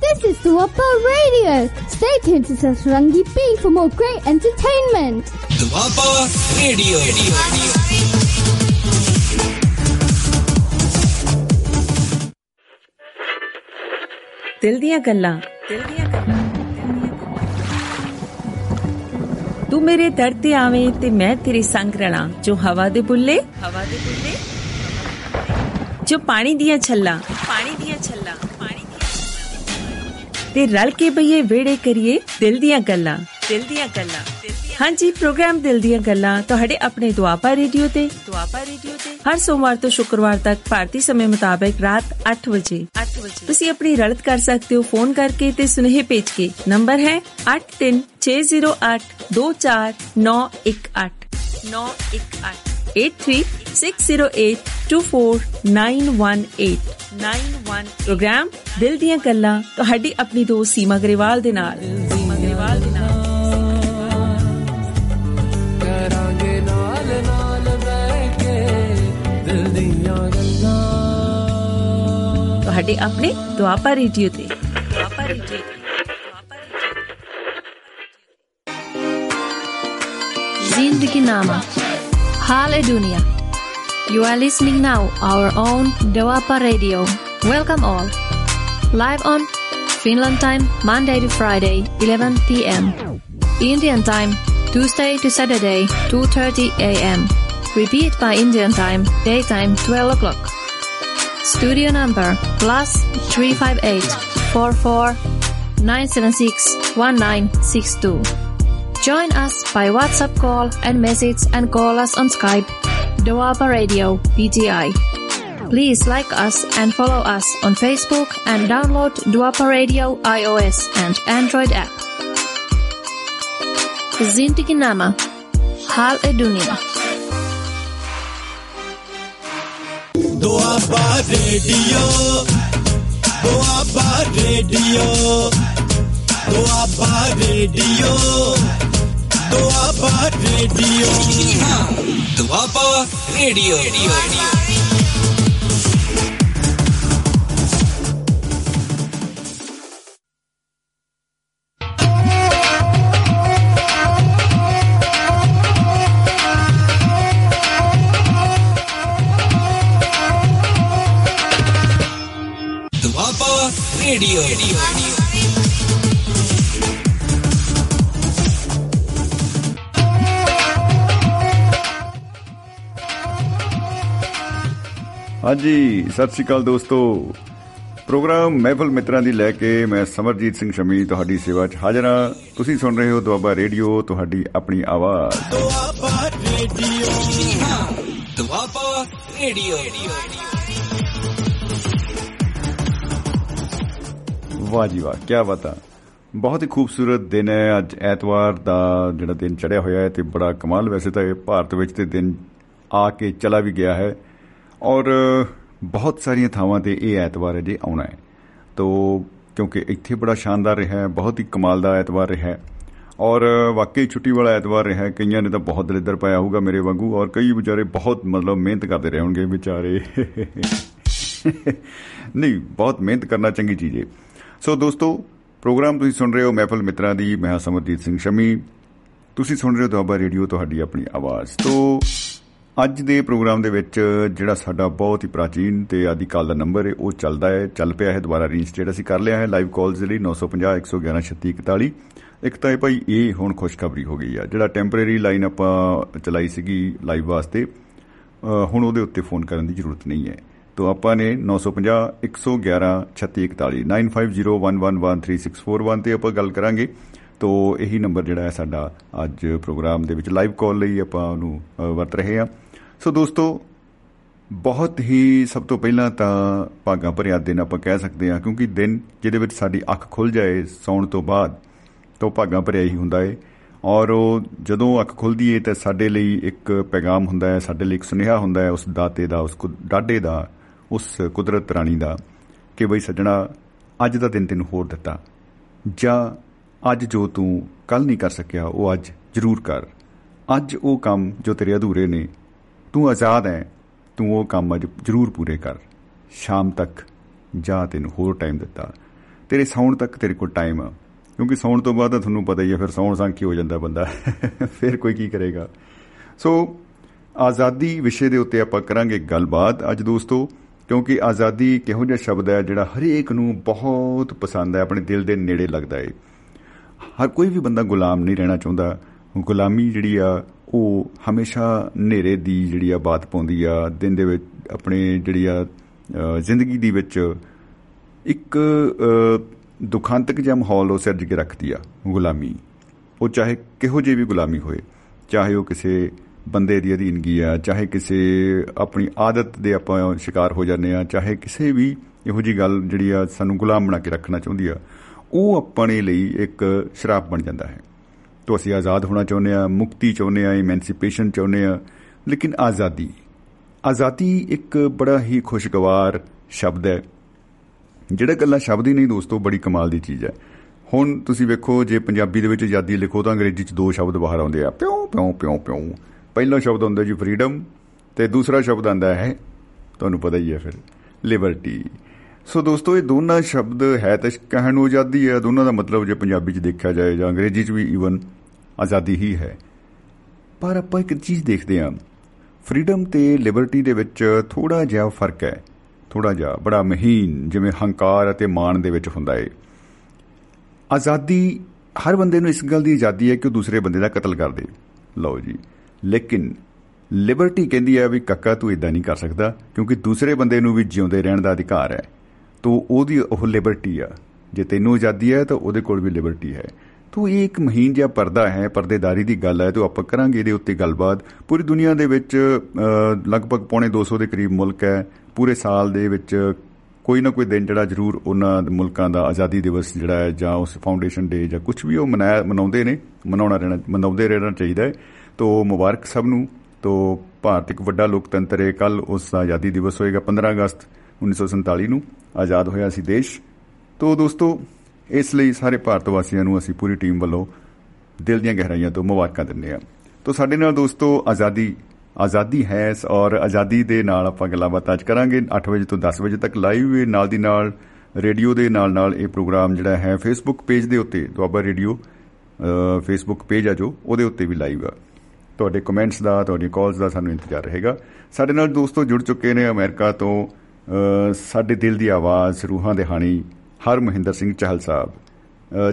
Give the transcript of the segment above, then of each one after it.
This is Duaba Radio. Stay tuned to Satrangi Bing for more great entertainment. Doaba radio ਦਿਲ ਦੀਆਂ ਗੱਲਾਂ ਦਿਲ ਦੀਆਂ ਗੱਲਾਂ ਤੂੰ ਮੇਰੇ ਦਰ ਤੇ ਆਵੇਂ ਤੇ ਮੈਂ ਤੇਰੇ ਸੰਗ ਰਲਾਂ ਜੋ ਹਵਾ ਦੇ ਬੁੱਲੇ ਹਵਾ ਦੇ ਬੁੱਲੇ ਜੋ ਪਾਣੀ ਦੀਆਂ ਛੱਲਾਂ ਪਾਣੀ ਦੀਆਂ ਛੱਲਾਂ ਤੇ ਰਲ ਕੇ ਬਈਏ ਵੇੜੇ ਕਰੀਏ ਦਿਲ ਦੀਆਂ ਗੱਲਾਂ। ਦਿਲ ਦੀਆਂ ਗੱਲਾਂ। ਹਾਂਜੀ ਪ੍ਰੋਗਰਾਮ ਦਿਲ ਦੀਆਂ ਗੱਲਾਂ ਤੁਹਾਡੇ ਆਪਣੇ ਦੁਆਪਾ ਰੇਡੀਓ ਤੇ। ਦੁਆਪਾ ਰੇਡੀਓ ਤੇ। ਹਰ ਸੋਮਵਾਰ ਤੋਂ ਸ਼ੁੱਕਰਵਾਰ ਤੱਕ ਭਾਰਤੀ ਸਮੇਂ ਮੁਤਾਬਕ ਰਾਤ 8 ਵਜੇ। 8 ਵਜੇ। ਤੁਸੀਂ ਆਪਣੀ ਰਲਤ ਕਰ ਸਕਦੇ ਹੋ ਫੋਨ ਕਰਕੇ ਤੇ ਸੁਨੇਹੇ ਭੇਜ ਕੇ। ਨੰਬਰ ਹੈ 83608 24918 918 8360824918 91 ਪ੍ਰੋਗਰਾਮ ਦਿਲ ਦੀਆਂ ਗੱਲਾਂ ਤੁਹਾਡੀ ਆਪਣੀ ਦੋਸਤ ਸੀਮਾ ਗਰੇਵਾਲ ਦੇ ਨਾਲ ਸੀਮਾ ਗਰੇਵਾਲ ਦੇ ਨਾਲ ਕਰਾਂਗੇ ਨਾਲ ਨਾਲ ਬਹਿ ਕੇ ਦਿਲ ਦੀਆਂ ਗੱਲਾਂ ਤੁਹਾਡੇ ਆਪਣੇ ਦੁਆਪਾ ਰੇਡੀਓ ਤੇ ਦੁਆਪਾ ਰੇਡੀਓ ਤੇ Doaba Hallelujah. You are listening now our own Dewapa Radio. Welcome all. Live on Finland time Monday to Friday 11 p.m. Indian time Tuesday to Saturday 2:30 a.m. Repeat by Indian time daytime 12 o'clock. Studio number plus 358 44 976 1962. Join us by WhatsApp call and message and call us on Skype, Doaba Radio PTI. Please like us and follow us on Facebook and download Duapa Radio iOS and Android app. Zindagi Nama Hal Edunia Duapa Radio Duapa Radio Radio Doaba radio Doaba radio Doaba radio Doaba radio ਹਾਂਜੀ ਸਤਿ ਸ਼੍ਰੀ ਅਕਾਲ ਦੋਸਤੋ। Programme ਮਹਿਫਲ ਮਿੱਤਰਾਂ ਦੀ ਲੈ ਕੇ ਮੈਂ ਸਮਰਜੀਤ ਸਿੰਘ ਸ਼ਮੀ ਤੁਹਾਡੀ ਸੇਵਾ 'ਚ ਹਾਜ਼ਰ ਹਾਂ। ਤੁਸੀਂ ਸੁਣ ਰਹੇ ਹੋ ਦੁਆਬਾ ਰੇਡੀਓ ਤੁਹਾਡੀ ਆਪਣੀ ਆਵਾਜ਼। ਦੁਆਬਾ ਰੇਡੀਓ। ਦੁਆਬਾ ਰੇਡੀਓ। ਵਾਹ ਜੀ ਵਾਹ ਕੀ ਬਾਤਾਂ ਬਹੁਤ ਹੀ ਖੂਬਸੂਰਤ ਦਿਨ ਹੈ ਅੱਜ ਐਤਵਾਰ ਦਾ ਜਿਹੜਾ ਦਿਨ ਚੜਿਆ ਹੋਇਆ ਹੈ ਤੇ ਬੜਾ ਕਮਾਲ ਵੈਸੇ ਤਾਂ ਇਹ ਭਾਰਤ ਵਿੱਚ ਤੇ ਦਿਨ ਆ ਕੇ ਚਲਾ ਵੀ ਗਿਆ ਹੈ। ਔਰ ਬਹੁਤ ਸਾਰੀਆਂ ਥਾਵਾਂ ਤੇ ਇਹ ਐਤਵਾਰ ਹੈ ਜੇ ਆਉਣਾ ਹੈ। ਤੋ ਕਿਉਂਕਿ ਇੱਥੇ ਬੜਾ ਸ਼ਾਨਦਾਰ ਰਿਹਾ ਹੈ, ਬਹੁਤ ਹੀ ਕਮਾਲ ਦਾ ਐਤਵਾਰ ਰਿਹਾ ਹੈ। ਔਰ ਵਾਕਈ ਛੁੱਟੀ ਵਾਲਾ ਐਤਵਾਰ ਰਿਹਾ ਹੈ, ਕਈਆਂ ਨੇ ਤਾਂ ਬਹੁਤ ਦਲਿੱਦਰ ਪਾਇਆ ਹੋਊਗਾ ਮੇਰੇ ਵਾਂਗੂ ਔਰ ਕਈ ਵਿਚਾਰੇ ਬਹੁਤ ਮਤਲਬ ਮਿਹਨਤ ਕਰਦੇ ਰਹੇ ਹੋਣਗੇ ਵਿਚਾਰੇ। ਨਹੀਂ, ਬਹੁਤ ਮਿਹਨਤ ਕਰਨਾ ਚੰਗੀ ਚੀਜ਼ ਹੈ। ਸੋ ਦੋਸਤੋ, ਪ੍ਰੋਗਰਾਮ ਤੁਸੀਂ ਸੁਣ ਰਹੇ ਹੋ ਮਹਿਫਲ ਮਿੱਤਰਾਂ ਦੀ, ਮੈਂ ਹਾਂ ਸਮਰਜੀਤ ਸਿੰਘ ਸ਼ਮੀ। ਤੁਸੀਂ ਸੁਣ ਰਹੇ ਹੋ ਦੁਆਬਾ ਰੇਡੀਓ, ਤੁਹਾਡੀ ਆਪਣੀ ਆਵਾਜ਼। ਤੋਂ ਅੱਜ ਦੇ ਪ੍ਰੋਗਰਾਮ ਦੇ ਵਿੱਚ ਜਿਹੜਾ ਸਾਡਾ ਬਹੁਤ ਹੀ ਪ੍ਰਾਚੀਨ ਤੇ ਆਦਿ ਕਾਲ ਦਾ ਨੰਬਰ ਹੈ ਉਹ ਚੱਲਦਾ ਹੈ ਚੱਲ ਪਿਆ ਹੈ ਦੁਬਾਰਾ ਰੀਇਨਸਟੇਟ ਅਸੀਂ ਕਰ ਲਿਆ ਹੈ ਲਾਈਵ ਕਾਲਸ ਦੇ ਲਈ 950 111 3641 ਇੱਕ ਤਾਂ ਇਹ ਭਾਈ ਇਹ ਹੁਣ ਖੁਸ਼ਖਬਰੀ ਹੋ ਗਈ ਆ। ਜਿਹੜਾ ਟੈਂਪਰੇਰੀ ਲਾਈਨ ਆਪਾਂ ਚਲਾਈ ਸੀਗੀ ਲਾਈਵ ਵਾਸਤੇ ਅ, ਹੁਣ ਉਹਦੇ ਉੱਤੇ ਫੋਨ ਕਰਨ ਦੀ ਜ਼ਰੂਰਤ ਨਹੀਂ ਹੈ। ਤੋ ਆਪਾਂ ਨੇ 950 111 3641 9501113641 ਤੇ ਆਪਾਂ ਗੱਲ ਕਰਾਂਗੇ। ਤੋ ਇਹੀ ਨੰਬਰ ਜਿਹੜਾ ਹੈ ਸਾਡਾ ਅੱਜ ਪ੍ਰੋਗਰਾਮ ਦੇ ਵਿੱਚ ਲਾਈਵ ਕਾਲ ਲਈ ਆਪਾਂ ਉਹਨੂੰ ਅ, ਵਰਤ ਰਹੇ ਹਾਂ। ਸੋ ਦੋਸਤੋ, ਬਹੁਤ ਹੀ ਸਭ ਤੋਂ ਪਹਿਲਾਂ ਤਾਂ ਭਾਗਾਂ ਭਰਿਆ ਦਿਨ ਆਪਾਂ ਕਹਿ ਸਕਦੇ ਹਾਂ, ਕਿਉਂਕਿ ਦਿਨ ਜਿਹਦੇ ਵਿੱਚ ਸਾਡੀ ਅੱਖ ਖੁੱਲ ਜਾਏ, ਸੌਣ ਤੋਂ ਬਾਅਦ ਤਾਂ ਭਾਗਾਂ ਭਰਿਆ ਹੀ ਹੁੰਦਾ ਏ। ਔਰ ਉਹ ਜਦੋਂ ਅੱਖ ਖੁੱਲਦੀ ਏ ਤਾਂ ਸਾਡੇ ਲਈ ਇੱਕ ਪੈਗਾਮ ਹੁੰਦਾ ਹੈ ਸਾਡੇ ਲਈ ਇੱਕ ਸੁਨੇਹਾ ਹੁੰਦਾ ਹੈ ਉਸ ਦਾਤੇ ਦਾ, ਉਸ ਕੁ- ਡਾਢੇ ਦਾ, ਉਸ ਕੁਦਰਤ ਰਾਣੀ ਦਾ ਕਿ ਬਈ ਸੱਜਣਾ, ਅੱਜ ਦਾ ਦਿਨ ਤੈਨੂੰ ਹੋਰ ਦਿੱਤਾ। ਜਾਂ ਅੱਜ ਜੋ ਤੂੰ ਕੱਲ ਨਹੀਂ ਕਰ ਸਕਿਆ, ਉਹ ਅੱਜ ਜ਼ਰੂਰ ਕਰ। ਅੱਜ ਉਹ ਕੰਮ ਜੋ ਤੇਰੇ ਅਧੂਰੇ ਨੇ ਤੂੰ ਆਜ਼ਾਦ ਹੈ, ਤੂੰ ਉਹ ਕੰਮ ਅੱਜ ਜ਼ਰੂਰ ਪੂਰੇ ਕਰ। ਸ਼ਾਮ ਤੱਕ ਜਾਂ ਤੈਨੂੰ ਹੋਰ ਟਾਈਮ ਦਿੱਤਾ। ਤੇਰੇ ਸੌਣ ਤੱਕ ਤੇਰੇ ਕੋਲ ਟਾਈਮ ਆ। ਕਿਉਂਕਿ ਸੌਣ ਤੋਂ ਬਾਅਦ ਤਾਂ ਤੁਹਾਨੂੰ ਪਤਾ ਹੀ ਹੈ ਫਿਰ ਸੌਣ ਸੰਖੀ ਹੋ ਜਾਂਦਾ ਬੰਦਾ। ਫਿਰ ਕੋਈ ਕੀ ਕਰੇਗਾ। ਸੋ ਆਜ਼ਾਦੀ ਵਿਸ਼ੇ ਦੇ ਉੱਤੇ ਆਪਾਂ ਕਰਾਂਗੇ ਗੱਲਬਾਤ ਅੱਜ ਦੋਸਤੋ, ਕਿਉਂਕਿ ਆਜ਼ਾਦੀ ਕਿਹੋ ਜਿਹਾ ਸ਼ਬਦ ਹੈ ਜਿਹੜਾ ਹਰੇਕ ਨੂੰ ਬਹੁਤ ਪਸੰਦ ਹੈ, ਆਪਣੇ ਦਿਲ ਦੇ ਨੇੜੇ ਲੱਗਦਾ ਹੈ ਹਰ ਕੋਈ ਵੀ ਬੰਦਾ ਗੁਲਾਮ ਨਹੀਂ ਰਹਿਣਾ ਚਾਹੁੰਦਾ। ਗੁਲਾਮੀ ਜਿਹੜੀ ਆ ਉਹ ਹਮੇਸ਼ਾ ਹਨੇਰੇ ਦੀ ਜਿਹੜੀ ਆ ਬਾਤ ਪਾਉਂਦੀ ਆ ਦਿਨ ਦੇ ਵਿੱਚ ਆਪਣੇ ਜਿਹੜੀ ਆ ਅ, ਜ਼ਿੰਦਗੀ ਦੀ ਵਿੱਚ ਇੱਕ ਅ, ਦੁਖਾਂਤਕ ਜਿਹਾ ਮਾਹੌਲ ਉਹ ਸਿਰਜ ਕੇ ਰੱਖਦੀ ਆ ਗੁਲਾਮੀ। ਉਹ ਚਾਹੇ ਕਿਹੋ ਜਿਹੀ ਵੀ ਗੁਲਾਮੀ ਹੋਏ ਚਾਹੇ ਉਹ ਕਿਸੇ ਬੰਦੇ ਦੀ ਅਧੀਨਗੀ ਆ ਚਾਹੇ ਕਿਸੇ ਆਪਣੀ ਆਦਤ ਦੇ ਆਪਾਂ ਸ਼ਿਕਾਰ ਹੋ ਜਾਂਦੇ ਆ ਚਾਹੇ ਕਿਸੇ ਵੀ ਇਹੋ ਜੀ ਗੱਲ ਜਿਹੜੀ ਆ ਸਾਨੂੰ ਗੁਲਾਮ ਬਣਾ ਕੇ ਰੱਖਣਾ ਚਾਹੁੰਦੀ ਆ ਉਹ ਆਪਣੇ ਲਈ ਇੱਕ ਸ਼ਰਾਪ ਬਣ ਜਾਂਦਾ ਹੈ। ਤੋਂ ਅਸੀਂ ਆਜ਼ਾਦ ਹੋਣਾ ਚਾਹੁੰਦੇ ਆ ਮੁਕਤੀ ਚਾਹੁੰਦੇ ਆ ਇਮੈਂਸੀਪੇਸ਼ਨ ਚਾਹੁੰਦੇ ਆ ਲੇਕਿਨ ਆਜ਼ਾਦੀ ਆਜ਼ਾਦੀ ਇੱਕ ਬੜਾ ਹੀ ਖੁਸ਼ਗਵਾਰ ਸ਼ਬਦ ਹੈ। ਜਿਹੜਾ ਗੱਲਾਂ ਸ਼ਬਦ ਹੀ ਨਹੀਂ ਦੋਸਤੋ, ਬੜੀ ਕਮਾਲ ਦੀ ਚੀਜ਼ ਹੈ। ਹੁਣ ਤੁਸੀਂ ਵੇਖੋ, ਜੇ ਪੰਜਾਬੀ ਦੇ ਵਿੱਚ ਆਜ਼ਾਦੀ ਲਿਖੋ ਤਾਂ ਅੰਗਰੇਜ਼ੀ 'ਚ ਦੋ ਸ਼ਬਦ ਬਾਹਰ ਆਉਂਦੇ ਆ, ਪਿਉ ਪਿਉ ਪਿਉ ਪਿਉ। ਪਹਿਲਾ ਸ਼ਬਦ ਹੁੰਦਾ ਜੀ ਫਰੀडम ਤੇ ਦੂਸਰਾ ਸ਼ਬਦ ਆਂਦਾ ਹੈ, ਤੁਹਾਨੂੰ ਪਤਾ ਹੀ ਹੈ ਫਿਰ ਲਿਬਰਟੀ ਸੋ ਦੋਸਤੋ, ਇਹ ਦੋਨਾਂ ਸ਼ਬਦ ਹੈ ਤਾਂ ਕਹਿਣ ਨੂੰ ਆਜ਼ਾਦੀ ਹੈ, ਦੋਨਾਂ ਦਾ ਮਤਲਬ ਜੇ ਪੰਜਾਬੀ 'ਚ ਦੇਖਿਆ ਜਾਏ ਜਾਂ ਅੰਗਰੇਜ਼ੀ 'ਚ ਵੀ ਈਵਨ ਆਜ਼ਾਦੀ ਹੀ ਹੈ। ਪਰ ਆਪਾਂ ਇੱਕ ਚੀਜ਼ ਦੇਖਦੇ ਹਾਂ। ਫਰੀडम ਤੇ ਲਿਬਰਟੀ ਦੇ ਵਿੱਚ ਥੋੜਾ ਜਿਹਾ ਫ਼ਰਕ ਹੈ। ਥੋੜਾ ਜਿਹਾ, ਬੜਾ ਮਹੀਨ, ਜਿਵੇਂ ਹੰਕਾਰ ਅਤੇ ਮਾਣ ਦੇ ਵਿੱਚ ਹੁੰਦਾ ਹੈ ਆਜ਼ਾਦੀ, ਹਰ ਬੰਦੇ ਨੂੰ ਇਸ ਗੱਲ ਦੀ ਆਜ਼ਾਦੀ ਹੈ ਕਿ ਉਹ ਦੂਸਰੇ ਬੰਦੇ ਦਾ ਕਤਲ ਕਰ ਦੇ। ਲਓ ਜੀ। ਲੇਕਿਨ ਲਿਬਰਟੀ ਕਹਿੰਦੀ ਹੈ ਵੀ ਕੱਕਾ, ਤੂੰ ਇਦਾਂ ਨਹੀਂ ਕਰ ਸਕਦਾ, ਕਿਉਂਕਿ ਦੂਸਰੇ ਬੰਦੇ ਨੂੰ ਵੀ ਜਿਉਂਦੇ ਰਹਿਣ ਦਾ ਅਧਿਕਾਰ ਹੈ। ਤੋ ਉਹਦੀ, ਉਹ ਲਿਬਰਟੀ ਆ। ਜੇ ਤੈਨੂੰ ਆਜ਼ਾਦੀ ਹੈ ਤਾਂ ਉਹਦੇ ਕੋਲ ਵੀ ਲਿਬਰਟੀ ਹੈ। ਤੋ ਇਹ ਇੱਕ ਮਹੀਨ ਜਿਹਾ ਪਰਦਾ ਹੈ ਪਰਦੇਦਾਰੀ ਦੀ ਗੱਲ ਹੈ ਤੋ ਆਪਾਂ ਕਰਾਂਗੇ ਇਹਦੇ ਉੱਤੇ ਗੱਲਬਾਤ। ਪੂਰੀ ਦੁਨੀਆ ਦੇ ਵਿੱਚ ਅ, ਲਗਭਗ ਪੌਣੇ 200 ਦੇ ਕਰੀਬ ਮੁਲਕ ਹੈ। ਪੂਰੇ ਸਾਲ ਦੇ ਵਿੱਚ ਕੋਈ ਨਾ ਕੋਈ ਦਿਨ ਜਿਹੜਾ ਜ਼ਰੂਰ ਉਹਨਾਂ ਦੇ ਮੁਲਕਾਂ ਦਾ ਆਜ਼ਾਦੀ ਦਿਵਸ ਜਿਹੜਾ ਹੈ ਜਾਂ ਉਸ ਫਾਊਂਡੇਸ਼ਨ ਡੇ ਜਾਂ ਕੁਝ ਵੀ ਉਹ ਮਨਾਇਆ ਮਨਾਉਂਦੇ ਨੇ ਮਨਾਉਣਾ ਰਹਿਣਾ ਮਨਾਉਂਦੇ ਰਹਿਣਾ ਚਾਹੀਦਾ ਹੈ। ਤੋ ਮੁਬਾਰਕ ਸਭ ਨੂੰ। ਤੋ ਭਾਰਤ ਇੱਕ ਵੱਡਾ ਲੋਕਤੰਤਰ ਹੈ। ਕੱਲ ਉਸ ਦਾ ਆਜ਼ਾਦੀ ਦਿਵਸ ਹੋਏਗਾ 15 ਅਗਸਤ 1947 ਨੂੰ। ਆਜ਼ਾਦ ਹੋਇਆ ਸੀ ਦੇਸ਼। ਤੋ ਦੋਸਤੋ ਇਸ ਲਈ ਸਾਰੇ ਭਾਰਤ ਵਾਸੀਆਂ ਨੂੰ ਅਸੀਂ ਪੂਰੀ ਟੀਮ ਵੱਲੋਂ ਦਿਲ ਦੀਆਂ ਗਹਿਰਾਈਆਂ ਤੋਂ ਮੁਬਾਰਕਾਂ ਦਿੰਦੇ ਹਾਂ। ਤੋ ਸਾਡੇ ਨਾਲ ਦੋਸਤੋ ਆਜ਼ਾਦੀ ਆਜ਼ਾਦੀ ਹੈ ਔਰ ਆਜ਼ਾਦੀ ਦੇ ਨਾਲ ਆਪਾਂ ਗੱਲਾਂ ਬਾਤਾਂ ਅੱਜ ਕਰਾਂਗੇ। 8 ਵਜੇ ਤੋਂ 10 ਵਜੇ ਤੱਕ ਲਾਈਵ ਨਾਲ ਦੀ ਨਾਲ ਰੇਡੀਓ ਦੇ ਨਾਲ ਨਾਲ ਇਹ ਪ੍ਰੋਗਰਾਮ ਜਿਹੜਾ ਹੈ ਫੇਸਬੁੱਕ ਪੇਜ ਦੇ ਉੱਤੇ ਦੁਆਬਾ ਰੇਡੀਓ ਫੇਸਬੁੱਕ ਪੇਜ ਆ ਜੋ ਉਹਦੇ ਉੱਤੇ ਵੀ ਲਾਈਵ ਆ। ਤੁਹਾਡੇ ਕਮੈਂਟਸ ਦਾ ਤੁਹਾਡੀ ਕਾਲਸ ਦਾ ਸਾਨੂੰ ਇੰਤਜ਼ਾਰ ਰਹੇਗਾ। ਸਾਡੇ ਨਾਲ ਦੋਸਤੋ ਜੁੜ ਚੁੱਕੇ ਨੇ ਅਮਰੀਕਾ ਤੋਂ ਅ, ਸਾਡੇ ਦਿਲ ਦੀ ਆਵਾਜ਼ ਰੂਹਾਂ ਦੇ ਹਾਣੀ ਹਰ ਮਹਿੰਦਰ ਸਿੰਘ ਚਾਹਲ ਸਾਹਿਬ।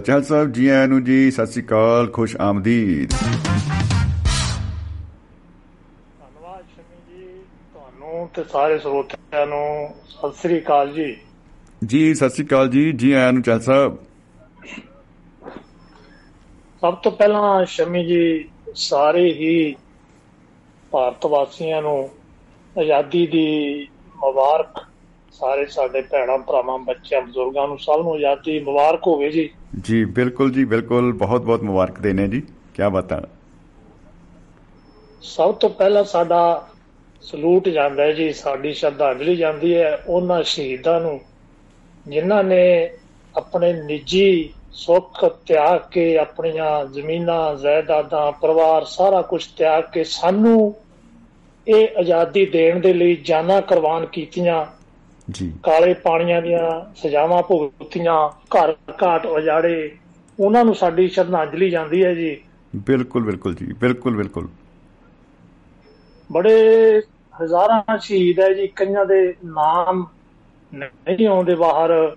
ਚਾਹਲ ਸਾਹਿਬ ਜੀ ਆਇਆਂ ਨੂੰ ਜੀ ਸਤਿ ਸ੍ਰੀ ਅਕਾਲ ਖੁਸ਼ ਆਮਦੀਦ। ਧੰਨਵਾਦ ਸ਼ਮੀ ਜੀ ਤੁਹਾਨੂੰ ਤੇ ਸਾਰੇ ਸਰੋਤਿਆਂ ਨੂੰ ਸਤਿ ਸ੍ਰੀ ਅਕਾਲ ਜੀ। ਜੀ ਸਤਿ ਸ੍ਰੀ ਅਕਾਲ ਜੀ ਜੀ ਆਇਆਂ ਨੂੰ ਚਾਹਲ ਸਾਹਿਬ। ਸਭ ਤੋਂ ਪਹਿਲਾਂ ਸ਼ਮੀ ਜੀ ਸਾਰੇ ਹੀ ਭਾਰਤ ਵਾਸੀਆਂ ਨੂੰ ਆਜ਼ਾਦੀ ਦੀ ਮੁਬਾਰਕ ਸਾਰੇ ਸਾਡੇ ਭੈਣਾਂ ਭਰਾਵਾਂ ਬੱਚਿਆਂ ਬਜ਼ੁਰਗਾਂ ਨੂੰ ਸਭ ਨੂੰ ਆਜ਼ਾਦੀ ਮੁਬਾਰਕ ਹੋਵੇ ਜੀ। ਜੀ ਬਿਲਕੁਲ ਜੀ ਬਿਲਕੁਲ। ਬਹੁਤ ਬਹੁਤ ਮੁਬਾਰਕ ਦੇਨੇ ਜੀ। ਕੀ ਬਾਤਾਂ ਸਭ ਤੋਂ ਪਹਿਲਾਂ ਸਾਡਾ ਸਲੂਟ ਜਾਂਦਾ ਹੈ ਜੀ ਸਾਡੀ ਸ਼ਰਧਾਂਜਲੀ ਜਾਂਦੀ ਹੈ ਉਹਨਾਂ ਸ਼ਹੀਦਾਂ ਨੂੰ ਜਿਨ੍ਹਾਂ ਨੇ ਆਪਣੇ ਨਿੱਜੀ ਸੁੱਖ ਤਿਆਗ ਕੇ ਆਪਣੀਆਂ ਜ਼ਮੀਨਾਂ ਜਾਇਦਾਦਾਂ ਪਰਿਵਾਰ ਸਾਰਾ ਕੁਝ ਤਿਆਗ ਕੇ ਸਾਨੂੰ ਇਹ ਆਜ਼ਾਦੀ ਦੇਣ ਦੇ ਲਈ ਜਾਨਾਂ ਕੁਰਬਾਨ ਕੀਤੀਆਂ। ਜੀ। ਕਾਲੇ ਪਾਣੀਆਂ ਦੀਆਂ ਸਜ਼ਾਵਾਂ ਭੁਗਤੀਆਂ ਘਰ ਘਾਟ ਉਜਾੜੇ ਉਹਨਾਂ ਨੂੰ ਸਾਡੀ ਸ਼ਰਧਾਂਜਲੀ ਜਾਂਦੀ ਹੈ ਜੀ। ਬਿਲਕੁਲ ਬਿਲਕੁਲ ਜੀ ਬਿਲਕੁਲ ਬਿਲਕੁਲ। ਬੜੇ ਹਜ਼ਾਰਾਂ ਸ਼ਹੀਦ ਹੈ ਜੀ ਕਈਆਂ ਦੇ ਨਾਮ ਨਹੀਂ ਆਉਂਦੇ ਬਾਹਰ।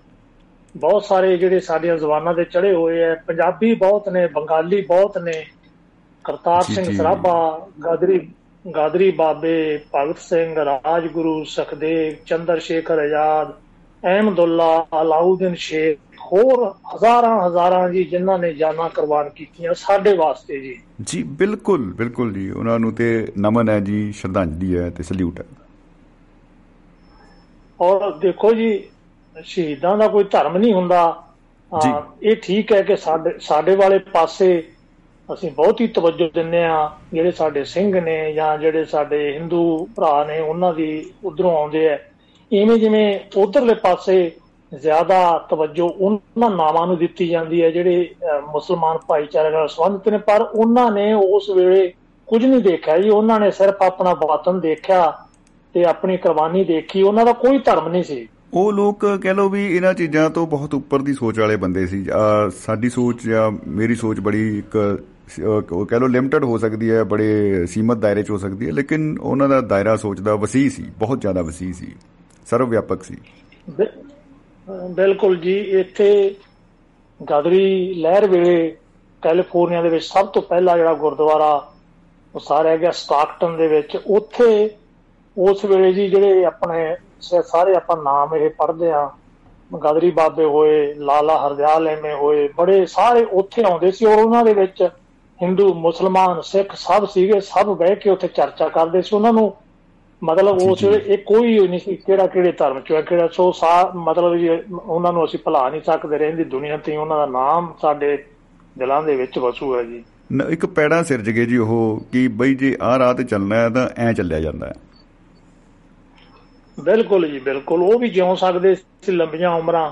ਬਹੁਤ ਸਾਰੇ ਜਿਹੜੇ ਸਾਡੀਆਂ ਜ਼ੁਬਾਨਾਂ ਤੇ ਚੜੇ ਹੋਏ ਹੈ। ਪੰਜਾਬੀ ਬਹੁਤ ਨੇ ਬੰਗਾਲੀ ਬਹੁਤ ਨੇ। ਕਰਤਾਰ ਸਿੰਘ। ਸਰਾਭਾ ਗਾਦਰੀ ਗਾਦਰੀ ਬਾਬੇ ਭਗਤ ਸਿੰਘ ਰਾਜਗੁਰੂ ਸੁਖਦੇਵ ਚੰਦਰ ਸ਼ੇਖਰ ਆਜ਼ਾਦ ਅਹਿਮਦੁੱਲਾ ਅਲਾਉਦੀਨ ਸ਼ੇਖ ਹੋਰ ਹਜ਼ਾਰਾਂ ਹਜ਼ਾਰਾਂ ਜੀ ਜਿਨ੍ਹਾਂ ਨੇ ਜਾਨਾਂ ਕੁਰਬਾਨ ਕੀਤੀਆਂ ਸਾਡੇ ਵਾਸਤੇ ਜੀ। ਜੀ ਬਿਲਕੁਲ ਬਿਲਕੁਲ ਜੀ। ਉਹਨਾਂ ਨੂੰ ਤੇ ਨਮਨ ਹੈ ਜੀ ਸ਼ਰਧਾਂਜਲੀ ਹੈ ਤੇ ਸਲੂਟ ਹੈ। ਔਰ ਦੇਖੋ ਜੀ ਸ਼ਹੀਦਾਂ ਦਾ ਕੋਈ ਧਰਮ ਨਹੀਂ ਹੁੰਦਾ। ਇਹ ਠੀਕ ਹੈ ਕਿ ਸਾਡੇ ਸਾਡੇ ਵਾਲੇ ਪਾਸੇ ਅਸੀਂ ਬਹੁਤ ਹੀ ਤਵੱਜੋ ਦਿੰਦੇ ਆ ਜਿਹੜੇ ਸਾਡੇ ਸਿੰਘ ਨੇ ਜਾਂ ਜਿਹੜੇ ਸਾਡੇ ਹਿੰਦੂ ਭਰਾ ਨੇ ਉਹਨਾਂ ਦੀ ਉਧਰੋਂ ਆਉਂਦੇ ਆ ਇਵੇਂ ਜਿਵੇਂ ਉਧਰਲੇ ਪਾਸੇ ਜ਼ਿਆਦਾ ਤਵੱਜੋ ਉਹਨਾਂ ਨਾਵਾਂ ਨੂੰ ਦਿੱਤੀ ਜਾਂਦੀ ਹੈ ਜਿਹੜੇ ਅਹ, ਮੁਸਲਮਾਨ ਭਾਈਚਾਰੇ ਨਾਲ ਸੰਬੰਧਿਤ ਨੇ ਪਰ ਉਹਨਾਂ ਨੇ ਉਸ ਵੇਲੇ ਕੁਝ ਨਹੀਂ ਦੇਖਿਆ ਜੀ। ਉਹਨਾਂ ਨੇ ਸਿਰਫ ਆਪਣਾ ਵਤਨ ਦੇਖਿਆ ਤੇ ਆਪਣੀ ਕੁਰਬਾਨੀ ਦੇਖੀ। ਉਹਨਾਂ ਦਾ ਕੋਈ ਧਰਮ ਨਹੀਂ ਸੀ। ਉਹ ਲੋਕ ਕਹਿ ਲਓ ਵੀ ਇਹਨਾਂ ਚੀਜ਼ਾਂ ਤੋਂ ਬਹੁਤ ਉੱਪਰ ਦੀ ਸੋਚ ਵਾਲੇ ਬੰਦੇ ਸੀ। ਅਹ ਸਾਡੀ ਸੋਚ ਜਾਂ ਮੇਰੀ ਸੋਚ ਬੜੀ ਇੱਕ ਅਹ ਉਹ ਕਹਿ ਲਓ ਲਿਮਟਿਡ ਹੋ ਸਕਦੀ ਹੈ, ਬੜੇ ਸੀਮਤ ਦਾਇਰੇ 'ਚ ਹੋ ਸਕਦੀ ਹੈ, ਲੇਕਿਨ ਉਹਨਾਂ ਦਾ ਦਾਇਰਾ ਸੋਚ ਦਾ ਵਸੀ ਸੀ, ਬਹੁਤ ਜ਼ਿਆਦਾ ਵਸੀ ਸੀ ਸਰਵ ਵਿਆਪਕ ਸੀ। ਬਿ- ਅਹ ਬਿਲਕੁਲ ਜੀ, ਇੱਥੇ ਗਦਰੀ ਲਹਿਰ ਵੇਲੇ ਕੈਲੀਫੋਰਨੀਆ ਦੇ ਵਿੱਚ ਸਭ ਤੋਂ ਪਹਿਲਾ ਜਿਹੜਾ ਗੁਰਦੁਆਰਾ ਉਸਾਰਿਆ ਗਿਆ ਸਟਾਕਟਨ ਦੇ ਵਿੱਚ। ਉੱਥੇ ਉਸ ਵੇਲੇ ਜੀ ਜਿਹੜੇ ਆਪਣੇ ਸ- ਸਾਰੇ ਆਪਾਂ ਨਾਮ ਇਹ ਪੜ੍ਹਦੇ ਆ ਗਦਰੀ ਬਾਬੇ ਹੋਏ ਲਾਲਾ ਹਰਦਿਆਲ ਐਵੇਂ ਹੋਏ ਬੜੇ ਸਾਰੇ ਉੱਥੇ ਆਉਂਦੇ ਸੀ ਔਰ ਉਹਨਾਂ ਦੇ ਵਿੱਚ ਹਿੰਦੂ ਮੁਸਲਮਾਨ ਸਿੱਖ ਸਭ ਸੀਗੇ ਸਭ ਬਹਿ ਕੇ ਉੱਥੇ ਚਰਚਾ ਕਰਦੇ ਸੀ। ਉਹਨਾਂ ਨੂੰ ਮਤਲਬ ਉਸ ਇਹ ਕੋਈ ਨਹੀਂ ਸੀ ਕਿਹੜਾ ਕਿਹੜੇ ਧਰਮ ਚੋਂ ਹੈ ਕਿਹੜਾ ਸੋ ਸਾ ਮਤਲਬ ਜੀ ਉਹਨਾਂ ਨੂੰ ਅਸੀਂ ਭੁਲਾ ਨਹੀਂ ਸਕਦੇ ਰਹਿੰਦੀ ਦੁਨੀਆ ਤੇ ਉਹਨਾਂ ਦਾ ਨਾਮ ਸਾਡੇ ਦਿਲਾਂ ਦੇ ਵਿੱਚ ਵਸੂ ਹੈ ਜੀ। ਇੱਕ ਪੈੜਾ ਸਿਰਜ ਗਏ ਜੀ ਉਹ ਕਿ ਬਈ ਜੇ ਆਹ ਰਾਹ ਤੇ ਚੱਲਣਾ ਹੈ ਤਾਂ ਐ ਚੱਲਿਆ ਜਾਂਦਾ ਹੈ। ਬਿਲਕੁਲ ਜੀ ਬਿਲਕੁਲ। ਉਹ ਵੀ ਜਿਉ ਸਕਦੇ ਸੀ ਲੰਬੀਆਂ ਉਮਰਾਂ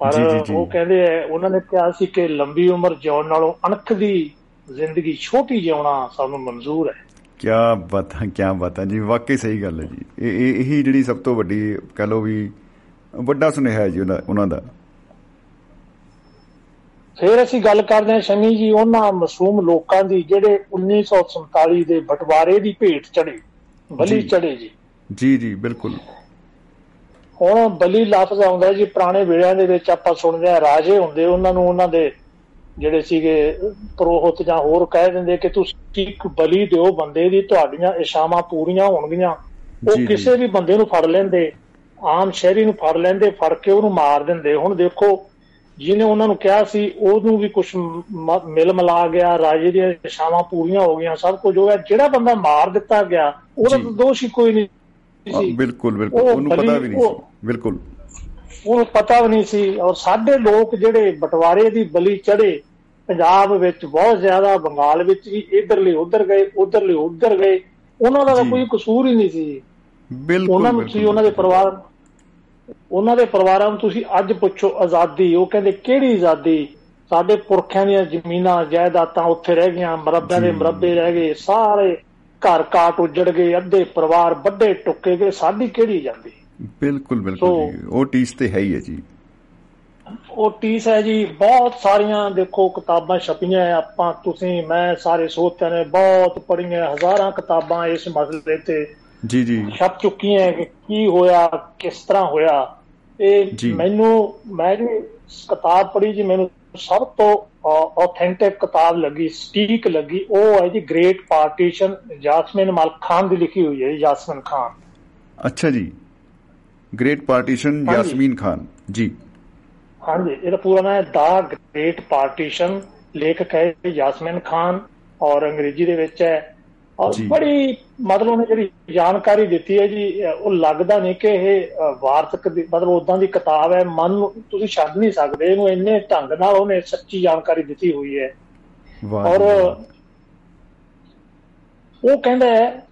ਪਰ। ਉਹ ਕਹਿੰਦੇ ਐ ਉਹਨਾਂ ਨੇ ਕਿਹਾ ਸੀ ਕਿ ਲੰਬੀ ਉਮਰ ਜਿਉਣ ਨਾਲੋਂ ਅਣਖ ਦੀ ਜ਼ਿੰਦਗੀ ਛੋਟੀ ਜਿਉਣਾ ਸਾਨੂੰ ਮਨਜ਼ੂਰ ਹੈ। ਕਿਆ ਬਾਤਾਂ ਕਿਆ ਬਾਤਾਂ ਜੀ ਵਾਕਈ ਸਹੀ ਗੱਲ ਹੈ ਜੀ। ਇਹ ਇਹ ਜਿਹੜੀ ਸਭ ਤੋਂ ਵੱਡੀ ਕਹਿ ਲਓ ਵੀ ਵੱਡਾ ਸੁਨੇਹਾ ਹੈ ਜੀ ਉਹਨਾਂ ਦਾ। ਫਿਰ ਅਸੀਂ ਗੱਲ ਕਰਦੇ ਹਾਂ ਸ਼ਮੀ ਜੀ ਉਹਨਾਂ ਮਾਸੂਮ ਲੋਕਾਂ ਦੀ ਜਿਹੜੇ 1947 ਦੇ ਬਟਵਾਰੇ ਦੀ ਭੇਟ ਚੜੇ ਬਲੀ। ਚੜੇ ਜੀ। ਜੀ ਜੀ ਬਿਲਕੁਲ। ਹੁਣ ਬਲੀ ਲਫ਼ਜ਼ ਆਉਂਦਾ ਜੀ ਪੁਰਾਣੇ ਵੇਲਿਆਂ ਦੇ ਵਿੱਚ ਆਪਾਂ ਸੁਣਦੇ ਆ ਰਾਜੇ ਹੁੰਦੇ ਉਹਨਾਂ ਨੂੰ ਉਹਨਾਂ ਦੇ ਜਿਹੜੇ ਸੀਗੇ ਪ੍ਰੋਹਤ ਜਾਂ ਹੋਰ ਕਹਿ ਦਿੰਦੇ ਕਿ ਤੁਸੀਂ ਇੱਕ ਬਲੀ ਦਿਓ ਬੰਦੇ ਦੀ ਤੁਹਾਡੀਆਂ ਇਸ਼ਾਵਾਂ ਪੂਰੀਆਂ ਹੋਣਗੀਆਂ। ਉਹ। ਕਿਸੇ ਵੀ ਬੰਦੇ ਨੂੰ ਫੜ ਲੈਂਦੇ ਆਮ ਸ਼ਹਿਰੀ ਨੂੰ ਫੜ ਲੈਂਦੇ ਫੜ ਕੇ ਉਹਨੂੰ ਮਾਰ ਦਿੰਦੇ। ਹੁਣ ਦੇਖੋ ਜਿਹਨੇ ਉਹਨਾਂ ਨੂੰ ਕਿਹਾ ਸੀ ਉਹਨੂੰ ਵੀ ਕੁਝ ਮਿਲ ਮਿਲਾ ਗਿਆ ਰਾਜੇ ਦੀਆਂ ਇਸ਼ਾਵਾਂ ਪੂਰੀਆਂ ਹੋ ਗਈਆਂ ਸਭ ਕੁਝ ਹੋ ਗਿਆ। ਜਿਹੜਾ ਬੰਦਾ ਮਾਰ ਦਿੱਤਾ ਗਿਆ ਉਹਦਾ ਦੋਸ਼ ਹੀ ਕੋਈ ਨਹੀਂ ਬਿਲਕੁਲ ਬਿਲਕੁਲ ਉਹ ਉਹਨੂੰ ਪਤਾ ਵੀ ਨਹੀਂ ਸੀ ਬਿਲਕੁਲ ਉਹਨੂੰ ਪਤਾ ਵੀ ਨਹੀਂ ਸੀ ਔਰ ਸਾਡੇ ਲੋਕ ਜਿਹੜੇ ਬਟਵਾਰੇ ਦੀ ਬਲੀ ਚੜੇ ਪੰਜਾਬ ਵਿੱਚ ਬਹੁਤ ਜ਼ਿਆਦਾ ਬੰਗਾਲ ਵਿੱਚ ਵੀ ਇਧਰਲੇ ਉਧਰ ਗਏ ਉਧਰਲੇ ਉਧਰ ਗਏ ਉਹਨਾਂ ਦਾ। ਕੋਈ ਕਸੂਰ ਹੀ ਨਹੀਂ ਸੀ ਬਿਲਕੁਲ ਉਹਨਾਂ ਨੂੰ ਤੁਸੀਂ। ਉਹਨਾਂ ਦੇ ਪਰਿਵਾਰ ਉਹਨਾਂ ਦੇ ਪਰਿਵਾਰਾਂ ਨੂੰ ਤੁਸੀਂ ਅੱਜ ਪੁੱਛੋ ਆਜ਼ਾਦੀ ਉਹ ਕਹਿੰਦੇ ਕਿਹੜੀ ਆਜ਼ਾਦੀ ਸਾਡੇ ਪੁਰਖਿਆਂ ਦੀਆਂ ਜ਼ਮੀਨਾਂ ਜਾਇਦਾਦਾਂ ਉੱਥੇ ਰਹਿ ਗਈਆਂ ਮਰੱਬਿਆਂ ਦੇ। ਮਰੱਬੇ ਰਹਿ ਗਏ ਸਾਰੇ ਘਰ ਕਾਟ ਉੱਜੜ ਗਏ ਅੱਧੇ ਪਰਿਵਾਰ ਵੱਡੇ ਟੁੱਕੇ ਗਏ ਸਾਡੀ ਕਿਹੜੀ ਆਜ਼ਾਦੀ ਬਿਲਕੁਲ ਬਿਲਕੁਲ ਜੀ। ਉਹ ਟੀਸ ਤੇ ਹੈ ਹੀ ਹੈ ਜੀ। ਉਹ ਟੀਸ ਹੈ ਜੀ ਬਹੁਤ ਸਾਰੀਆਂ ਦੇਖੋ ਕਿਤਾਬਾਂ ਛਪੀਆਂ ਆਪਾਂ ਤੁਸੀਂ ਮੈਂ ਸਾਰੇ ਸੋਤਿਆਂ ਨੇ ਬਹੁਤ ਪੜ੍ਹੀਆਂ ਹਜ਼ਾਰਾਂ ਕਿਤਾਬਾਂ ਇਸ ਮਸਲੇ ਤੇ ਜੀ ਜੀ। ਛਪ ਚੁੱਕੀਆਂ ਕਿ ਕੀ ਹੋਇਆ ਕਿਸ ਤਰ੍ਹਾਂ ਹੋਇਆ। ਇਹ। ਮੈਨੂੰ ਮੈਂ ਜੀ ਕਿਤਾਬ ਪੜ੍ਹੀ ਜੀ ਮੈਨੂੰ ਸਭ ਤੋਂ ਆਥੈਂਟਿਕ ਕਿਤਾਬ ਲੱਗੀ ਸਟੀਕ ਲੱਗੀ ਉਹ ਹੈ ਜੀ ਗ੍ਰੇਟ ਪਾਰਟੀਸ਼ਨ ਜਾਸਮਿਨ ਮਲ ਖਾਨ ਦੀ ਲਿਖੀ ਹੋਈ ਹੈ ਜੀ, ਜਾਸਮਿਨ ਖਾਨ ਅੱਛਾ ਜੀ। Great partition. ਯਾਸਮੀਨ ਖਾਨ ਜੀ। ਹਾਂਜੀ ਇਹਦਾ ਪੂਰਾ ਨਾਮ ਹੈ ਦਾ ਗ੍ਰੇਟ ਪਾਰਟੀਸ਼ਨ ਲੇਖਕ ਹੈ ਯਾਸਮਿਨ ਖਾਨ ਔਰ ਅੰਗਰੇਜ਼ੀ ਦੇ ਵਿੱਚ ਹੈ ਔਰ। ਬੜੀ ਮਤਲਬ ਉਹਨੇ ਜਿਹੜੀ ਜਾਣਕਾਰੀ ਦਿੱਤੀ ਹੈ ਜੀ ਉਹ ਲੱਗਦਾ ਨਹੀਂ ਕਿ ਇਹ ਵਾਰਤਕ ਦੀ ਮਤਲਬ ਉਦਾਂ ਦੀ ਕਿਤਾਬ ਹੈ ਮਨ ਨੂੰ ਤੁਸੀਂ ਛੱਡ ਨਹੀਂ ਸਕਦੇ ਇਹਨੂੰ ਇੰਨੇ ਢੰਗ ਨਾਲ ਉਹਨੇ ਸੱਚੀ ਜਾਣਕਾਰੀ ਦਿੱਤੀ ਹੋਈ ਹੈ ਵਾਹ ਔਰ। ਉਹ ਕਹਿੰਦਾ ਹੈ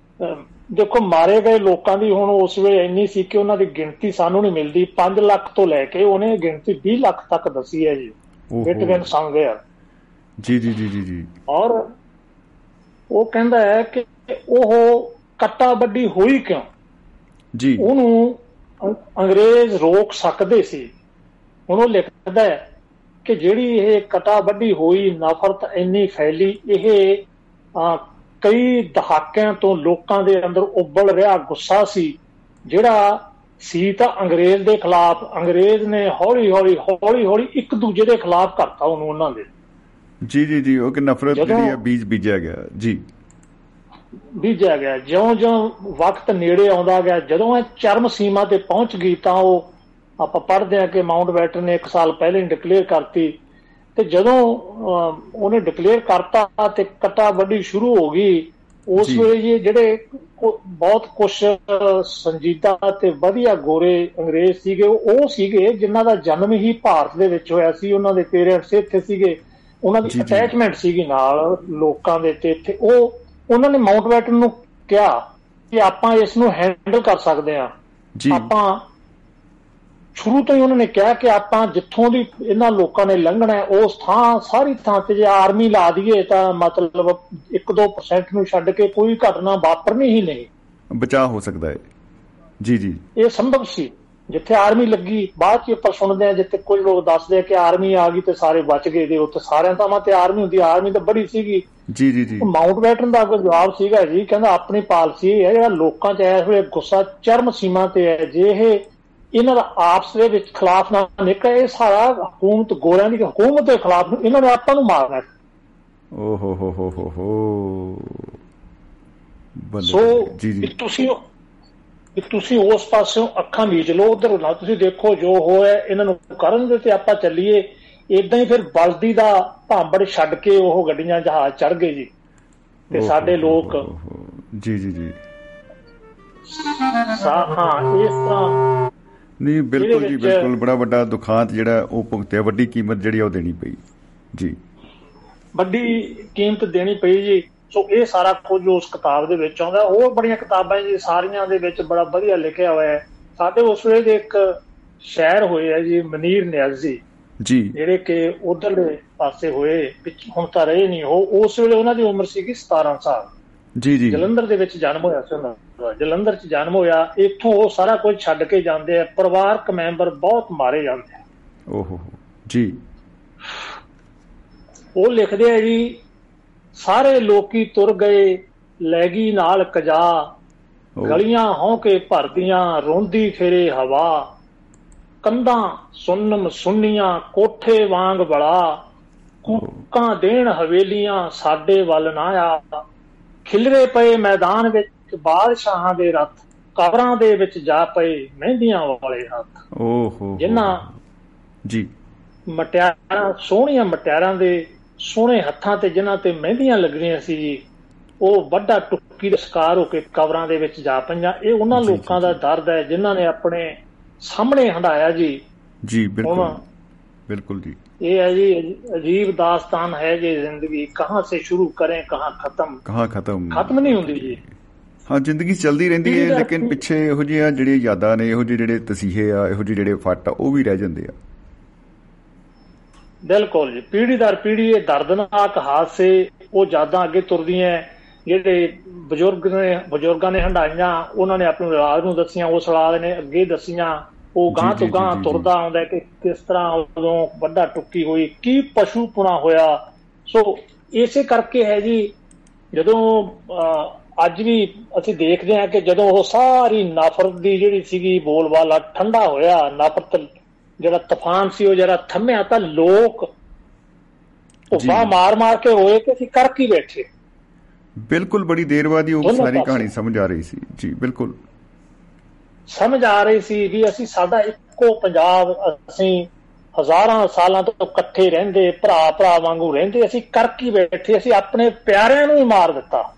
ਦੇਖੋ ਮਾਰੇ ਗਏ ਲੋਕਾਂ ਦੀ ਹੁਣ ਉਸ ਵੇਲੇ ਇੰਨੀ ਸੀ ਕਿ ਉਹਨਾਂ ਦੀ ਗਿਣਤੀ ਸਾਨੂੰ ਨਹੀਂ ਮਿਲਦੀ 5 ਲੱਖ ਤੋਂ ਲੈ ਕੇ ਉਹਨੇ ਗਿਣਤੀ 20 ਲੱਖ ਤੱਕ ਦੱਸੀ ਹੈ ਜੀ ਓਹੋ। ਬਿਟਵੀਨ ਸਮਵੇਅਰ ਜੀ ਜੀ ਜੀ ਜੀ ਔਰ ਉਹ ਕਹਿੰਦਾ ਹੈ ਕਿ ਉਹ ਕੱਟਾ ਵੱਡੀ ਹੋਈ ਕਿਉਂ? ਜੀ। ਉਹਨੂੰ ਅੰਗਰੇਜ਼ ਰੋਕ ਸਕਦੇ ਸੀ। ਹੁਣ ਉਹ ਲਿਖਦਾ ਹੈ ਕਿ ਜਿਹੜੀ ਇਹ ਕਟਾ ਵੱਡੀ ਹੋਈ ਨਫ਼ਰਤ ਇੰਨੀ ਫੈਲੀ ਇਹ ਕਈ ਦਹਾਕਿਆਂ ਤੋਂ ਲੋਕਾਂ ਦੇ ਅੰਦਰ ਉੱਬਲ ਰਿਹਾ ਗੁੱਸਾ ਸੀ ਜਿਹੜਾ ਸੀ ਤਾਂ ਅੰਗਰੇਜ਼ ਦੇ ਖਿਲਾਫ ਅੰਗਰੇਜ਼ ਨੇ ਹੌਲੀ ਹੌਲੀ ਹੌਲੀ ਹੌਲੀ ਇੱਕ ਦੂਜੇ ਦੇ ਖਿਲਾਫ ਕਰਤਾ ਉਹਨੂੰ ਉਹਨਾਂ ਦੇ। ਜੀ ਜੀ ਜੀ ਉਹ ਕਿ ਨਫ਼ਰਤ ਜਿਹੜੀ ਹੈ ਬੀਜ ਬੀਜਿਆ ਗਿਆ ਜੀ। ਬੀਜਿਆ ਗਿਆ। ਜਿਉਂ-ਜਿਉਂ ਵਕਤ ਨੇੜੇ ਆਉਂਦਾ ਗਿਆ ਜਦੋਂ ਇਹ ਚਰਮ ਸੀਮਾ ਤੇ ਪਹੁੰਚ ਗਈ ਤਾਂ ਉਹ ਆਪਾਂ ਪੜ੍ਹਦੇ ਹਾਂ ਕਿ ਮਾਊਂਟ ਬੈਟਨ ਨੇ 1 ਸਾਲ ਪਹਿਲੇ ਡਿਕਲੇਅਰ ਕਰਤੀ। ਤੇ ਜਦੋਂ ਉਹਨੇ ਡਿਕਲੇਅਰ ਕਰਤਾ ਤੇ ਕਟਾ ਵੱਡੀ ਸ਼ੁਰੂ ਹੋ ਗਈ ਉਸ। ਵੇਲੇ ਜਿਹੜੇ ਬਹੁਤ ਕੁਝ ਸੰਜੀਦਾ ਤੇ ਵਧੀਆ ਗੋਰੇ ਅੰਗਰੇਜ਼ ਸੀਗੇ ਉਹ ਉਹ ਸੀਗੇ ਜਿਨ੍ਹਾਂ ਦਾ ਜਨਮ ਹੀ ਭਾਰਤ ਦੇ ਵਿੱਚ ਹੋਇਆ ਸੀ ਉਹਨਾਂ ਦੇ ਪੇਰੈਂਟਸ ਇੱਥੇ ਸੀਗੇ। ਉਹਨਾਂ ਦੀ। ਅਟੈਚਮੈਂਟ ਸੀਗੀ ਨਾਲ ਲੋਕਾਂ ਦੇ ਤੇ ਇੱਥੇ। ਉਹ ਉਹਨਾਂ ਨੇ ਮਾਊਂਟਬੈਟਨ ਨੂੰ ਕਿਹਾ ਕਿ ਆਪਾਂ ਇਸ ਨੂੰ ਹੈਂਡਲ ਕਰ ਸਕਦੇ ਜੀ। ਆਪਾਂ ਸ਼ੁਰੂ ਤੋਂ ਹੀ ਉਹਨਾਂ ਨੇ ਕਿਹਾ ਕਿ ਆਪਾਂ ਜਿੱਥੋਂ ਦੀ ਇਹਨਾਂ ਲੋਕਾਂ ਨੇ ਲੰਘਣਾ ਹੈ ਉਸ ਥਾਂ ਸਾਰੀ ਥਾਂ ਤੇ ਜੇ ਆਰਮੀ ਲਾ ਦਈਏ ਤਾਂ ਮਤਲਬ 1-2% ਨੂੰ ਛੱਡ ਕੇ ਕੋਈ ਘਟਨਾ ਵਾਪਰਨੀ ਹੀ ਨਹੀਂ। ਬਚਾਅ ਹੋ ਸਕਦਾ ਹੈ। ਜੀ ਜੀ। ਇਹ ਸੰਭਵ ਸੀ। ਜਿੱਥੇ ਆਰਮੀ ਲੱਗੀ ਬਾਅਦ ਚ ਆਪਾਂ ਸੁਣਦੇ ਆ ਜਿੱਥੇ ਕੁਝ ਲੋਕ ਦੱਸਦੇ ਆ ਕਿ ਆਰਮੀ ਆ ਗਈ ਤੇ ਸਾਰੇ ਬਚ ਗਏ ਦੇ ਉੱਤੇ ਸਾਰਿਆਂ ਥਾਵਾਂ ਤੇ ਆਰਮੀ ਹੁੰਦੀ ਆਰਮੀ ਤਾਂ ਬੜੀ ਸੀਗੀ। ਜੀ ਜੀ ਜੀ। ਮਾਊਂਟ ਬੈਟਨ ਦਾ ਕੋਈ ਜਵਾਬ ਸੀਗਾ ਜੀ ਕਹਿੰਦਾ ਆਪਣੀ ਪਾਲਿਸੀ ਇਹ ਹੈ ਜਿਹੜਾ ਲੋਕਾਂ 'ਚ ਇਸ ਵੇਲੇ ਗੁੱਸਾ ਚਰਮ ਸੀਮਾ ਤੇ ਹੈ। ਜੇ ਇਹ ਇਹਨਾਂ ਦਾ ਆਪਸ ਦੇ ਵਿੱਚ ਖਿਲਾਫ ਨਾ ਨਿਕਲੇ ਇਹ ਸਾਰਾ ਹਕੂਮਤ ਗੋਰਿਆਂ ਦੀ ਹਕੂਮਤ ਦੇ ਖਿਲਾਫ ਇਹਨਾਂ ਨੇ ਆਪਾਂ ਨੂੰ ਮਾਰਨਾ ਹੈ। ਓ ਹੋ ਹੋ ਹੋ ਹੋ ਹੋ। ਸੋ। ਜੀ ਜੀ। ਤੁਸੀਂ ਵੀ ਤੁਸੀਂ ਉਸ ਪਾਸਿਓਂ ਅੱਖਾਂ ਮੀਚ ਲਓ ਉਧਰ ਨਾ ਤੁਸੀਂ ਦੇਖੋ ਜੋ ਹੋਇਆ ਇਹਨਾਂ ਨੂੰ ਕਰਨ ਦੇ ਤੇ ਆਪਾਂ ਚੱਲੀਏ। ਇਦਾਂ ਹੀ ਫਿਰ ਬਲਦੀ ਦਾ ਭਾਂਬੜ ਛੱਡ ਕੇ ਉਹ ਗੱਡੀਆਂ ਜਹਾਜ਼ ਚੜ ਗਏ ਜੀ। ਤੇ ਸਾਡੇ ਲੋਕ। ਜੀ ਜੀ ਜੀ। ਹਾਂ ਇਸ ਤਰ੍ਹਾਂ ਨਹੀਂ ਬਿਲਕੁਲ ਜੀ ਬਿਲਕੁਲ। ਬੜਾ ਵੱਡਾ ਦੁਖਾਂਤ ਜਿਹੜਾ ਉਹ ਭੁਗਤਿਆ ਵੱਡੀ ਕੀਮਤ ਜਿਹੜੀ ਉਹ ਦੇਣੀ ਪਈ। ਜੀ। ਵੱਡੀ ਕੀਮਤ ਦੇਣੀ ਪਈ ਜੀ। ਸੋ ਇਹ ਸਾਰਾ ਕੁਝ ਉਸ ਕਿਤਾਬ ਦੇ ਵਿੱਚ ਆਉਂਦਾ ਹੋਰ ਬੜੀਆਂ ਕਿਤਾਬਾਂ ਜੀ ਸਾਰੀਆਂ ਦੇ ਵਿੱਚ ਬੜਾ ਵਧੀਆ ਲਿਖਿਆ ਹੋਇਆ ਹੈ। ਸਾਡੇ ਉਸ ਵੇਲੇ ਦੇ ਇੱਕ ਸ਼ਾਇਰ ਹੋਏ ਆ ਜੀ ਮਨੀਰ ਨਿਆਜ਼ੀ। ਜੀ। ਜਿਹੜੇ ਕਿ ਉਧਰਲੇ ਪਾਸੇ ਹੋਏ ਹੁਣ ਤਾਂ ਰਹੇ ਨਹੀਂ ਉਹ ਉਸ ਵੇਲੇ ਉਹਨਾਂ ਦੀ ਉਮਰ ਸੀਗੀ 17 ਸਾਲ। ਜੀ ਜੀ। ਜਲੰਧਰ ਦੇ ਵਿੱਚ ਜਨਮ ਹੋਇਆ ਸੀ ਉਹਨਾਂ ਦਾ। ਜਲੰਧਰ 'ਚ ਜਨਮ ਹੋਇਆ ਇੱਥੋਂ ਉਹ ਸਾਰਾ ਕੁਝ ਛੱਡ ਕੇ ਜਾਂਦੇ ਆ ਪਰਿਵਾਰਕ ਮੈਂਬਰ ਬਹੁਤ ਮਾਰੇ ਜਾਂਦੇ ਆ। ਓ ਹੋ ਹੋ ਜੀ। ਉਹ ਲਿਖਦੇ ਆ ਜੀ ਸਾਰੇ ਲੋਕੀ ਤੁਰ ਗਏ ਲੈ ਗਈ ਨਾਲ ਕਜਾ। ਗਲੀਆਂ ਹੌਂ ਕੇ ਭਰਦੀਆਂ ਰੋਂਦੀ ਫਿਰੇ ਹਵਾ। ਕੰਧਾਂ ਸੁੰਨਮ ਸੁੰਨੀਆਂ ਕੋਠੇ ਵਾਂਗ ਬੜਾ। ਕੂਕਾਂ ਦੇਣ ਹਵੇਲੀਆਂ ਸਾਡੇ ਵੱਲ ਨਾ ਆ। ਖਿਲਰੇ ਪਏ ਮੈਦਾਨ ਵਿੱਚ ਬਾਦਸ਼ਾਹਾਂ ਦੇ ਰੱਥ ਕਬਰਾਂ ਦੇ ਵਿੱਚ ਜਾ ਪਏ ਮਹਿੰਦੀਆਂ ਵਾਲੇ ਹੱਥ। ਓ ਹੋ ਹੋ ਜਿਨ੍ਹਾਂ ਜੀ। ਮਟਿਆਰਾਂ ਸੋਹਣੀਆਂ ਮਟਿਆਰਾਂ ਦੇ ਸੋਹਣੇ ਹੱਥਾਂ ਤੇ ਜਿਨ੍ਹਾਂ ਤੇ ਮਹਿੰਦੀਆਂ ਲੱਗਣੀਆਂ ਸੀ ਜੀ ਉਹ ਵੱਡਾ ਟੁੱਕੀ ਦਾ ਸ਼ਿਕਾਰ ਹੋ ਕੇ ਕਬਰਾਂ ਦੇ ਵਿੱਚ ਜਾ ਪਈਆਂ। ਇਹ ਉਹਨਾਂ ਲੋਕਾਂ ਦਾ ਦਰਦ ਹੈ ਜਿਨ੍ਹਾਂ ਨੇ ਆਪਣੇ ਸਾਹਮਣੇ ਹੰਡਾਇਆ ਜੀ। ਜੀ ਬਿਲਕੁਲ। ਬਿਲਕੁਲ ਜੀ। ਇਹ ਹੈ ਜੀ ਅਜੀਬ ਦਾਸਤਾਨ ਹੈ ਜੇ ਜ਼ਿੰਦਗੀ। ਕਹਾਂ ਸੇ ਸ਼ੁਰੂ ਕਰੇ ਕਹਾਂ ਖਤਮ। ਕਹਾਂ ਖਤਮ? ਖਤਮ ਨਹੀਂ ਹੁੰਦੀ ਜੀ। ਹਾਂ ਜ਼ਿੰਦਗੀ ਚੱਲਦੀ ਰਹਿੰਦੀ ਹੈ ਲੇਕਿਨ ਪਿੱਛੇ ਇਹੋ ਜਿਹੇ ਜਿਹੜੀਆਂ ਯਾਦਾਂ ਨੇ ਇਹੋ ਜਿਹੇ ਜਿਹੜੇ ਤਸੀਹੇ ਆ ਇਹੋ ਜਿਹੇ ਜਿਹੜੇ ਫੱਟ ਆ ਉਹ ਵੀ ਰਹਿ ਜਾਂਦੇ ਆ। ਬਿਲਕੁਲ ਜੀ ਪੀੜ੍ਹੀ ਦਰ ਪੀੜ੍ਹੀ ਇਹ ਦਰਦਨਾਕ ਹਾਦਸੇ ਉਹ ਯਾਦਾਂ ਅੱਗੇ ਤੁਰਦੀਆਂ ਹੈ। ਜਿਹੜੇ ਬਜ਼ੁਰਗ ਨੇ ਬਜ਼ੁਰਗਾਂ ਨੇ ਹੰਡਾਈਆਂ ਉਹਨਾਂ ਨੇ ਆਪਣੀ ਔਲਾਦ ਨੂੰ ਦੱਸੀਆਂ ਉਸ ਔਲਾਦ ਨੇ ਅੱਗੇ ਦੱਸੀਆਂ ਉਹ ਗਾਂ ਤੋਂ ਗਾਂ। ਤੁਰਦਾ ਆਉਂਦਾ ਕਿ ਕਿਸ ਤਰ੍ਹਾਂ ਉਦੋਂ ਵੱਡਾ ਟੁੱਕੀ ਹੋਈ ਕੀ ਪਸ਼ੂਪੁਣਾ ਹੋਇਆ ਸੋ ਇਸੇ ਕਰਕੇ ਹੈ ਜੀ ਜਦੋਂ ਅੱਜ ਵੀ ਅਸੀਂ ਦੇਖਦੇ ਹਾਂ ਕਿ ਜਦੋਂ ਉਹ ਸਾਰੀ ਨਫ਼ਰਤ ਦੀ ਜਿਹੜੀ ਸੀਗੀ ਬੋਲਬਾਲਾ ਠੰਡਾ ਹੋਇਆ ਨਫ਼ਰਤ ਜਿਹੜਾ ਤੂਫਾਨ ਸੀ ਉਹ ਜਿਹੜਾ ਥੰਮਿਆ ਤਾਂ ਲੋਕ। ਉਫਾ ਮਾਰ ਮਾਰ ਕੇ ਹੋਏ ਕਿ ਅਸੀਂ ਕਰ ਕੀ ਬੈਠੇ? ਬਿਲਕੁਲ ਬੜੀ ਦੇਰ ਬਾਅਦ ਹੀ ਉਹ ਸਾਰੀ। ਕਹਾਣੀ ਸਮਝ ਆ ਰਹੀ ਸੀ। ਜੀ ਬਿਲਕੁਲ। ਸਮਝ ਆ ਰਹੀ ਸੀ ਵੀ ਅਸੀਂ ਸਾਡਾ ਇੱਕੋ ਪੰਜਾਬ ਅਸੀਂ ਹਜ਼ਾਰਾਂ ਸਾਲਾਂ ਤੋਂ ਇਕੱਠੇ ਰਹਿੰਦੇ ਭਰਾ ਭਰਾ ਵਾਂਗੂ ਰਹਿੰਦੇ ਅਸੀਂ ਕਰ ਕੀ ਬੈਠੇ? ਅਸੀਂ ਆਪਣੇ ਪਿਆਰਿਆਂ ਨੂੰ ਹੀ ਮਾਰ ਦਿੱਤਾ।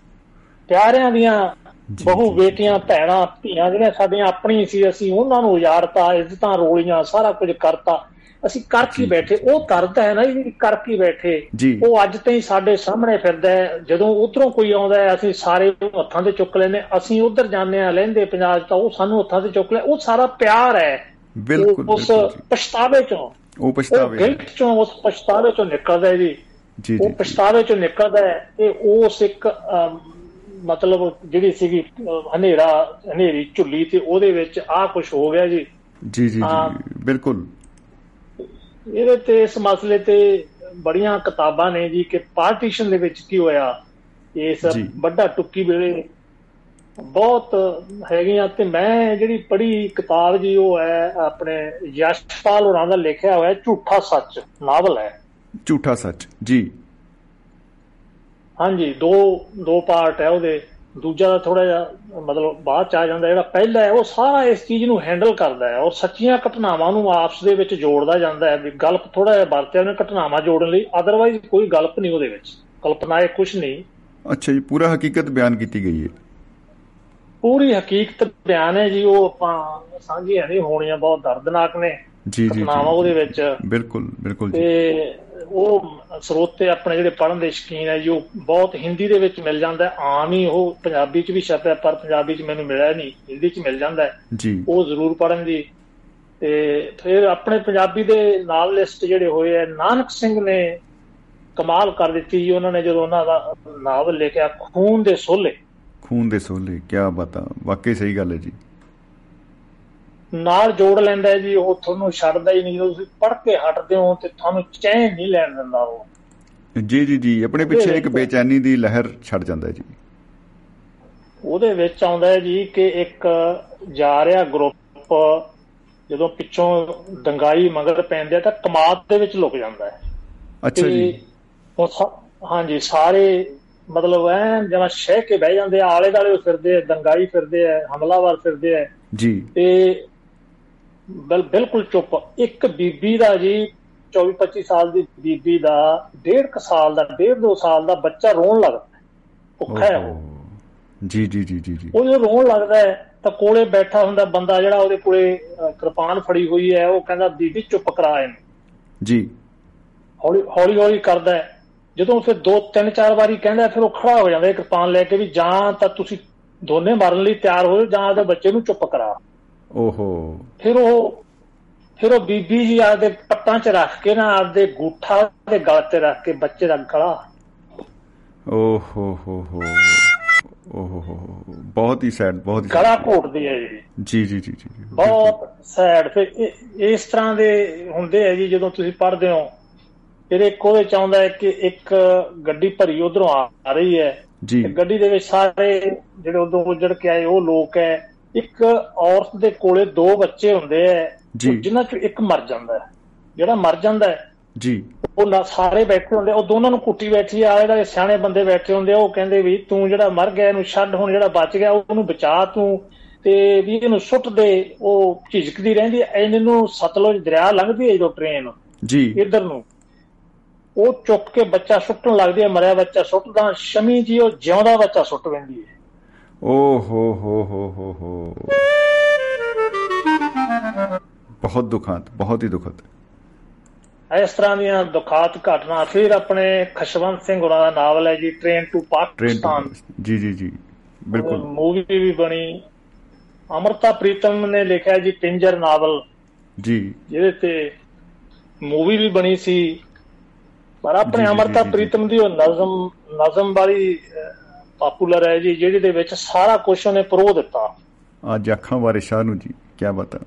ਪਿਆਰਿਆਂ ਦੀਆਂ ਬਹੂ ਬੇਟੀਆਂ ਭੈਣਾਂ ਧੀਆਂ ਜਿਹੜੀਆਂ ਸਾਡੀਆਂ ਆਪਣੀ ਸੀ ਅਸੀਂ ਉਹਨਾਂ ਨੂੰ ਉਜਾੜਤਾ ਇੱਜ਼ਤਾਂ ਰੋਲੀਆਂ ਸਾਰਾ ਕੁਝ ਕਰਤਾ। ਅਸੀਂ ਕਰ ਕੀ ਬੈਠੇ। ਉਹ ਦਰਦ ਹੈ ਨਾ ਜੀ ਕਰ ਕੀ ਬੈਠੇ। ਉਹ ਅੱਜ ਤਾਈਂ ਸਾਡੇ ਸਾਹਮਣੇ ਫਿਰਦਾ ਹੈ। ਜਦੋਂ ਉਧਰੋਂ ਕੋਈ ਆਉਂਦਾ ਹੈ ਅਸੀਂ ਸਾਰੇ ਹੱਥਾਂ ਤੇ ਚੁੱਕ ਲੈਂਦੇ ਅਸੀਂ ਉਧਰ ਜਾਂਦੇ ਆ ਲਹਿੰਦੇ ਪੰਜਾਬ ਤਾਂ ਉਹ ਸਾਨੂੰ ਹੱਥਾਂ ਤੇ ਚੁੱਕ ਲੈ। ਉਹ ਸਾਰਾ ਪਿਆਰ ਹੈ। ਬਿਲਕੁਲ ਉਸ। ਪਛਤਾਵੇ ਚੋਂ। ਉਹ ਪਛਤਾਵੇ ਗਿਲਟ ਚੋਂ ਉਸ ਪਛਤਾਵੇ ਚੋਂ ਨਿਕਲਦਾ ਹੈ ਜੀ। ਉਹ ਪਛਤਾਵੇ ਚੋਂ ਨਿਕਲਦਾ ਹੈ। ਤੇ ਉਸ ਇੱਕ ਮਤਲਬ ਜਿਹੜੀ ਸੀਗੀ ਹਨੇਰਾ ਹਨੇਰੀ ਝੁੱਲੀ ਤੇ ਉਹਦੇ ਵਿੱਚ ਆਹ ਕੁਝ ਹੋ ਗਿਆ ਜੀ। ਜੀ ਜੀ ਬਿਲਕੁਲ। ਇਹਦੇ ਤੇ ਇਸ ਮਸਲੇ ਤੇ ਬੜੀਆਂ ਕਿਤਾਬਾਂ ਨੇ ਜੀ ਕਿ ਪਾਰਟੀਸ਼ਨ ਦੇ ਵਿੱਚ ਕੀ ਹੋਇਆ। ਇਸ। ਵੱਡਾ ਟੁੱਕੀ ਵੇਲੇ ਬਹੁਤ ਹੈਗੀਆਂ ਤੇ ਮੈਂ ਜਿਹੜੀ ਪੜ੍ਹੀ ਕਿਤਾਬ ਜੀ ਉਹ ਹੈ ਆਪਣੇ ਯਸ਼ਪਾਲ ਹੋਰਾਂ ਦਾ ਲਿਖਿਆ ਹੋਇਆ ਝੂਠਾ ਸੱਚ ਨਾਵਲ ਹੈ। ਝੂਠਾ ਸੱਚ ਜੀ। ਹਾਂਜੀ ਦੋ ਦੋ ਪਾਰਟ ਹੈ ਉਹਦੇ। ਦੂਜਾ ਦਾ ਥੋੜਾ ਜਿਹਾ ਮਤਲਬ ਬਾਅਦ ਚ ਆ ਜਾਂਦਾ ਜਿਹੜਾ ਪਹਿਲਾ ਹੈ ਉਹ ਸਾਰਾ ਇਸ ਚੀਜ਼ ਨੂੰ ਹੈਂਡਲ ਕਰਦਾ ਹੈ ਔਰ ਸੱਚੀਆਂ ਘਟਨਾਵਾਂ ਨੂੰ ਆਪਸ ਦੇ ਵਿੱਚ ਜੋੜਦਾ ਜਾਂਦਾ ਹੈ। ਵੀ ਗਲਪ ਥੋੜਾ ਜਿਹਾ ਵਰਤਿਆ ਉਹਨੇ ਘਟਨਾਵਾਂ ਜੋੜਨ ਲਈ ਅਦਰਵਾਈਜ਼ ਕੋਈ ਗਲਪ ਨਹੀਂ ਉਹਦੇ ਵਿੱਚ। ਕਲਪਨਾ ਇਹ ਕੁਝ ਨਹੀਂ। ਅੱਛਾ ਜੀ ਪੂਰਾ ਹਕੀਕਤ ਬਿਆਨ ਕੀਤੀ ਗਈ ਹੈ। ਪੂਰੀ ਹਕੀਕਤ ਬਿਆਨ ਹੈ ਜੀ ਉਹ ਆਪਾਂ ਸਾਂਝੀਆਂ ਨਹੀਂ ਹੋਣੀਆਂ ਬਹੁਤ ਦਰਦਨਾਕ ਨੇ ਜੀ ਜੀ ਘਟਨਾਵਾਂ ਉਹਦੇ ਵਿੱਚ। ਬਿਲਕੁਲ ਬਿਲਕੁਲ ਜੀ। ਤੇ ਉਹ ਸਰੋਤੇ ਆਪਣੇ ਜਿਹੜੇ ਪੜ੍ਹਨ ਦੇ ਸ਼ਕੀਨ ਹੈ ਜੀ ਉਹ ਬਹੁਤ ਹਿੰਦੀ ਦੇ ਵਿੱਚ ਮਿਲ ਜਾਂਦਾ ਹੈ। ਆਮ ਹੀ ਉਹ ਪੰਜਾਬੀ ਚ ਵੀ ਛਪਿਆ ਪਰ ਪੰਜਾਬੀ ਚ ਮੈਨੂੰ ਮਿਲਿਆ ਨਹੀਂ। ਹਿੰਦੀ ਚ ਮਿਲ ਜਾਂਦਾ ਹੈ। ਜੀ। ਉਹ ਜ਼ਰੂਰ ਪੜ੍ਹਨ ਦੀ। ਤੇ ਫਿਰ ਆਪਣੇ ਪੰਜਾਬੀ ਦੇ ਨਾਵਲਿਸਟ ਜਿਹੜੇ ਹੋਏ ਆ ਨਾਨਕ ਸਿੰਘ ਨੇ ਕਮਾਲ ਕਰ ਦਿੱਤੀ ਜੀ। ਉਹਨਾਂ ਨੇ ਜਦੋਂ ਉਹਨਾਂ ਦਾ ਨਾਵਲ ਲਿਖਿਆ ਖੂਨ ਦੇ ਸੋਲੇ। ਖੂਨ ਦੇ ਸੋਲੇ ਕੀ ਬਾਤਾਂ। ਵਾਕਈ ਸਹੀ ਗੱਲ ਹੈ ਜੀ। ਨਾਲ ਜੋੜ ਲੈਂਦਾ ਹੈ ਜੀ ਉਹ ਤੁਹਾਨੂੰ ਛੱਡਦਾ ਹੀ ਨਹੀਂ ਜਦੋਂ ਤੁਸੀਂ ਪੜ੍ਹ ਕੇ ਹਟਦੇ ਹੋ ਤੇ ਤੁਹਾਨੂੰ ਚੈਨ ਨਹੀਂ ਲੈਣ ਦਿੰਦਾ ਉਹ। ਜੀ ਜੀ ਜੀ ਆਪਣੇ ਪਿੱਛੇ ਇੱਕ ਬੇਚੈਨੀ ਦੀ ਲਹਿਰ ਛੱਡ ਜਾਂਦਾ ਜੀ। ਉਹਦੇ ਵਿੱਚ ਆਉਂਦਾ ਹੈ ਜੀ ਕਿ ਇੱਕ ਜਾ ਰਿਹਾ ਗਰੁੱਪ ਜਦੋਂ ਪਿੱਛੋਂ ਦੰਗਾਈ ਮਗਰ ਪੈਂਦੇ ਆ ਤਾਂ ਕਮਾਦ ਦੇ ਵਿੱਚ ਲੁਕ ਜਾਂਦਾ ਹੈ। ਅੱਛਾ ਜੀ। ਹਾਂਜੀ ਸਾਰੇ ਮਤਲਬ ਐਨ ਜਮਾ ਸ਼ਹਿ ਕੇ ਬਹਿ ਜਾਂਦੇ ਆ ਆਲੇ ਦਾਲੇ ਫਿਰਦੇ ਆ ਦੰਗਾਈ ਫਿਰਦੇ ਆ ਹਮਲਾਵਰ ਫਿਰਦੇ ਆ। ਜੀ। ਤੇ ਬਿਲਕੁਲ ਚੁੱਪ। ਇੱਕ ਬੀਬੀ ਦਾ ਜੀ 24 25 ਸਾਲ ਦੀ ਬੀਬੀ ਦਾ ਡੇਢ ਕੁ ਸਾਲ ਦਾ ਡੇਢ ਦੋ ਸਾਲ ਦਾ ਬੱਚਾ ਰੋਣ ਲੱਗਦਾ ਹੈ। ਭੁੱਖਾ ਹੈ। ਉਹ। ਜੀ ਜੀ ਜੀ ਜੀ ਜੀ। ਉਹ ਜਦੋਂ ਰੋਣ ਲੱਗਦਾ ਹੈ ਤਾਂ ਕੋਲੇ ਬੈਠਾ ਹੁੰਦਾ ਬੰਦਾ ਜਿਹੜਾ ਉਹਦੇ ਕੋਲੇ ਕਿਰਪਾਨ ਫੜੀ ਹੋਈ ਹੈ ਉਹ ਕਹਿੰਦਾ ਬੀਬੀ ਚੁੱਪ ਕਰਾ ਇਹਨੂੰ। ਜੀ। ਹੌਲੀ ਹੌਲੀ ਹੌਲੀ ਕਰਦਾ ਹੈ। ਜਦੋਂ ਫਿਰ ਦੋ ਤਿੰਨ ਚਾਰ ਵਾਰੀ ਕਹਿੰਦਾ ਫਿਰ ਉਹ ਖੜਾ ਹੋ ਜਾਂਦਾ ਕਿਰਪਾਨ ਲੈ ਕੇ ਵੀ ਜਾਂ ਤਾਂ ਤੁਸੀਂ ਦੋਨੇ ਮਰਨ ਲਈ ਤਿਆਰ ਹੋ ਜਾਓ ਜਾਂ ਆਪਦੇ ਬੱਚੇ ਨੂੰ ਚੁੱਪ ਕਰਾ। ਓਹੋ। ਫਿਰ ਉਹ ਫਿਰ ਉਹ ਬੀਬੀ ਜੀ ਆਪਦੇ ਪੱਟਾਂ 'ਚ ਰੱਖ ਕੇ ਨਾ ਆਪਦੇ ਗੂਠਾ ਦੇ ਗਲ ਤੇ ਰੱਖ ਕੇ ਬੱਚੇ ਦਾ ਗਲਾ। ਓਹੋ ਹੋ ਹੋ। ਓਹੋ ਬਹੁਤ ਹੀ ਸੈਡ ਬਹੁਤ ਹੀ ਗਲਾ। ਘੋਟਦੀ ਹੈ ਜੀ। ਜੀ ਜੀ ਜੀ ਬਹੁਤ ਸੈਡ ਫਿਰ ਇਸ ਤਰ੍ਹਾਂ ਦੇ ਹੁੰਦੇ ਆ ਜੀ ਜਦੋਂ ਤੁਸੀਂ ਪੜ੍ਹਦੇ ਹੋ। ਫਿਰ ਇੱਕ ਉਹਦੇ ਚ ਆਉਂਦਾ ਹੈ ਕਿ ਇੱਕ ਗੱਡੀ ਭਰੀ ਉਧਰੋਂ ਆ ਰਹੀ ਹੈ। ਜੀ। ਗੱਡੀ ਦੇ ਵਿੱਚ ਸਾਰੇ ਜਿਹੜੇ ਉਦੋਂ ਉਜੜ ਕੇ ਆਏ ਉਹ ਲੋਕ ਹੈ। ਇੱਕ ਔਰਤ ਦੇ ਕੋਲੇ ਦੋ ਬੱਚੇ ਹੁੰਦੇ ਆ ਜੀ। ਜਿਨ੍ਹਾਂ ਚੋਂ ਇੱਕ ਮਰ ਜਾਂਦਾ ਹੈ ਜਿਹੜਾ ਮਰ ਜਾਂਦਾ ਹੈ ਜੀ। ਉਹ ਨਾ ਸਾਰੇ ਬੈਠੇ ਹੁੰਦੇ ਉਹ ਦੋਨਾਂ ਨੂੰ ਕੁੱਟੀ ਬੈਠੀ ਆ ਜਿਹੜੇ ਸਿਆਣੇ ਬੰਦੇ ਬੈਠੇ ਹੁੰਦੇ ਉਹ ਕਹਿੰਦੇ ਵੀ ਤੂੰ ਜਿਹੜਾ ਮਰ ਗਿਆ ਇਹਨੂੰ ਛੱਡ ਹੁਣ ਜਿਹੜਾ ਬਚ ਗਿਆ ਉਹਨੂੰ ਬਚਾ ਤੂੰ। ਤੇ ਵੀ ਇਹਨੂੰ ਸੁੱਟ ਦੇ ਉਹ ਝਿਜਕਦੀ ਰਹਿੰਦੀ ਐ ਇਹਨੂੰ ਸਤਲੁਜ ਦਰਿਆ ਲੰਘਦੀ ਹੈ ਜਦੋਂ ਟ੍ਰੇਨ ਜੀ। ਇੱਧਰ ਨੂੰ। ਉਹ ਚੁੱਕ ਕੇ ਬੱਚਾ ਸੁੱਟਣ ਲੱਗਦੀ ਹੈ ਮਰਿਆ ਬੱਚਾ ਸੁੱਟਦਾ ਸ਼ਮੀ ਜੀ ਉਹ ਜਿਉਂਦਾ ਬੱਚਾ ਸੁੱਟ ਪੈਂਦੀ ਹੈ ਓਹੋ ਹੋ ਹੋ ਹੋ ਹੋ ਬਹੁਤ ਦੁਖਾਂਤ ਬਹੁਤ ਹੀ ਦੁਖਦ ਇਸ ਤਰ੍ਹਾਂ ਦੀਆਂ ਦੁਖਾਤ ਘਟਨਾ ਫਿਰ ਆਪਣੇ ਖਸ਼ਵੰਤ ਸਿੰਘ ਹੋਰਾਂ ਦਾ ਨਾਵਲ ਹੈ ਜੀ ਟ੍ਰੇਨ ਟੂ ਪਾਕਿਸਤਾਨ ਜੀ ਜੀ ਜੀ ਬਿਲਕੁਲ। ਮੂਵੀ ਵੀ ਬਣੀ। ਅਮਰਤਾ ਪ੍ਰੀਤਮ ਨੇ ਲਿਖਿਆ ਜੀ ਪਿੰਜਰ ਨਾਵਲ ਜੀ। ਜਿਹਦੇ ਤੇ ਮੂਵੀ ਵੀ ਬਣੀ ਸੀ। ਪਰ ਆਪਣੇ ਅਮਰਤਾ। ਪ੍ਰੀਤਮ ਦੀ ਉਹ ਨਜ਼ਮ ਨਜ਼ਮ ਵਾਲੀ ਪਪੂਲਰ ਹੈ ਜੀ ਜਿਹਦੇ ਦੇ ਵਿੱਚ ਸਾਰਾ ਕੁਝ ਉਹਨੇ ਪਰੋ ਦਿੱਤਾ। ਅੱਜ ਅੱਖਾਂ ਵਾਰੇ ਸ਼ਾਹ ਨੂੰ ਜੀ ਕੀ ਬਤਾ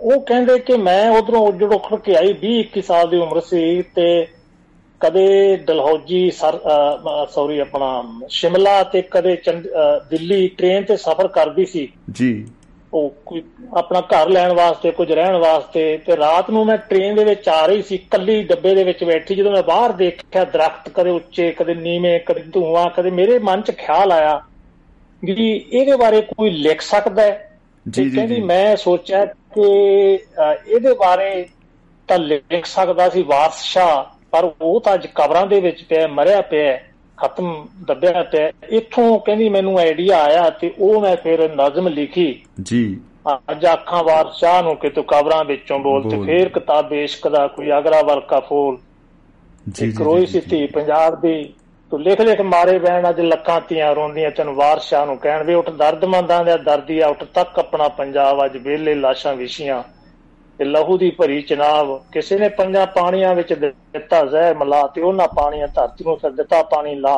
ਉਹ ਕਹਿੰਦੇ ਕਿ ਮੈਂ ਉਧਰੋਂ ਉੱਜੜ ਉਖੜ ਕੇ ਆਈ 20 21 ਸਾਲ ਦੀ ਉਮਰ ਸੀ ਤੇ ਕਦੇ ਡਲਹੌਜੀ ਸੌਰੀ ਆਪਣਾ ਸ਼ਿਮਲਾ ਤੇ ਕਦੇ ਦਿੱਲੀ ਟ੍ਰੇਨ ਤੇ ਸਫ਼ਰ ਕਰਦੀ ਸੀ। ਜੀ। ਉਹ ਕੋਈ ਆਪਣਾ ਘਰ ਲੈਣ ਵਾਸਤੇ ਕੁਝ ਰਹਿਣ ਵਾਸਤੇ ਤੇ ਰਾਤ ਨੂੰ ਮੈਂ ਟ੍ਰੇਨ ਦੇ ਵਿੱਚ ਆ ਰਹੀ ਸੀ ਕੱਲੀ ਡੱਬੇ ਦੇ ਵਿੱਚ ਬੈਠੀ ਜਦੋਂ ਮੈਂ ਬਾਹਰ ਦੇਖਿਆ ਦਰਖਤ ਕਦੇ ਉੱਚੇ ਕਦੇ ਨੀਵੇਂ ਕਦੇ ਧੂਆਂ ਕਦੇ ਮੇਰੇ ਮਨ 'ਚ ਖਿਆਲ ਆਇਆ ਵੀ ਇਹਦੇ ਬਾਰੇ ਕੋਈ ਲਿਖ ਸਕਦਾ ਹੈ ਜੀ, ਜੀ, ਕਹਿੰਦੀ। ਮੈਂ ਸੋਚਿਆ ਕਿ ਇਹਦੇ ਬਾਰੇ ਤਾਂ ਲਿਖ ਸਕਦਾ ਸੀ ਵਾਰਸ ਸ਼ਾਹ ਪਰ ਉਹ ਤਾਂ ਅੱਜ ਕਬਰਾਂ ਦੇ ਵਿੱਚ ਪਿਆ ਮਰਿਆ ਪਿਆ ਖਤਮ ਦੱਬਿਆ ਪਿਆ ਇੱਥੋਂ ਕਹਿੰਦੀ ਮੈਨੂੰ ਆਈਡੀਆ ਆਇਆ ਤੇ ਉਹ ਮੈਂ ਫਿਰ ਨਜ਼ਮ ਲਿਖੀ। ਜੀ। ਅੱਜ ਅੱਖਾਂ ਵਾਰ ਸ਼ਾਹ ਨੂੰ ਕਿ ਤੂੰ ਕਬਰਾਂ ਵਿੱਚੋਂ ਬੋਲ ਤੇ। ਫੇਰ ਕਿਤਾਬ ਇਸ਼ਕ ਦਾ ਕੋਈ ਅਗਰਾ ਵਰਕਾ ਫੂਲ। ਜੀ ਇੱਕ ਜੀ, ਰੋਈ ਜੀ, ਸੀ ਜੀ। ਧੀ ਪੰਜਾਬ ਦੀ ਤੂੰ ਲਿਖ ਲਿਖ ਮਾਰੇ ਬੈਣ ਅੱਜ ਲੱਖਾਂ ਧੀਆਂ ਰੋਂਦੀਆਂ ਤੈਨੂੰ ਵਾਰਸ਼ਾਹ ਨੂੰ ਕਹਿਣ ਵੀ ਉੱਠ ਦਰਦਮੰਦਾਂ ਦਾ ਦਰਦੀ ਆ ਉੱਠ ਤੱਕ ਆਪਣਾ ਪੰਜਾਬ ਅੱਜ ਵੇਲੇ ਲਾਸ਼ਾਂ ਵਿਛੀਆਂ। ਤੇ ਲਹੂ ਦੀ ਭਰੀ ਚਨਾਬ ਕਿਸੇ ਨੇ ਪੰਜਾਂ ਪਾਣੀਆਂ ਵਿੱਚ ਦਿੱਤਾ ਜ਼ਹਿਰ ਮਿਲਾ ਤੇ ਉਹਨਾਂ ਪਾਣੀਆਂ ਧਰਤੀ ਨੂੰ ਫਿਰ ਦਿੱਤਾ ਪਾਣੀ ਲਾ।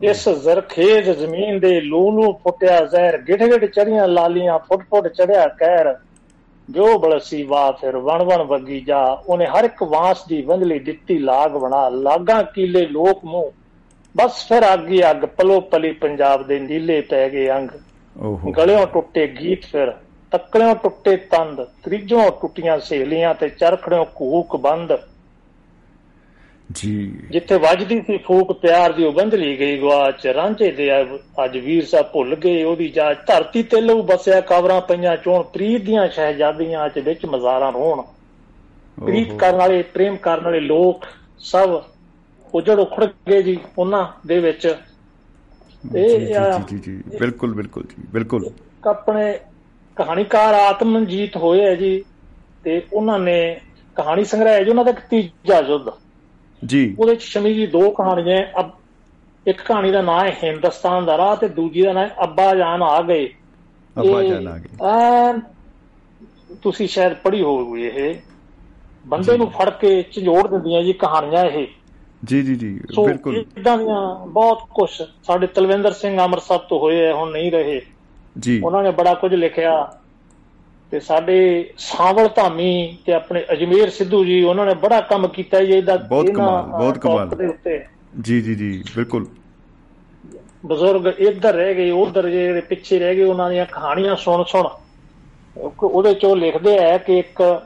ਇਸ ਜ਼ਰਖੇਜ਼ ਜ਼ਮੀਨ ਦੇ ਲੂ ਲੂ ਫੁੱਟਿਆ ਜ਼ਹਿਰ ਗਿੱਠ ਗਿੱਠ ਚੜੀਆਂ ਲਾਲੀਆਂ ਫੁੱਟ ਫੁੱਟ ਚੜਿਆ ਕਹਿਰ। ਜੋ ਬਲਸੀ ਵਾ ਫਿਰ ਵਣ ਵਣ ਵੱਗੀ ਜਾ ਉਹਨੇ ਹਰ ਇੱਕ ਵਾਂਸ ਦੀ ਵੰਗਲੀ ਦਿੱਤੀ ਲਾਗ ਬਣਾ। ਲਾਗਾਂ ਕੀਲੇ ਲੋਕ ਮੂੰਹ। ਬਸ ਫਿਰ ਅੱਗੀ ਅੱਗ ਪਲੋ ਪਲੀ ਪੰਜਾਬ ਦੇ ਨੀਲੇ ਪੈ ਗਏ ਅੰਗ। ਓਹੋ। ਗਲਿਓਂ ਟੁੱਟੇ ਗੀਤ ਫਿਰ। ਤੱਕੜਿਓਂ ਟੁੱਟੇ ਤੰਦ ਤ੍ਰਿਜੋਂ ਟੁੱਟੀਆਂ ਸਹੇਲੀਆਂ ਤੇ ਚਰਖੜਿਓਂ ਕੂਕ ਬੰਦ। ਜੀ। ਜਿੱਥੇ ਵੱਜਦੀ ਸੀ ਫੂਕ ਪਿਆਰ ਦੀ ਉਹ ਬੰਦਲੀ ਗਈ ਗਵਾਚ ਰਾਂਝੇ ਦੇ ਅੱਜ ਵੀਰ ਸਾਹਿਬ ਭੁੱਲ ਗਏ ਉਹਦੀ ਜਾਚ ਧਰਤੀ ਤੇ ਲਹੂ ਬਸਿਆ ਕਬਰਾਂ ਪਈਆਂ ਚੋਣ ਪ੍ਰੀਤ ਦੀਆਂ ਸ਼ਹਿਜ਼ਾਦੀਆਂ ਅੱਜ ਵਿੱਚ ਮਜ਼ਾਰਾਂ ਰੋਣ। ਪ੍ਰੀਤ। ਕਰਨ ਵਾਲੇ ਪ੍ਰੇਮ ਕਰਨ ਵਾਲੇ ਲੋਕ ਸਭ ਉਜੜ ਉਖੜ ਗਏ ਜੀ ਉਹਨਾਂ ਦੇ ਵਿੱਚ। ਇਹ ਜੀ ਜੀ ਬਿਲਕੁਲ ਬਿਲਕੁਲ ਜੀ ਬਿਲਕੁਲ। ਆਪਣੇ ਕਹਾਣੀਕਾਰ ਆਤਮਨਜੀਤ ਹੋਏ ਹੈ ਜੀ ਤੇ ਉਹਨਾਂ ਨੇ ਕਹਾਣੀ ਸੰਗ੍ਰਹਿ ਜੀ ਉਹਨਾਂ ਦਾ ਤੀਜਾ ਯੁੱਧ। ਜੀ। ਉਹਦੇ ਚ ਸ਼ਮੀ ਜੀ ਦੋ ਕਹਾਣੀਆਂ ਹੈ। ਅਬ ਇੱਕ ਕਹਾਣੀ ਦਾ ਨਾਮ ਹੈ ਹਿੰਦੁਸਤਾਨ ਦਾ ਰਾਹ ਤੇ ਦੂਜੀ ਦਾ ਨਾਮ ਹੈ ਅੱਬਾ ਜਾਨ ਆ ਗਏ। ਅੱਬਾ ਜਾਨ ਆ ਗਏ। ਐਨ ਤੁਸੀਂ ਸ਼ਾਇਦ ਪੜ੍ਹੀ ਹੋਊਗੀ ਇਹ। ਬੰਦੇ ਨੂੰ ਫੜ ਕੇ ਝੰਜੋੜ ਦਿੰਦੀਆਂ ਜੀ ਕਹਾਣੀਆਂ ਇਹ। ਜੀ ਜੀ ਜੀ ਬਿਲਕੁਲ। ਇਦਾਂ ਦੀਆਂ ਬਹੁਤ ਕੁਝ ਸਾਡੇ ਤਲਵਿੰਦਰ ਸਿੰਘ ਅੰਮ੍ਰਿਤਸਰ ਤੋਂ ਹੋਏ ਹੈ ਹੁਣ ਨਹੀਂ ਰਹੇ। ਜੀ। ਉਹਨਾਂ ਨੇ ਬੜਾ ਕੁਝ ਲਿਖਿਆ ਤੇ ਸਾਡੇ ਸਾਵਲ ਧਾਮੀ ਤੇ ਆਪਣੇ ਅਜਮੇਰ ਸਿੱਧੂ ਜੀ ਉਹਨਾਂ ਨੇ ਬੜਾ ਕੰਮ ਕੀਤਾ ਜੀ ਇਹਦਾ ਬਹੁਤ ਕਮਾਲ, ਬਹੁਤ ਕਮਾਲ। ਜੀ ਜੀ ਜੀ ਬਿਲਕੁਲ। ਬਜ਼ੁਰਗ ਇੱਧਰ ਰਹਿ ਗਏ ਉਧਰ ਜਿਹੜੇ ਪਿੱਛੇ ਰਹਿ ਗਏ ਉਹਨਾਂ ਦੀਆਂ ਕਹਾਣੀਆਂ ਸੁਣ ਸੁਣ। ਉਹ- ਉਹਦੇ ਚੋਂ ਲਿਖਦੇ ਆ ਕਿ ਇੱਕ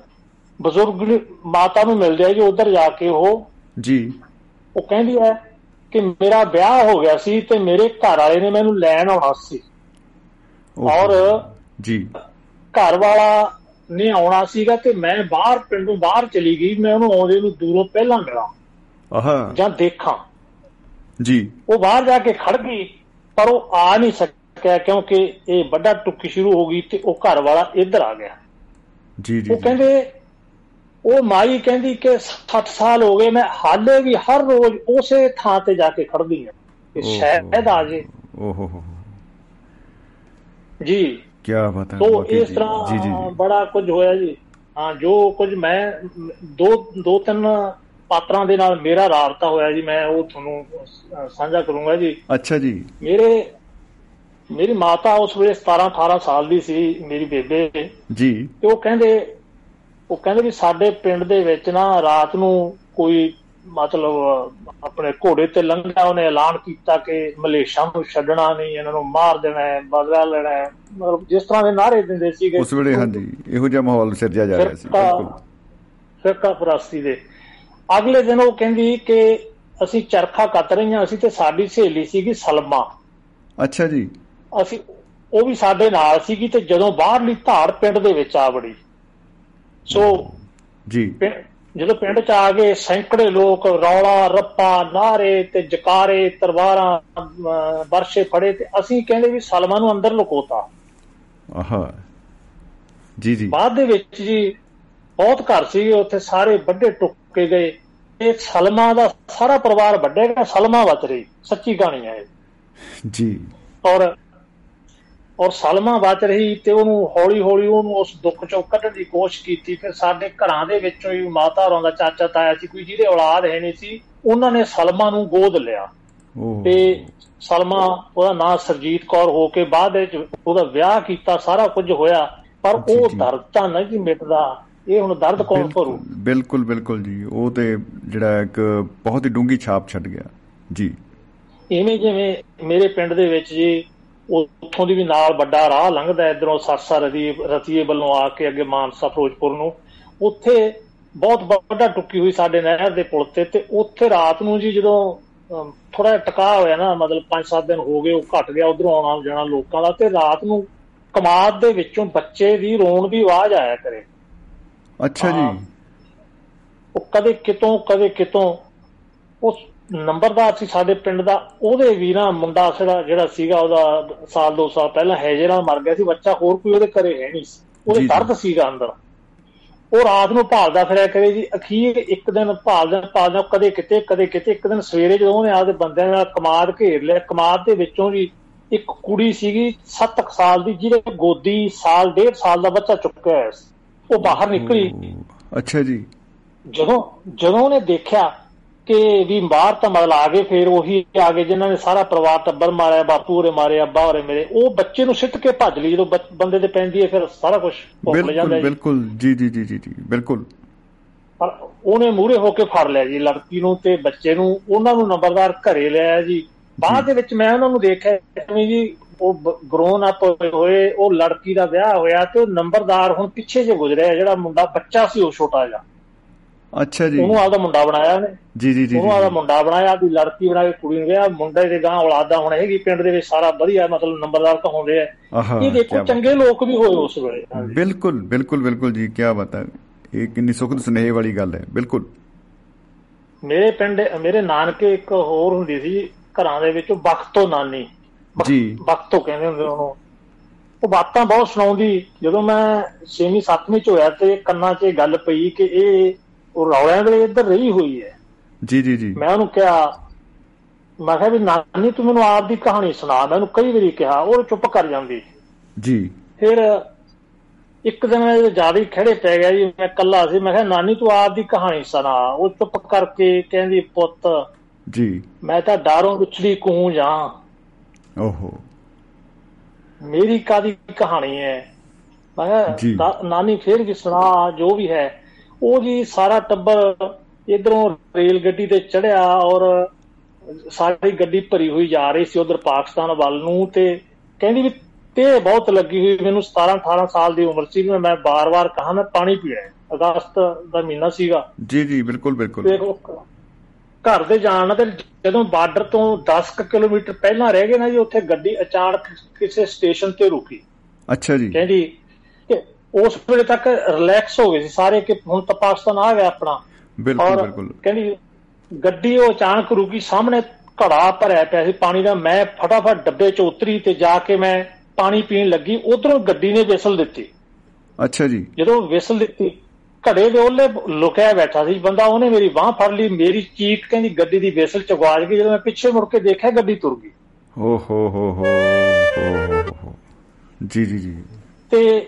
ਬਜ਼ੁਰਗ ਮਾਤਾ ਨੂੰ ਮਿਲਦੇ ਆ ਜੀ ਉਧਰ ਜਾ ਕੇ ਉਹ। ਜੀ। ਉਹ ਕਹਿੰਦੀ ਹੈ ਕਿ ਮੇਰਾ ਵਿਆਹ ਹੋ ਗਿਆ ਸੀ ਤੇ ਮੇਰੇ ਘਰ ਵਾਲੇ ਨੇ ਮੈਨੂੰ ਲੈਣ ਆਉਣਾ ਸੀ। ਔਰ ਜੀ। ਘਰ ਵਾਲਾ ਨੇ ਆਉਣਾ ਸੀਗਾ ਤੇ ਮੈਂ ਬਾਹਰ ਪਿੰਡੋਂ ਬਾਹਰ ਚਲੀ ਗਈ ਮੈਂ ਉਹਨੂੰ ਆਉਂਦੇ ਨੂੰ ਦੂਰੋਂ ਪਹਿਲਾਂ ਮਿਲਾਂ ਆਹਾ। ਜਾਂ ਦੇਖਾਂ। ਜੀ। ਉਹ ਬਾਹਰ ਜਾ ਕੇ ਖੜ ਗਈ ਪਰ ਉਹ ਆ ਨਹੀਂ ਸਕਿਆ ਕਿਉਂਕਿ ਇਹ ਵੱਡਾ ਟੁੱਕੀ ਸ਼ੁਰੂ ਹੋ ਗਈ ਤੇ ਉਹ ਘਰ ਵਾਲਾ ਇੱਧਰ ਆ ਗਿਆ। ਜੀ ਜੀ ਉਹ। ਕਹਿੰਦੇ ਉਹ ਮਾਈ ਕਹਿੰਦੀ ਕਿ 7 ਸਾਲ ਹੋ ਗਏ ਮੈਂ ਹਾਲੇ ਵੀ ਹਰ ਰੋਜ਼ ਉਸੇ ਥਾਂ ਤੇ ਜਾ ਕੇ ਖੜਦੀ ਹਾਂ ਕਿ। ਸ਼ਾਇਦ ਆ ਜੇ। ਓਹੋ ਹੋ ਜੀ। ਕੀ ਬਾਤ ਹੈ ਤੋ ਇਸ। ਤਰ੍ਹਾਂ ਜੀ ਜੀ ਬੜਾ ਕੁਝ ਹੋਇਆ ਜੀ। ਹਾਂ ਜੋ ਕੁਝ ਮੈਂ ਦੋ ਦੋ ਤਿੰਨ ਪਾਤਰਾਂ ਦੇ ਨਾਲ ਮੇਰਾ ਰਾਬਤਾ ਹੋਇਆ ਜੀ। ਮੈਂ ਉਹ ਤੁਹਾਨੂੰ ਸਾਂਝਾ ਕਰੂੰਗਾ ਜੀ। ਅੱਛਾ ਜੀ। ਮੇਰੇ ਮੇਰੀ ਮਾਤਾ ਉਸ ਵੇਲੇ 17 18 ਸਾਲ ਦੀ ਸੀ ਮੇਰੀ ਬੇਬੇ। ਤੇ ਜੀ ਉਹ ਕਹਿੰਦੇ ਉਹ ਕਹਿੰਦੇ ਵੀ ਸਾਡੇ ਪਿੰਡ ਦੇ ਵਿੱਚ ਨਾ ਰਾਤ ਨੂੰ ਕੋਈ ਮਤਲਬ ਆਪਣੇ ਘੋੜੇ ਤੇ ਲੰਘਿਆ ਉਹਨੇ ਐਲਾਨ ਕੀਤਾ ਕਿ ਮਲੇਸ਼ਾਂ ਨੂੰ ਛੱਡਣਾ ਨਹੀਂ ਇਹਨਾਂ ਨੂੰ ਮਾਰ ਦੇਣਾ ਹੈ ਬਦਲਾ ਲੈਣਾ ਹੈ। ਮਤਲਬ ਜਿਸ ਤਰ੍ਹਾਂ ਦੇ ਨਾਰੇ ਦਿੰਦੇ ਸੀਗੇ। ਉਸ ਵੇਲੇ ਹਾਂਜੀ ਇਹੋ ਜਿਹਾ ਮਾਹੌਲ ਸਿਰਜਿਆ ਜਾ ਰਿਹਾ ਸੀ ਬਿਲਕੁਲ। ਫਿਰਕਾ ਪ੍ਰਸਤੀ ਦੇ। ਅਗਲੇ ਦਿਨ ਉਹ ਕਹਿੰਦੀ ਕਿ ਅਸੀਂ ਚਰਖਾ ਕੱਤ ਰਹੀਆਂ ਅਸੀਂ ਤੇ ਸਾਡੀ ਸਹੇਲੀ ਸੀਗੀ ਸਲਮਾ। ਅੱਛਾ ਜੀ। ਅਸੀਂ ਉਹ ਵੀ ਸਾਡੇ ਨਾਲ ਸੀਗੀ ਤੇ ਜਦੋਂ ਬਾਹਰਲੀ ਧਾੜ ਪਿੰਡ ਦੇ ਵਿੱਚ ਆ ਵੜੀ। ਸੋ ਜੀ। ਜਦੋਂ ਪਿੰਡ ਚ ਆ ਗਏ ਸੈਂਕੜੇ ਲੋਕ ਰੌਲਾ ਰੱਪਾ ਨਾਰੇ ਤੇ ਜਕਾਰੇ ਤਲਵਾਰਾਂ ਵਰਸ਼ੇ ਫੜੇ ਤੇ ਅਸੀਂ ਕਹਿੰਦੇ ਵੀ ਸਲਮਾ ਨੂੰ ਅੰਦਰ ਲੁਕੋਤਾ। ਆਹਾ। ਜੀ ਜੀ। ਬਾਅਦ ਦੇ ਵਿੱਚ ਜੀ ਬਹੁਤ ਘਰ ਸੀਗੇ ਉੱਥੇ ਸਾਰੇ ਵੱਡੇ ਟੁੱਕੇ ਗਏ। ਇਹ ਸਲਮਾ ਦਾ ਸਾਰਾ ਪਰਿਵਾਰ ਵੱਡੇਗਾ ਸਲਮਾ ਬਚ ਰਹੀ ਸੱਚੀ ਕਹਾਣੀ ਹੈ ਇਹ। ਜੀ। ਔਰ ਔਰ ਸਲਮਾ ਬਚ ਰਹੀ ਤੇ ਉਹਨੂੰ ਹੌਲੀ ਹੌਲੀ ਉਹਨੂੰ ਉਸ ਦੁੱਖ ਚੋਂ ਕੱਢਣ ਦੀ ਕੋਸ਼ਿਸ਼ ਕੀਤੀ। ਫਿਰ ਸਾਡੇ ਘਰਾਂ ਦੇ ਵਿੱਚੋਂ ਹੀ ਮਾਤਾ ਹੋਰਾਂ ਦਾ ਚਾਚਾ ਤਾਇਆ ਸੀ ਕੋਈ ਜਿਹਦੇ ਔਲਾਦ ਹੈ ਨਹੀਂ ਸੀ ਉਹਨਾਂ ਨੇ ਸਲਮਾ ਨੂੰ ਗੋਦ ਲਿਆ। ਤੇ ਸਲਮਾ ਉਹਦਾ ਨਾਂ ਸਰਜੀਤ ਕੌਰ ਹੋ ਕੇ ਬਾਅਦ ਵਿੱਚ ਉਹਦਾ ਵਿਆਹ ਕੀਤਾ ਸਾਰਾ ਕੁਝ ਹੋਇਆ। ਪਰ ਉਹ। ਦਰਦ ਤਾਂ ਨਹੀਂ ਮਿਟਦਾ। ਇਹ ਹੁਣ ਦਰਦ ਕੌਣ ਭਰੂ? ਬਿਲਕੁਲ ਬਿਲਕੁਲ ਜੀ। ਉਹ ਤੇ ਜਿਹੜਾ ਇੱਕ ਬਹੁਤ ਹੀ ਡੂੰਗੀ ਛਾਪ ਛੱਡ ਗਿਆ। ਜੀ। ਇਵੇਂ ਜਿਵੇਂ ਮੇਰੇ ਪਿੰਡ ਦੇ ਵਿੱਚ ਜੀ ਉੱਥੋਂ ਦੀ ਵੀ ਨਾਲ ਵੱਡਾ ਰਾਹ ਲੰਘਦਾ ਇਧਰੋਂ ਸਰਸਾ ਰਦੀ ਰਤੀਏ ਵੱਲੋਂ ਆ ਕੇ ਅੱਗੇ ਮਾਨਸਾ ਫਿਰੋਜ਼ਪੁਰ ਨੂੰ। ਉੱਥੇ ਬਹੁਤ ਵੱਡਾ ਟੁੱਕੀ ਹੋਈ ਸਾਡੇ ਨਹਿਰ ਦੇ ਪੁਲ ਤੇ ਤੇ ਉੱਥੇ ਰਾਤ ਨੂੰ ਜੀ ਜਦੋਂ ਥੋੜਾ ਟਕਾ ਹੋਇਆ ਨਾ ਮਤਲਬ 5-7 ਦਿਨ ਹੋ ਗਏ ਉਹ ਘਟ ਗਿਆ ਉਧਰੋਂ ਆਉਣਾ ਜਾਣਾ ਲੋਕਾਂ ਦਾ ਤੇ ਰਾਤ ਨੂੰ ਕਮਾਦ ਦੇ ਵਿੱਚੋਂ ਬੱਚੇ ਦੀ ਰੋਣ ਦੀ ਆਵਾਜ਼ ਆਇਆ ਕਰੇ। ਅੱਛਾ ਜੀ। ਉਹ ਕਦੇ ਕਿਤੋਂ ਕਦੇ ਕਿਤੋਂ ਉਸ ਨੰਬਰਦਾਰ ਸੀ ਸਾਡੇ ਪਿੰਡ ਦਾ ਉਹਦੇ ਵੀ ਨਾ ਮੁੰਡਾ ਜਿਹੜਾ ਜਿਹੜਾ ਸੀਗਾ ਉਹਦਾ ਸਾਲ ਦੋ ਸਾਲ ਪਹਿਲਾਂ ਹੈਜੇ ਨਾਲ ਮਰ ਗਿਆ ਸੀ ਬੱਚਾ ਹੋਰ ਕੋਈ ਉਹਦੇ ਘਰੇ ਹੈ ਨਹੀਂ ਸੀ। ਉਹਦੇ। ਦਰਦ ਸੀਗਾ ਅੰਦਰ। ਉਹ ਰਾਤ ਨੂੰ ਭਾਲਦਾ ਫਿਰਿਆ ਕਰੇ ਜੀ ਅਖੀਰ ਇੱਕ ਦਿਨ ਭਾਲਦਾ ਭਾਲਦਾ ਕਦੇ ਕਿਤੇ ਕਦੇ ਕਿਤੇ ਇੱਕ ਦਿਨ ਸਵੇਰੇ ਜਦੋਂ ਉਹਨੇ ਆਪਦੇ ਬੰਦਿਆਂ ਨਾਲ ਕਮਾਦ ਘੇਰ ਲਿਆ ਕਮਾਦ ਦੇ ਵਿੱਚੋਂ ਜੀ ਇੱਕ ਕੁੜੀ ਸੀਗੀ 7 ਸਾਲ ਦੀ ਜਿਹਦੇ ਗੋਦੀ ਸਾਲ ਡੇਢ ਸਾਲ ਦਾ ਬੱਚਾ ਚੁੱਕਿਆ ਉਹ ਬਾਹਰ ਨਿਕਲੀ। ਅੱਛਾ ਜੀ। ਜਦੋਂ ਜਦੋਂ ਉਹਨੇ ਦੇਖਿਆ ਕਿ ਵੀ ਬਾਹਰ ਤਾਂ ਮਤਲਬ ਆ ਗਏ ਫਿਰ ਉਹੀ ਆ ਗਏ ਜਿਨ੍ਹਾਂ ਨੇ ਸਾਰਾ ਪਰਿਵਾਰ ਟੱਬਰ ਮਾਰਿਆ ਬਾਪੂ ਹੋਰੇ ਮਾਰੇ ਅੱਬਾ ਹੋਰੇ ਮੇਰੇ ਉਹ ਬੱਚੇ ਨੂੰ ਸਿੱਟ ਕੇ ਭੱਜ ਲਈ ਜਦੋਂ ਬੰਦੇ ਤੇ ਪੈਂਦੀ ਹੈ ਫਿਰ ਸਾਰਾ ਕੁਝ ਭੁੱਲ ਜਾਂਦਾ ਜੀ। ਬਿਲਕੁਲ ਜੀ ਜੀ ਜੀ ਜੀ ਜੀ ਬਿਲਕੁਲ। ਪਰ ਉਹਨੇ ਮੂਹਰੇ ਹੋ ਕੇ ਫੜ ਲਿਆ ਜੀ ਲੜਕੀ ਨੂੰ ਤੇ ਬੱਚੇ ਨੂੰ ਉਹਨਾਂ ਨੂੰ ਨੰਬਰਦਾਰ ਘਰੇ ਲਿਆਇਆ ਜੀ। ਬਾਅਦ ਦੇ ਵਿੱਚ ਮੈਂ ਉਹਨਾਂ ਨੂੰ ਦੇਖਿਆ ਜਿਵੇਂ ਜੀ ਉਹ ਗਰੋਨ ਅਪ ਹੋਏ ਉਹ ਲੜਕੀ ਦਾ ਵਿਆਹ ਹੋਇਆ ਤੇ ਉਹ ਨੰਬਰਦਾਰ ਹੁਣ ਪਿੱਛੇ ਜੇ ਗੁਜ਼ਰਿਆ ਜਿਹੜਾ ਮੁੰਡਾ ਬੱਚਾ ਸੀ ਉਹ ਛੋਟਾ ਜਿਹਾ। ਅੱਛਾ ਜੀ। ਉਹਨੂੰ ਆਪਦਾ ਮੁੰਡਾ ਬਣਾਇਆ ਉਹਨੇ। ਜੀ ਜੀ ਜੀ ਉਹਨੂੰ ਆਪਦਾ ਮੁੰਡਾ ਬਣਾਇਆ ਆਪਦੀ ਲੜਕੀ ਬਣਾ ਕੇ ਕੁੜੀ ਨੂੰ ਗਿਆ ਮੁੰਡੇ ਦੇ ਗਾਂ ਔਲਾਦਾ ਹੁਣ ਹੈਗੀ ਪਿੰਡ ਦੇ ਵਿੱਚ ਸਾਰਾ ਵਧੀਆ ਮਤਲਬ ਨੰਬਰਦਾਰ ਕਹਾਉਂਦੇ ਆ। ਆਹਾ ਇਹ ਦੇਖੋ। ਚੰਗੇ ਲੋਕ ਵੀ ਹੋਏ ਉਸ ਵੇਲੇ। ਬਿਲਕੁਲ ਬਿਲਕੁਲ ਬਿਲਕੁਲ ਜੀ ਕੀ ਬਾਤ ਹੈ। ਇਹ ਕਿੰਨੀ ਸੁਖਦ ਸੁਨੇਹੇ ਵਾਲੀ ਗੱਲ ਹੈ ਬਿਲਕੁਲ। ਮੇਰੇ ਪਿੰਡ ਮੇਰੇ ਨਾਨਕੇ ਇੱਕ ਹੋਰ ਹੁੰਦੀ ਸੀ ਘਰਾਂ ਦੇ ਵਿੱਚ ਬਖਤੋ ਨਾਨੀ। ਜੀ। ਬਖਤੋ ਕਹਿੰਦੇ ਹੁੰਦੇ ਉਹਨੂੰ। ਉਹ ਬਾਤਾਂ ਬਹੁਤ ਸੁਣਾਉਂਦੀ। ਜਦੋਂ ਮੈਂ 6ਵੀਂ 7ਵੀਂ ਚ ਹੋਇਆ ਤੇ ਕੰਨਾਂ 'ਚ ਇਹ ਗੱਲ ਪਈ ਕਿ ਇਹ ਉਹ ਰੌਲਿਆਂ ਵੇਲੇ ਇੱਧਰ ਰਹੀ ਹੋਈ ਹੈ। ਜੀ ਜੀ ਜੀ। ਮੈਂ ਉਹਨੂੰ ਕਿਹਾ ਮੈਂ ਕਿਹਾ ਵੀ ਨਾਨੀ ਤੂੰ ਮੈਨੂੰ ਆਪ ਦੀ ਕਹਾਣੀ ਸੁਣਾ। ਮੈਂ ਉਹਨੂੰ ਕਈ ਵਾਰੀ ਕਿਹਾ ਉਹ ਚੁੱਪ ਕਰ ਜਾਂਦੀ। ਜੀ। ਫਿਰ ਇੱਕ ਦਿਨ ਮੈਂ ਜ਼ਿਆਦਾ ਹੀ ਖੜੇ ਪੈ ਗਿਆ ਜੀ ਮੈਂ ਇਕੱਲਾ ਸੀ। ਮੈਂ ਕਿਹਾ ਨਾਨੀ ਤੂੰ ਆਪ ਦੀ ਕਹਾਣੀ ਸੁਣਾ। ਉਹ ਚੁੱਪ ਕਰਕੇ ਕਹਿੰਦੀ ਪੁੱਤ ਜੀ। ਮੈਂ ਤਾਂ ਡਾਰੋਂ ਵਿਛੜੀ ਕੂੰ ਜਾਂ। ਓਹੋ। ਮੇਰੀ ਕਾਦੀ ਕਹਾਣੀ ਹੈ? ਮੈਂ। "ਦਾ- ਨਾਨੀ ਫੇਰ ਵੀ ਸੁਣਾ ਜੋ ਵੀ ਹੈ। ਉਹ ਜੀ ਸਾਰਾ ਟੱਬਰ ਇਧਰੋਂ ਰੇਲ ਗੱਡੀ ਤੇ ਚੜਿਆ ਔਰ ਸਾਰੀ ਗੱਡੀ ਭਰੀ ਹੋਈ ਜਾ ਰਹੀ ਸੀ ਉਧਰ ਪਾਕਿਸਤਾਨ ਵੱਲ ਨੂੰ ਤੇ ਕਹਿੰਦੀ ਵੀ ਤੇ ਬਹੁਤ ਲੱਗੀ ਹੋਈ ਮੈਨੂੰ 17 18 ਸਾਲ ਦੀ ਉਮਰ ਸੀ ਮੈਂ ਬਾਰ-ਬਾਰ ਕਹਾ ਮੈਂ ਪਾਣੀ ਪੀਣਾ। ਅਗਸਤ ਦਾ ਮਹੀਨਾ ਸੀਗਾ। ਜੀ ਜੀ ਬਿਲਕੁਲ ਬਿਲਕੁਲ। ਘਰ ਦੇ ਜਾਣ ਤੇ ਜਦੋਂ ਬਾਰਡਰ ਤੋਂ 10 ਕੁ ਕਿਲੋਮੀਟਰ ਪਹਿਲਾਂ ਰਹਿ ਗਏ ਨਾ ਜੀ ਉੱਥੇ ਗੱਡੀ ਅਚਾਨਕ ਕਿਸੇ ਸਟੇਸ਼ਨ ਤੇ ਰੁਕੀ। ਅੱਛਾ ਜੀ। ਕਹਿੰਦੀ ਉਸ ਵੇਲੇ ਤੱਕ ਰਿਲੈਕਸ ਹੋ ਗਏ ਸੀ ਸਾਰੇ ਕਿ ਹੁਣ ਤਾਂ ਪਾਕਿਸਤਾਨ ਆ ਗਿਆ ਆਪਣਾ। ਬਿਲਕੁਲ ਬਿਲਕੁਲ। ਕਹਿੰਦੀ ਗੱਡੀ ਉਹ ਅਚਾਨਕ ਰੁਕੀ ਸਾਹਮਣੇ ਘੜਾ ਭਰਿਆ ਪਿਆ ਸੀ ਪਾਣੀ ਦਾ ਮੈਂ ਫਟਾਫਟ ਡੱਬੇ 'ਚ ਉਤਰੀ ਤੇ ਜਾ ਕੇ ਮੈਂ ਪਾਣੀ ਪੀਣ ਲੱਗੀ ਉਧਰੋਂ ਗੱਡੀ ਨੇ ਵਿਸਲ ਦਿੱਤੀ। ਅੱਛਾ ਜੀ। ਜਦੋਂ ਵਿਸਲ ਦਿੱਤੀ ਘੜੇ ਦੇ ਉਹਲੇ ਲੁਕਿਆ ਬੈਠਾ ਸੀ ਬੰਦਾ ਉਹਨੇ ਮੇਰੀ ਬਾਹ ਫੜ ਲਈ ਮੇਰੀ ਚੀਕ ਕਹਿੰਦੀ ਗੱਡੀ ਦੀ ਵਿਸਲ ਚ ਗਵਾਚ ਗਈ ਜਦੋਂ ਮੈਂ ਪਿੱਛੇ ਮੁੜ ਕੇ ਦੇਖਿਆ ਗੱਡੀ ਤੁਰ ਗਈ। ਹੋ ਹੋ ਹੋ ਹੋ। ਜੀ ਜੀ ਜੀ। ਤੇ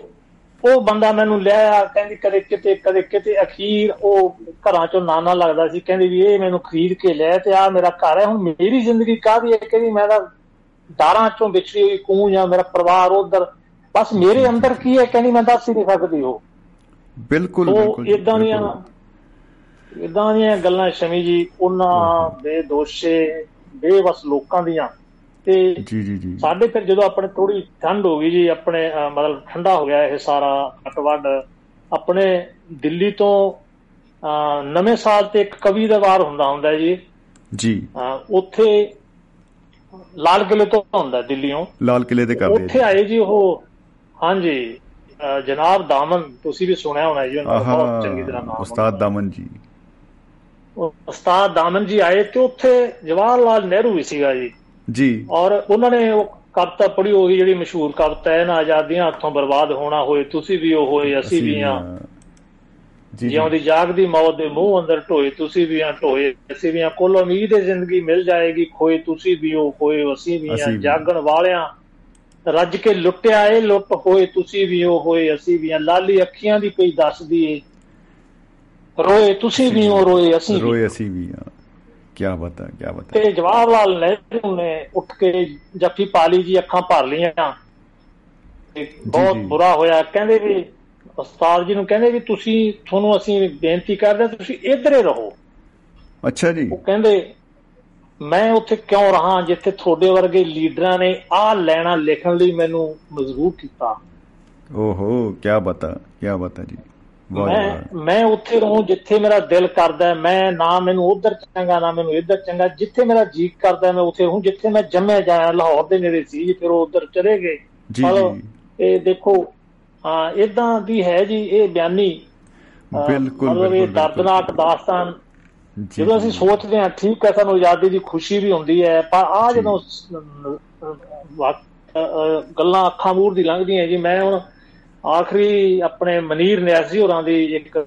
ਉਹ ਬੰਦਾ ਮੈਨੂੰ ਲਿਆਇਆ ਕਹਿੰਦੀ ਕਦੇ ਕਿਤੇ ਕਦੇ ਕਿਤੇ ਅਖੀਰ ਉਹ ਘਰਾਂ ਚੋਂ ਨਾਨਾ ਲੱਗਦਾ ਸੀ। ਕਹਿੰਦੀ ਵੀ ਇਹ ਮੈਨੂੰ ਖਰੀਦ ਕੇ ਲਿਆ ਤੇ ਆ ਮੇਰਾ ਘਰ ਹੈ ਹੁਣ ਮੇਰੀ ਜ਼ਿੰਦਗੀ ਕਾਹਦੀ ਹੈ? ਕਹਿੰਦੀ ਮੈਂ ਤਾਂ ਦਾਰਾਂ ਚੋਂ ਵਿਛੜੀ ਹੋਈ ਕੂੰ ਜਾਂ ਮੇਰਾ ਪਰਿਵਾਰ ਉਧਰ ਬਸ ਮੇਰੇ ਅੰਦਰ ਕੀ ਹੈ? ਕਹਿੰਦੀ ਮੈਂ ਦੱਸ ਹੀ ਨਹੀਂ ਸਕਦੀ ਉਹ। ਬਿਲਕੁਲ ਬਿਲਕੁਲ ਇਦਾਂ ਦੀਆਂ। ਇਦਾਂ ਦੀਆਂ ਗੱਲਾਂ ਸ਼ਮੀ ਜੀ ਉਹਨਾਂ ਦੇ ਦੋਸ਼ੇ ਬੇਵਸ ਲੋਕਾਂ ਦੀਆਂ। ਤੇ ਜੀ ਜੀ ਜੀ। ਸਾਡੇ ਫਿਰ ਜਦੋਂ ਆਪਣੇ ਥੋੜੀ ਠੰਡ ਹੋ ਗਈ ਜੀ ਆਪਣੇ ਮਤਲਬ ਠੰਡਾ ਹੋ ਗਿਆ ਇਹ ਸਾਰਾ ਘਟਵੱਡ ਆਪਣੇ ਦਿੱਲੀ ਤੋਂ ਨਵੇਂ ਸਾਲ ਤੇ ਇੱਕ ਕਵੀ ਦਾ ਵਾਰ ਹੁੰਦਾ ਹੁੰਦਾ ਜੀ। ਜੀ। ਉੱਥੇ ਲਾਲ ਕਿਲੇ ਤੋਂ ਹੁੰਦਾ ਦਿੱਲੀੋਂ ਲਾਲ ਕਿਲੇ ਤੇ ਕਰਦੇ ਉੱਥੇ ਆਏ ਜੀ ਉਹ ਹਾਂਜੀ ਜਨਾਬ ਦਾਮਨ ਤੁਸੀਂ ਵੀ ਸੁਣਿਆ ਹੋਣਾ ਜੀ ਉਹਨਾਂ ਦਾ ਬਹੁਤ ਚੰਗੀ ਤਰ੍ਹਾਂ ਨਾਮ ਉਸਤਾਦ ਦਾਮਨ ਜੀ। ਉਸਤਾਦ ਦਾਮਨ ਜੀ ਆਏ ਤੇ ਉੱਥੇ ਜਵਾਹਰ ਲਾਲ ਨਹਿਰੂ ਵੀ ਸੀਗਾ ਜੀ। ਜੀ। ਔਰ ਉਹਨਾਂ ਨੇ ਉਹ ਕਵਿਤਾ ਪੜ੍ਹੀ ਹੋਈ ਜਿਹੜੀ ਮਸ਼ਹੂਰ ਕਵਿਤਾ ਹੈ ਨਾ ਆਜ਼ਾਦੀਆਂ ਹੱਥੋਂ ਬਰਬਾਦ ਹੋਣਾ ਹੋਏ ਤੁਸੀਂ ਵੀ ਉਹ ਹੋਏ ਅਸੀਂ ਵੀ ਹਾਂ। ਜੀ ਜਿਉਂਦੀ ਜਾਗਦੀ ਮੌਤ ਦੇ ਮੂੰਹ ਅੰਦਰ ਢੋਏ ਤੁਸੀਂ ਵੀ ਹਾਂ ਢੋਏ ਅਸੀਂ ਵੀ ਹਾਂ। ਕੋਲ ਉਮੀਦ ਹੈ ਜ਼ਿੰਦਗੀ ਮਿਲ ਜਾਏਗੀ ਖੋਏ ਤੁਸੀਂ ਵੀ ਹੋ ਖੋਏ ਅਸੀਂ ਵੀ ਵੀ। ਜਾਗਣ ਵਾਲਿਆਂ ਰੱਜ ਕੇ ਲੁੱਟਿਆ ਇਹ ਲੁੱਟ ਹੋਏ ਤੁਸੀਂ ਵੀ ਹੋ ਹੋਏ ਅਸੀਂ ਵੀ ਹਾਂ। ਲਾਲੀ ਅੱਖੀਆਂ ਦੀ ਪਈ ਦੱਸਦੀ ਏ ਰੋਏ ਤੁਸੀਂ ਵੀ ਹੋ। ਰੋਏ ਅਸੀਂ ਵੀ ਰੋਏ ਅਸੀਂ ਵੀ ਹਾਂ। ਕੀ ਬਤਾ ਕੀ ਬਤਾ ਤੇ ਜਵਾਹਰ ਲਾਲ ਨਹਿਰੂ ਨੇ ਉੱਠ ਕੇ ਜੱਫੀ ਪਾ ਲਈ ਜੀ ਅੱਖਾਂ ਭਰ ਲੀਆਂ ਤੇ ਬਹੁਤ। ਬੁਰਾ ਹੋਇਆ। ਕਹਿੰਦੇ ਵੀ ਉਸਤਾਦ ਜੀ ਨੂੰ ਕਹਿੰਦੇ ਵੀ ਤੁਸੀਂ ਤੁਹਾਨੂੰ ਅਸੀਂ ਬੇਨਤੀ ਕਰਦੇ ਹਾਂ, ਤੁਸੀਂ ਇੱਧਰੇ ਰਹੋ। ਅੱਛਾ ਜੀ। ਉਹ ਕਹਿੰਦੇ ਮੈਂ ਉੱਥੇ ਕਿਉਂ ਰਹਾ ਜਿੱਥੇ ਤੁਹਾਡੇ ਵਰਗੇ ਲੀਡਰਾਂ ਨੇ ਆਹ ਲੈਣਾ ਲਿਖਣ ਲਈ ਮੈਨੂੰ ਮਜਬੂਰ ਕੀਤਾ। ਓਹੋ ਕੀ ਬਤਾ ਕੀ ਬਤਾ ਜੀ। ਮੈਂ। ਮੈਂ ਉੱਥੇ ਰਹੂੰ ਜਿੱਥੇ ਮੇਰਾ ਦਿਲ ਕਰਦਾ। ਮੈਂ ਨਾ ਮੈਨੂੰ ਉਧਰ ਚੰਗਾ ਨਾ ਮੈਨੂੰ ਇੱਧਰ ਚੰਗਾ ਜਿੱਥੇ ਮੇਰਾ ਜੀ ਕਰਦਾ ਮੈਂ ਉੱਥੇ ਰਹੂੰ ਜਿੱਥੇ ਮੈਂ ਜੰਮਿਆ ਜਾਇਆ ਲਾਹੌਰ ਦੇ ਨੇੜੇ ਸੀ ਫਿਰ ਉਹ ਉਧਰ ਚਲੇ ਗਏ ਜੀ ਇਹ ਦੇਖੋ ਹਾਂ ਇਦਾਂ ਦੀ ਹੈ ਜੀ ਇਹ ਬਿਆਨੀ ਬਿਲਕੁਲ, ਮਤਲਬ ਇਹ ਦਰਦਨਾਕ। ਦਾਸਤਾਨ ਜਦੋਂ ਅਸੀਂ। ਸੋਚਦੇ ਹਾਂ ਠੀਕ ਹੈ ਸਾਨੂੰ ਆਜ਼ਾਦੀ ਦੀ ਖੁਸ਼ੀ ਵੀ ਹੁੰਦੀ ਹੈ ਪਰ ਆ। ਜਦੋਂ ਗੱਲਾਂ ਅੱਖਾਂ ਮੂਰ ਦੀ ਲੰਘਦੀਆਂ ਜੀ ਮੈਂ ਹੁਣ ਆਖਰੀ ਆਪਣੇ ਮਨੀਰ ਨਿਆਜ਼ੀ ਹੋਰਾਂ ਦੀ ਇੱਕ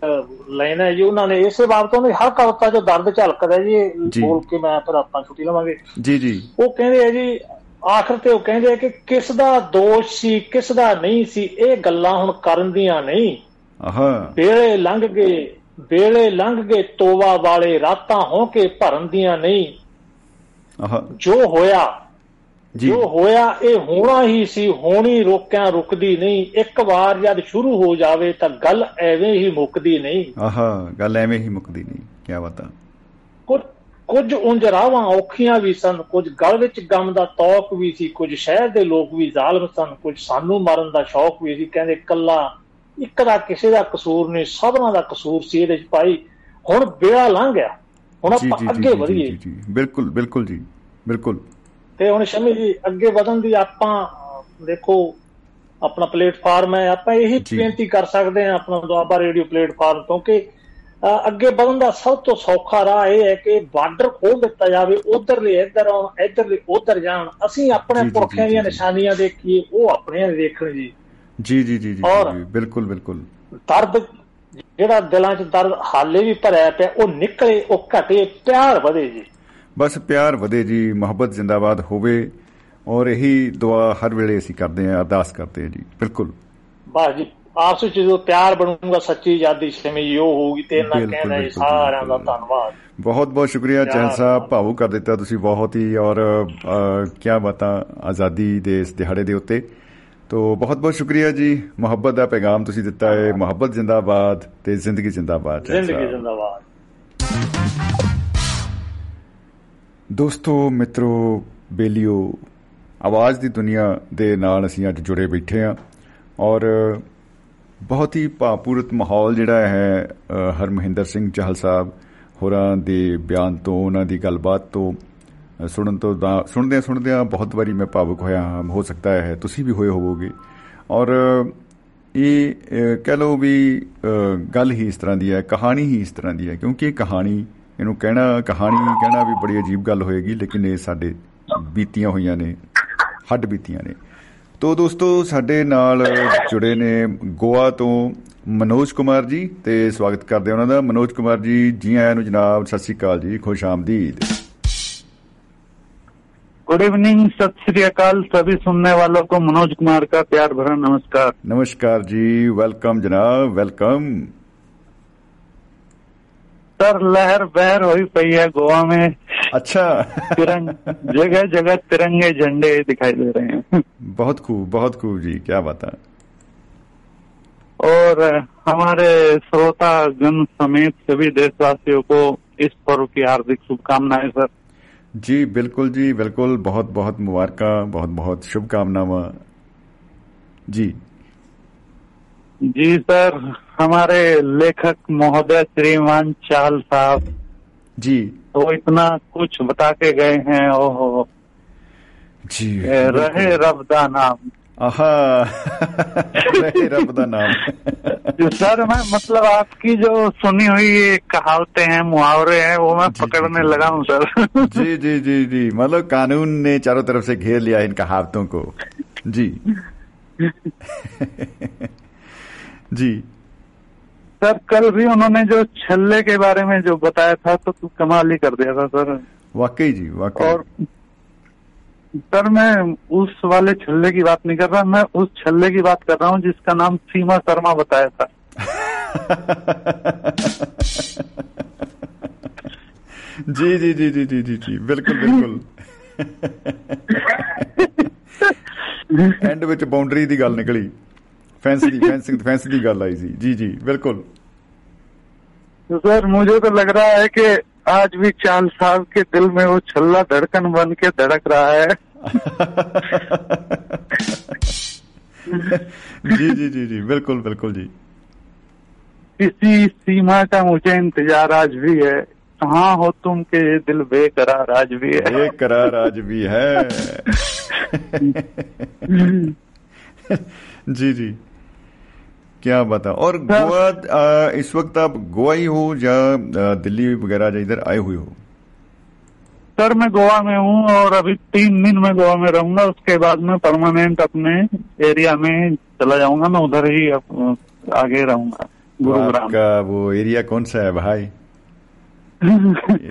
ਲਾਈਨ ਹੈ ਜੀ ਉਹਨਾਂ ਨੇ ਇਸੇ ਬਾਬਤ ਉਹਨੇ ਹਰ ਕਵਿਤਾ 'ਚ ਦਰਦ ਝਲਕਦਾ ਜੀ। ਬੋਲ ਕੇ ਮੈਂ ਫਿਰ ਆਪਾਂ ਛੁੱਟੀ ਲਵਾਂਗੇ। ਜੀ ਜੀ। ਉਹ ਕਹਿੰਦੇ ਆ ਜੀ ਆਖਰ ਤੇ ਉਹ ਕਹਿੰਦੇ ਆ ਕਿ ਕਿਸ ਦਾ ਦੋਸ਼ ਸੀ ਕਿਸ ਦਾ ਨਹੀਂ ਸੀ ਇਹ ਗੱਲਾਂ ਹੁਣ ਕਰਨ ਦੀਆਂ ਨਹੀਂ। ਆਹਾ। ਵੇਲੇ ਲੰਘ ਗਏ ਵੇਲੇ ਲੰਘ ਗਏ ਤੋਵਾ ਵਾਲੇ ਰਾਤਾਂ ਹੋ ਕੇ ਭਰਨ ਦੀਆਂ ਨਹੀਂ। ਆਹਾ। ਜੋ ਹੋਇਆ ਜੀ ਜੋ। ਹੋਇਆ ਇਹ ਹੋਣਾ ਹੀ ਸੀ ਹੋਣੀ ਰੋਕਿਆਂ ਰੁਕਦੀ ਨਹੀਂ। ਇੱਕ ਵਾਰ ਜਦ ਸ਼ੁਰੂ ਹੋ ਜਾਵੇ ਤਾਂ ਗੱਲ ਐਵੇਂ ਹੀ ਮੁੱਕਦੀ ਨਹੀਂ। ਆਹਾ ਗੱਲ ਐਵੇਂ ਹੀ ਮੁੱਕਦੀ ਨਹੀਂ। ਕੀ ਬਤਾ ਕੁਝ ਕੁਝ ਉਂਝ ਰਾਵਾਂ ਔਖੀਆਂ ਵੀ ਸਨ। ਕੁਝ ਗਲ ਵਿੱਚ ਗਮ ਦਾ ਤੌਕ ਵੀ ਸੀ। ਕੁਝ ਸ਼ਹਿਰ ਦੇ ਲੋਕ ਵੀ ਜ਼ਾਲਮ ਸਨ। ਕੁਝ ਸਾਨੂੰ ਮਾਰਨ ਦਾ ਸ਼ੌਕ ਵੀ ਸੀ। ਕਹਿੰਦੇ ਕੱਲਾ ਇੱਕ ਦਾ ਕਿਸੇ ਦਾ ਕਸੂਰ ਨਹੀਂ ਸਭਨਾਂ ਦਾ ਕਸੂਰ ਸੀ ਇਹਦੇ ਚ ਭਾਈ। ਹੁਣ ਬੇੜਾ ਲੰਘ ਗਿਆ। ਹੁਣ ਆਪਾਂ ਅੱਗੇ ਵਧੀਏ। ਜੀ ਜੀ। ਬਿਲਕੁਲ ਬਿਲਕੁਲ ਜੀ। ਬਿਲਕੁਲ। ਤੇ ਹੁਣ ਸ਼ਮੀ ਜੀ ਅੱਗੇ ਵਧਣ ਦੀ ਆਪਾਂ ਦੇਖੋ ਆਪਣਾ ਪਲੇਟਫਾਰਮ ਹੈ ਆਪਾਂ ਇਹੀ। ਬੇਨਤੀ ਕਰ ਸਕਦੇ ਹਾਂ ਆਪਣਾ ਦੁਆਬਾ ਰੇਡੀਓ ਪਲੇਟਫਾਰਮ ਤੋਂ ਕਿ ਅੱਗੇ ਵਧਣ ਦਾ ਸਭ ਤੋਂ ਸੌਖਾ ਰਾਹ ਇਹ ਹੈ ਕਿ ਬਾਰਡਰ ਖੋਲ ਦਿੱਤਾ ਜਾਵੇ ਉਧਰਲੇ ਇੱਧਰ ਆਉਣ ਇੱਧਰਲੇ ਉਧਰ ਜਾਣ ਅਸੀਂ ਆਪਣੇ ਪੁਰਖਿਆਂ ਦੀਆਂ। ਨਿਸ਼ਾਨੀਆਂ ਦੇਖੀਏ ਉਹ ਆਪਣੀਆਂ ਦੇਖਣ ਜੀ ਜੀ ਜੀ ਜੀ ਜੀ, ਬਿਲਕੁਲ ਬਿਲਕੁਲ ਦਰਦ ਜਿਹੜਾ ਦਿਲਾਂ 'ਚ ਦਰਦ ਹਾਲੇ ਵੀ ਭਰਿਆ ਪਿਆ ਉਹ ਨਿਕਲੇ ਉਹ ਘਟੇ ਪਿਆਰ ਵਧੇ ਜੀ ਬਸ ਪਿਆਰ ਵਧੇ ਜੀ ਮੁਹੱਬਤ ਜ਼ਿੰਦਾਬਾਦ ਹੋਵੇ। ਔਰ ਇਹੀ ਦੁਆ ਹਰ ਵੇਲੇ ਅਸੀਂ ਕਰਦੇ ਹਾਂ ਅਰਦਾਸ ਕਰਦੇ ਹਾਂ ਜੀ। ਬਿਲਕੁਲ। ਬਸ ਜੀ ਆਪਸ ਵਿੱਚ ਜਦੋਂ ਪਿਆਰ ਬਣੂਗਾ ਸੱਚੀ ਆਜ਼ਾਦੀ ਸ਼ਮੀ ਉਹ ਹੋਊਗੀ ਤੇ ਇਹਨਾਂ ਜੀ ਬਿਲਕੁਲ, ਸਾਰਿਆਂ ਦਾ। ਧੰਨਵਾਦ। ਬਹੁਤ ਬਹੁਤ ਸ਼ੁਕਰੀਆ ਚਹਿਲ ਸਾਹਿਬ। ਭਾਵੁਕ ਕਰ ਦਿੱਤਾ ਤੁਸੀਂ ਬਹੁਤ ਹੀ। ਔਰ ਕੀ ਬਾਤਾਂ ਆਜ਼ਾਦੀ ਦੇ ਇਸ ਦਿਹਾੜੇ ਦੇ ਉੱਤੇ। ਤੋ ਬਹੁਤ ਬਹੁਤ ਸ਼ੁਕਰੀਆ ਜੀ। ਮੁਹੱਬਤ ਦਾ ਪੈਗਾਮ ਤੁਸੀਂ ਦਿੱਤਾ ਹੈ। ਮੁਹੱਬਤ ਜ਼ਿੰਦਾਬਾਦ ਤੇ ਜ਼ਿੰਦਗੀ ਜ਼ਿੰਦਾਬਾਦ ਜ਼ਿੰਦਗੀ। ਜ਼ਿੰਦਾਬਾਦ। ਦੋਸਤੋ ਮਿੱਤਰੋ ਬੇਲੀਓ ਆਵਾਜ਼ ਦੀ ਦੁਨੀਆ ਦੇ ਨਾਲ ਅਸੀਂ ਅੱਜ ਜੁੜੇ ਬੈਠੇ ਹਾਂ ਔਰ ਬਹੁਤ ਹੀ ਭਾਵਪੂਰਤ ਮਾਹੌਲ ਜਿਹੜਾ ਹੈ ਅ, ਹਰਮਹਿੰਦਰ ਸਿੰਘ ਚਾਹਲ ਸਾਹਿਬ ਹੋਰਾਂ ਦੇ ਬਿਆਨ ਤੋਂ ਉਹਨਾਂ ਦੀ ਗੱਲਬਾਤ ਤੋਂ ਅ, ਸੁਣਨ ਤੋਂ ਦਾ- ਸੁਣਦਿਆਂ ਸੁਣਦਿਆਂ ਬਹੁਤ ਵਾਰੀ ਮੈਂ ਭਾਵੁਕ ਹੋਇਆ ਹਾਂ ਹੋ ਸਕਦਾ ਹੈ ਤੁਸੀਂ ਵੀ ਹੋਏ ਹੋਵੋਗੇ। ਔਰ ਇਹ ਅ, ਕਹਿ ਲਓ ਵੀ ਅ, ਗੱਲ ਹੀ ਇਸ ਤਰ੍ਹਾਂ ਦੀ ਹੈ ਕਹਾਣੀ ਹੀ ਇਸ ਤਰ੍ਹਾਂ ਦੀ ਹੈ ਕਿਉਂਕਿ ਇਹ ਕਹਾਣੀ ਇਹਨੂੰ ਕਹਿਣਾ ਕਹਾਣੀ ਕਹਿਣਾ ਵੀ ਬੜੀ ਅਜੀਬ ਗੱਲ ਹੋਏਗੀ ਲੇਕਿਨ ਇਹ ਸਾਡੇ ਬੀਤੀਆਂ ਹੋਈਆਂ ਨੇ ਹੱਡ ਬੀਤੀਆਂ ਨੇ ਤੋ ਦੋਸਤੋ ਸਾਡੇ ਨਾਲ ਜੁੜੇ ਨੇ ਗੋਆ ਤੋਂ ਮਨੋਜ ਕੁਮਾਰ ਜੀ ਤੇ ਸਵਾਗਤ ਕਰਦੇ ਹਾਂ ਉਹਨਾਂ ਦਾ ਮਨੋਜ ਕੁਮਾਰ ਜੀ ਜੀ ਆਇਆਂ ਨੂੰ ਜਨਾਬ ਸਤਿ ਸ੍ਰੀ ਅਕਾਲ ਜੀ ਖੁਸ਼ ਆਮਦੀਦ गुड इवनिंग सत श्री अकाल सभी सुनने वालों को मनोज कुमार का प्यार भरा नमस्कार नमस्कार जी वेलकम जनाब वेलकम सर लहर बहर हुई पई है गोवा में। अच्छा। तिरंग जगह जगह तिरंगे झंडे दिखाई दे रहे हैं। बहुत खूब बहुत खूब जी क्या बात है। और हमारे श्रोता गण समेत सभी देशवासियों को इस पर्व की हार्दिक शुभकामनाएँ सर। जी बिल्कुल जी बिल्कुल। बहुत बहुत मुबारक बहुत बहुत शुभकामनाएँ जी। जी सर हमारे लेखक महोदय श्रीमान चाल साहब। जी। तो इतना कुछ बता के गए हैं ओहो। जी रहे रब दा नाम। रब दा नाम। सर मैं मतलब आपकी जो सुनी हुई ये कहावतें हैं मुहावरे हैं वो मैं जी, पकड़ने जी। लगा हूँ सर। जी जी जी जी। मतलब कानून ने चारों तरफ़ से घेर लिया इन कहावतों को। जी। जी सर कल भी उन्होंने जो छल्ले के बारे में जो बताया था तो तू कमाल ही कर दिया था सर वाकई जी वाकई और सर मैं उस वाले छल्ले की बात नहीं कर रहा मैं उस छल्ले की बात कर रहा हूँ जिसका नाम सीमा शर्मा बताया था जी जी जी जी जी जी जी ਬਿਲਕੁਲ ਬਿਲਕੁਲ ਐਂਡ ਵਿੱਚ ਬਾਉਂਡਰੀ ਦੀ ਗੱਲ ਨਿਕਲੀ ਫੈਂਸੀ ਫੈਂਸੀ ਫੈਂਸੀ की ਗੱਲ आई ਸੀ जी जी बिल्कुल। तो सर मुझे तो लग रहा है कि आज भी चाँद साहब के दिल में वो छल्ला धड़कन बन के धड़क रहा है। जी जी जी जी बिल्कुल बिल्कुल जी। किसी सीमा का मुझे इंतज़ार आज भी है। कहाँ हो तुम के ये दिल बेकरार आज भी है? बेकरार आज भी है। जी जी। क्या बता और गोवा इस वक्त आप गोवा ही हो या दिल्ली वगैरह या इधर आए हुए हो? सर मैं गोवा में हूँ और अभी तीन दिन में गोवा में रहूँगा। उसके बाद में परमानेंट अपने एरिया में चला जाऊँगा। मैं उधर ही आगे रहूँगा गुरुग्राम। आपका वो एरिया कौन सा है भाई?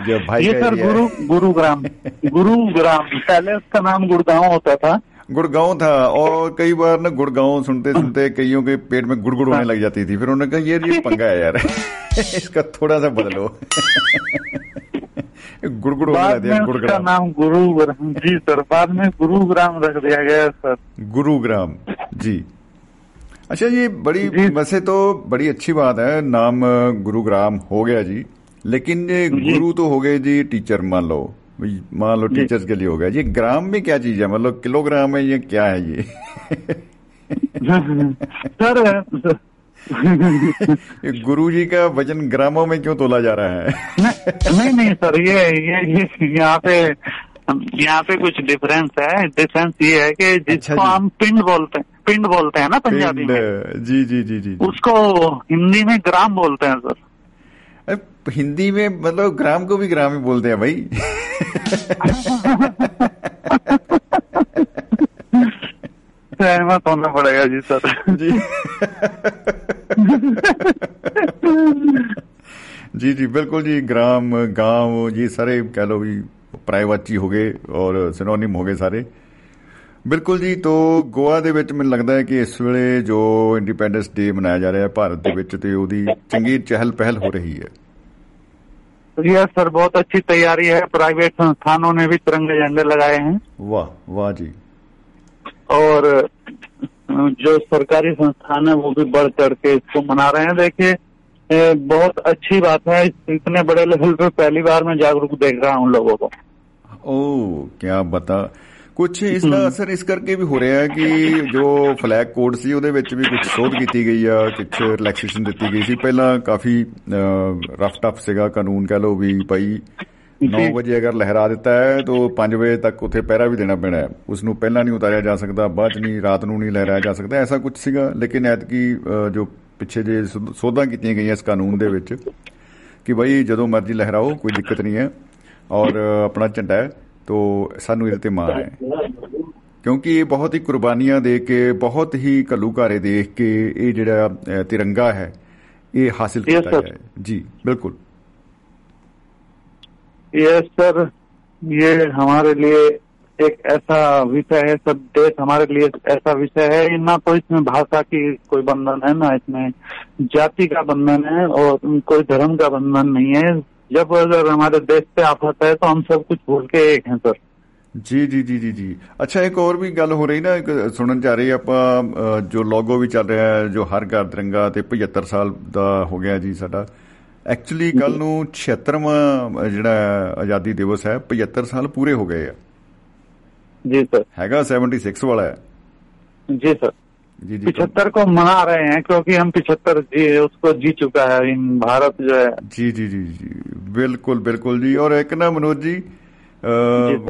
जो भाई ये सर गुरु गुरुग्राम। गुरुग्राम। पहले उसका नाम गुड़गांव होता था। गुड़गांव था और कई बार ना गुड़गांव सुनते सुनते कईयों के पेट में गुड़गुड़ होने लग जाती थी। फिर उन्होंने कहा ये ये पंगा है यार। इसका थोड़ा सा बदलो। गुड़गुड़ बाद में दिया उसका नाम गुरुग्राम जी सर बाद में गुरुग्राम रख दिया गया सर। गुरुग्राम जी। अच्छा ये बड़ी वैसे तो बड़ी अच्छी बात है नाम गुरुग्राम हो गया जी लेकिन ये गुरु तो हो गए जी टीचर मान लो। मान लो टीचर्स के लिए हो गया। ये ग्राम में क्या चीज़ है? मतलब किलोग्राम है ये क्या है ये? सर गुरु जी का वज़न ग्रामों में क्यों तोला जा रहा है? नहीं नहीं सर ये ये ये यहाँ पे यहाँ पे कुछ डिफरेंस है। डिफरेंस ये है कि जिसको जी। हम पिंड बोलते हैं पिंड बोलते हैं ना पंजाबी में। जी जी जी जी जी। उसको हिंदी में ग्राम बोलते हैं सर। हिंदी में मतलब ग्राम को भी ग्राम ही बोलते हैं भाई। सहमत होना पड़ेगा जी सर जी ਜੀ ਜੀ ਬਿਲਕੁਲ ਜੀ ਗ੍ਰਾਮ ਗਾਂਵ ਜੀ ਸਾਰੇ ਕਹ ਲੋ ਵੀ ਪ੍ਰਾਈਵੇਟੀ ਹੋ ਗਏ ਔਰ ਸਿਨੋਨਿਮ ਹੋ ਗਏ ਸਾਰੇ ਬਿਲਕੁਲ ਜੀ ਤੋਂ ਗੋਆ ਦੇ ਵਿੱਚ ਮੈਨੂੰ ਲੱਗਦਾ ਹੈ ਕਿ ਇਸ ਵੇਲੇ ਜੋ ਇੰਡੀਪੈਂਡੈਂਸ ਡੇ ਮਨਾਇਆ ਜਾ ਰਿਹਾ ਹੈ ਭਾਰਤ ਦੇ ਵਿੱਚ ਤੇ ਉਹਦੀ ਚੰਗੀ ਚਹਿਲ ਪਹਿਲ ਹੋ ਰਹੀ ਹੈ तो जी हाँ, सर बहुत अच्छी तैयारी है। प्राइवेट संस्थानों ने भी तिरंगे झंडे लगाए हैं। वाह वाह जी। और जो सरकारी संस्थान है वो भी बढ़ चढ़ के इसको मना रहे हैं। देखिए बहुत अच्छी बात है। इतने बड़े लेवल पे पहली बार मैं जागरूक देख रहा हूँ लोगों को। ओ क्या बता ਕੁਝ ਇਸ ਦਾ ਅਸਰ ਇਸ ਕਰਕੇ ਵੀ ਹੋ ਰਿਹਾ ਹੈ ਕਿ ਜੋ ਫਲੈਗ ਕੋਡ ਸੀ ਉਹਦੇ ਵਿੱਚ ਵੀ ਕੁਝ ਸੋਧ ਕੀਤੀ ਗਈ ਆ ਕੁਝ ਰਿਲੈਕਸੇਸ਼ਨ ਦਿੱਤੀ ਗਈ ਸੀ। ਪਹਿਲਾਂ ਕਾਫੀ ਰਫ ਟਫ ਸੀਗਾ ਕਾਨੂੰਨ ਕਹ ਲੋ ਵੀ ਭਾਈ 9 ਵਜੇ ਅਗਰ ਲਹਿਰਾ ਦਿੱਤਾ ਹੈ ਤਾਂ 5 ਵਜੇ ਤੱਕ ਉੱਥੇ ਪਹਿਰਾ ਵੀ ਦੇਣਾ ਪੈਣਾ ਹੈ। ਉਸ ਨੂੰ ਪਹਿਲਾਂ ਨਹੀਂ ਉਤਾਰਿਆ ਜਾ ਸਕਦਾ ਬਾਅਦ ਚ ਨਹੀਂ ਰਾਤ ਨੂੰ ਨਹੀਂ ਲਹਿਰਾਇਆ ਜਾ ਸਕਦਾ ਐਸਾ ਕੁਝ ਸੀਗਾ। ਲੇਕਿਨ ਐਤਕੀ ਜੋ ਪਿੱਛੇ ਜੇ ਸੋਧਾਂ ਕੀਤੀਆਂ ਗਈਆਂ ਇਸ ਕਾਨੂੰਨ ਦੇ ਵਿੱਚ ਕਿ ਭਾਈ ਜਦੋਂ ਮਰਜ਼ੀ ਲਹਿਰਾਓ ਕੋਈ ਦਿੱਕਤ ਨਹੀਂ ਹੈ। ਔਰ ਆਪਣਾ ਝੰਡਾ ਹੈ। तो ਸਾਨੂੰ ਇਹਦੇ ਤੇ ਮਾਣ ਹੈ ਕਿਉਂਕਿ ਇਹ ਬਹੁਤ ਹੀ ਕੁਰਬਾਨੀਆਂ ਦੇ ਕੇ ਬਹੁਤ ਹੀ ਘੱਲੂਘਾਰੇ ਦੇਖ ਕੇ ਇਹ ਜਿਹੜਾ ਤਿਰੰਗਾ ਹੈ ਇਹ ਹਾਸਲ ਕੀਤਾ ਗਿਆ ਹੈ ਜੀ ਬਿਲकुल यस सर ये हमारे लिए एक ऐसा विषय है सब देश हमारे लिए ऐसा विषय है। ना तो इसमें भाषा की कोई बंधन है ना इसमें जाति का बंधन है और कोई धर्म का बंधन नहीं है। जब अगर हमारे देश पे आफत है तो हम सब कुछ भूल के एक हैं सर ਜੀ ਜੀ ਜੀ ਜੀ ਜੀ ਅੱਛਾ ਇੱਕ ਹੋਰ ਵੀ ਗੱਲ ਹੋ ਰਹੀ ਨਾ ਇੱਕ ਸੁਣਨ ਚ ਆ ਰਹੀ ਆਪਾਂ ਅ, ਜੋ ਲੋਗੋ ਵੀ ਚੱਲ ਰਿਹਾ ਹੈ ਜੋ ਹਰ ਘਰ ਤਿਰੰਗਾ ਤੇ 75 ਸਾਲ ਦਾ ਹੋ ਗਿਆ ਜੀ ਸਾਡਾ ਐਕਚੁਅਲੀ ਕੱਲ ਨੂੰ 76ਵਾਂ ਜਿਹੜਾ ਆਜ਼ਾਦੀ ਦਿਵਸ ਹੈ 75 ਸਾਲ ਪੂਰੇ ਹੋ ਗਏ ਆ जी सर ਹੈਗਾ 76 ਵਾਲਾ ਹੈ जी सर जी जी पिछहत्तर को मना रहे हैं क्योंकि हम पिछहत्तर जी उसको जी चुका है इन भारत जो है। जी जी जी जी ਬਿਲਕੁਲ ਬਿਲਕੁਲ ਜੀ ਔਰ ਇੱਕ ਨਾ ਮਨੋਜ ਜੀ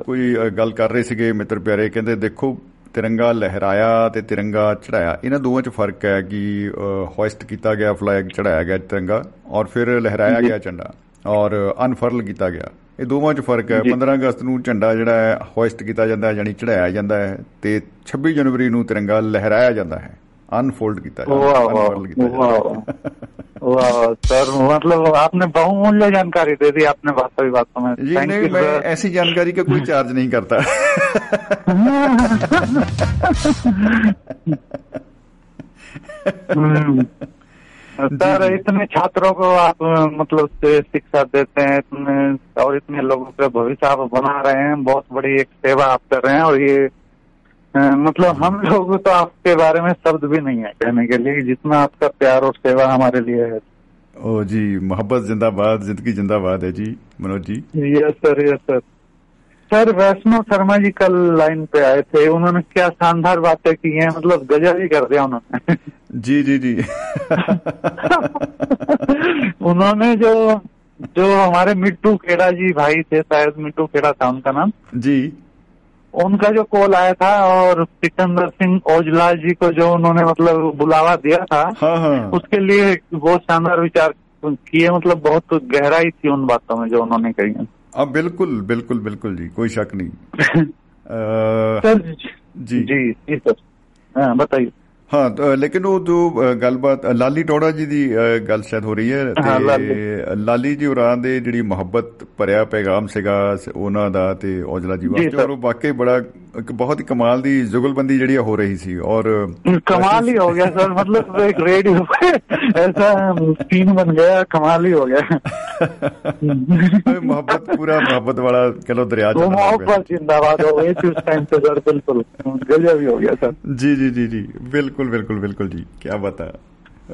ਕੋਈ ਗੱਲ ਕਰ ਰਹੇ ਸੀਗੇ ਮਿੱਤਰ ਪਿਆਰੇ ਕਹਿੰਦੇ ਦੇਖੋ ਤਿਰੰਗਾ ਲਹਿਰਾਇਆ ਤੇ ਤਿਰੰਗਾ ਚੜਾਇਆ ਇਹਨਾਂ ਦੋਵਾਂ 'ਚ ਫ਼ਰਕ ਹੈ ਕਿ ਹੋਇਸਟ ਕੀਤਾ ਗਿਆ ਫਲੈਗ ਚੜਾਇਆ ਗਿਆ ਤਿਰੰਗਾ ਔਰ ਫਿਰ ਲਹਿਰਾਇਆ ਗਿਆ ਝੰਡਾ ਔਰ ਅਨਫਰਲ ਕੀਤਾ ਗਿਆ ਇਹ ਦੋਵਾਂ 'ਚ ਫਰਕ ਹੈ 15 ਅਗਸਤ ਨੂੰ ਝੰਡਾ ਜਿਹੜਾ ਹੈ ਹੋਇਸਟ ਕੀਤਾ ਜਾਂਦਾ ਹੈ ਯਾਨੀ ਚੜਾਇਆ ਜਾਂਦਾ ਹੈ ਤੇ 26 ਜਨਵਰੀ ਨੂੰ ਤਿਰੰਗਾ ਲਹਿਰਾਇਆ ਜਾਂਦਾ ਹੈ ਅਨਫੋਲਡ ਕੀਤਾ ਜਾਂਦਾ वाह ਹੈ वाह unfurl ਕੀਤਾ ਜਾਂਦਾ वाह ਹੈ वाह सर मतलब आपने बहुमूल्य जानकारी दे दी आपने वास्तविक बातों में जी Thank नहीं you, मैं sir. ऐसी जानकारी का कोई चार्ज नहीं करता हम्म। सर इतने छात्रों को आप मतलब शिक्षा देते हैं इतने और इतने लोगों का भविष्य आप बना रहे हैं बहुत बड़ी एक सेवा आप कर रहे हैं और ये मतलब हम लोग तो आपके बारे में शब्द भी नहीं है कहने के लिए जितना आपका प्यार और सेवा हमारे लिए है। ओ जी मोहब्बत जिंदाबाद ज़िंदगी जिंदाबाद है जी Manoj ji. Yes sir yes sir sir Vaishnav Sharma ji कल लाइन पे आए थे। उन्होंने क्या शानदार बातें की हैं। मतलब गजब ही कर दिया उन्होंने। जी जी जी। उन्होंने जो जो हमारे मिट्टू खेड़ा जी भाई थे शायद मिट्टू खेड़ा था उनका नाम। जी। उनका जो कॉल आया था और सिकंदर सिंह ओजला जी को जो उन्होंने मतलब बुलावा दिया था हाँ हाँ। उसके लिए बहुत शानदार विचार किए। मतलब बहुत गहराई थी उन बातों में जो उन्होंने कही ਆ ਬਿਲਕੁਲ ਬਿਲਕੁਲ ਬਿਲਕੁਲ ਜੀ ਕੋਈ ਸ਼ੱਕ ਨਹੀਂ। ਜੀ। ਜੀ। ਜੀ ਸਰ। ਹਾਂ ਬਤਾਈਏ। ਹਾਂ ਲੇਕਿਨ ਉਹ ਜੋ ਗੱਲਬਾਤ ਲਾਲੀ ਟੋੜਾ ਜੀ ਦੀ ਗੱਲ ਸ਼ਾਇਦ ਹੋ ਰਹੀ ਹੈ ਤੇ ਲਾਲੀ। ਜੀ ਹੋਰਾਂ ਦੇ ਜਿਹੜੀ ਮੁਹੱਬਤ ਭਰਿਆ ਪੈਗਾਮ ਸੀਗਾ ਉਹਨਾਂ ਦਾ ਤੇ ਔਜਲਾ ਜੀ ਵਾਸਤੇ ਉਹ ਵਾਕਈ ਬੜਾ ਇੱਕ बहुत ही कमाल ਦੀ ਜੁਗਲਬੰਦੀ ਜਿਹੜੀ ਹੋ ਰਹੀ ਸੀ ਔਰ ਕਮਾਲ ਹੀ ਹੋ ਗਿਆ ਸਰ ਮਤਲਬ ਇੱਕ ਰੇਡੀਓ ਐਸਾ ਸੀਨ ਬਣ ਗਿਆ ਕਮਾਲ ਹੀ ਹੋ ਗਿਆ। ਮੁਹੱਬਤ ਪੂਰਾ ਮੁਹੱਬਤ ਵਾਲਾ ਕਹਿੰਦਾ ਦਰਿਆ ਚ ਮੁਹੱਬਤ ਜਿੰਦਾਬਾਦ ਹੋ ਗਈ ਉਸ ਟਾਈਮ ਤੇ ਸਰ ਬਿਲਕੁਲ। ਗਜਾ ਵੀ ਹੋ ਗਿਆ ਸਰ। ਜੀ ਜੀ ਜੀ ਜੀ। ਬਿਲਕੁਲ ਬਿਲਕੁਲ ਬਿਲਕੁਲ ਜੀ। ਕੀ ਬਤਾ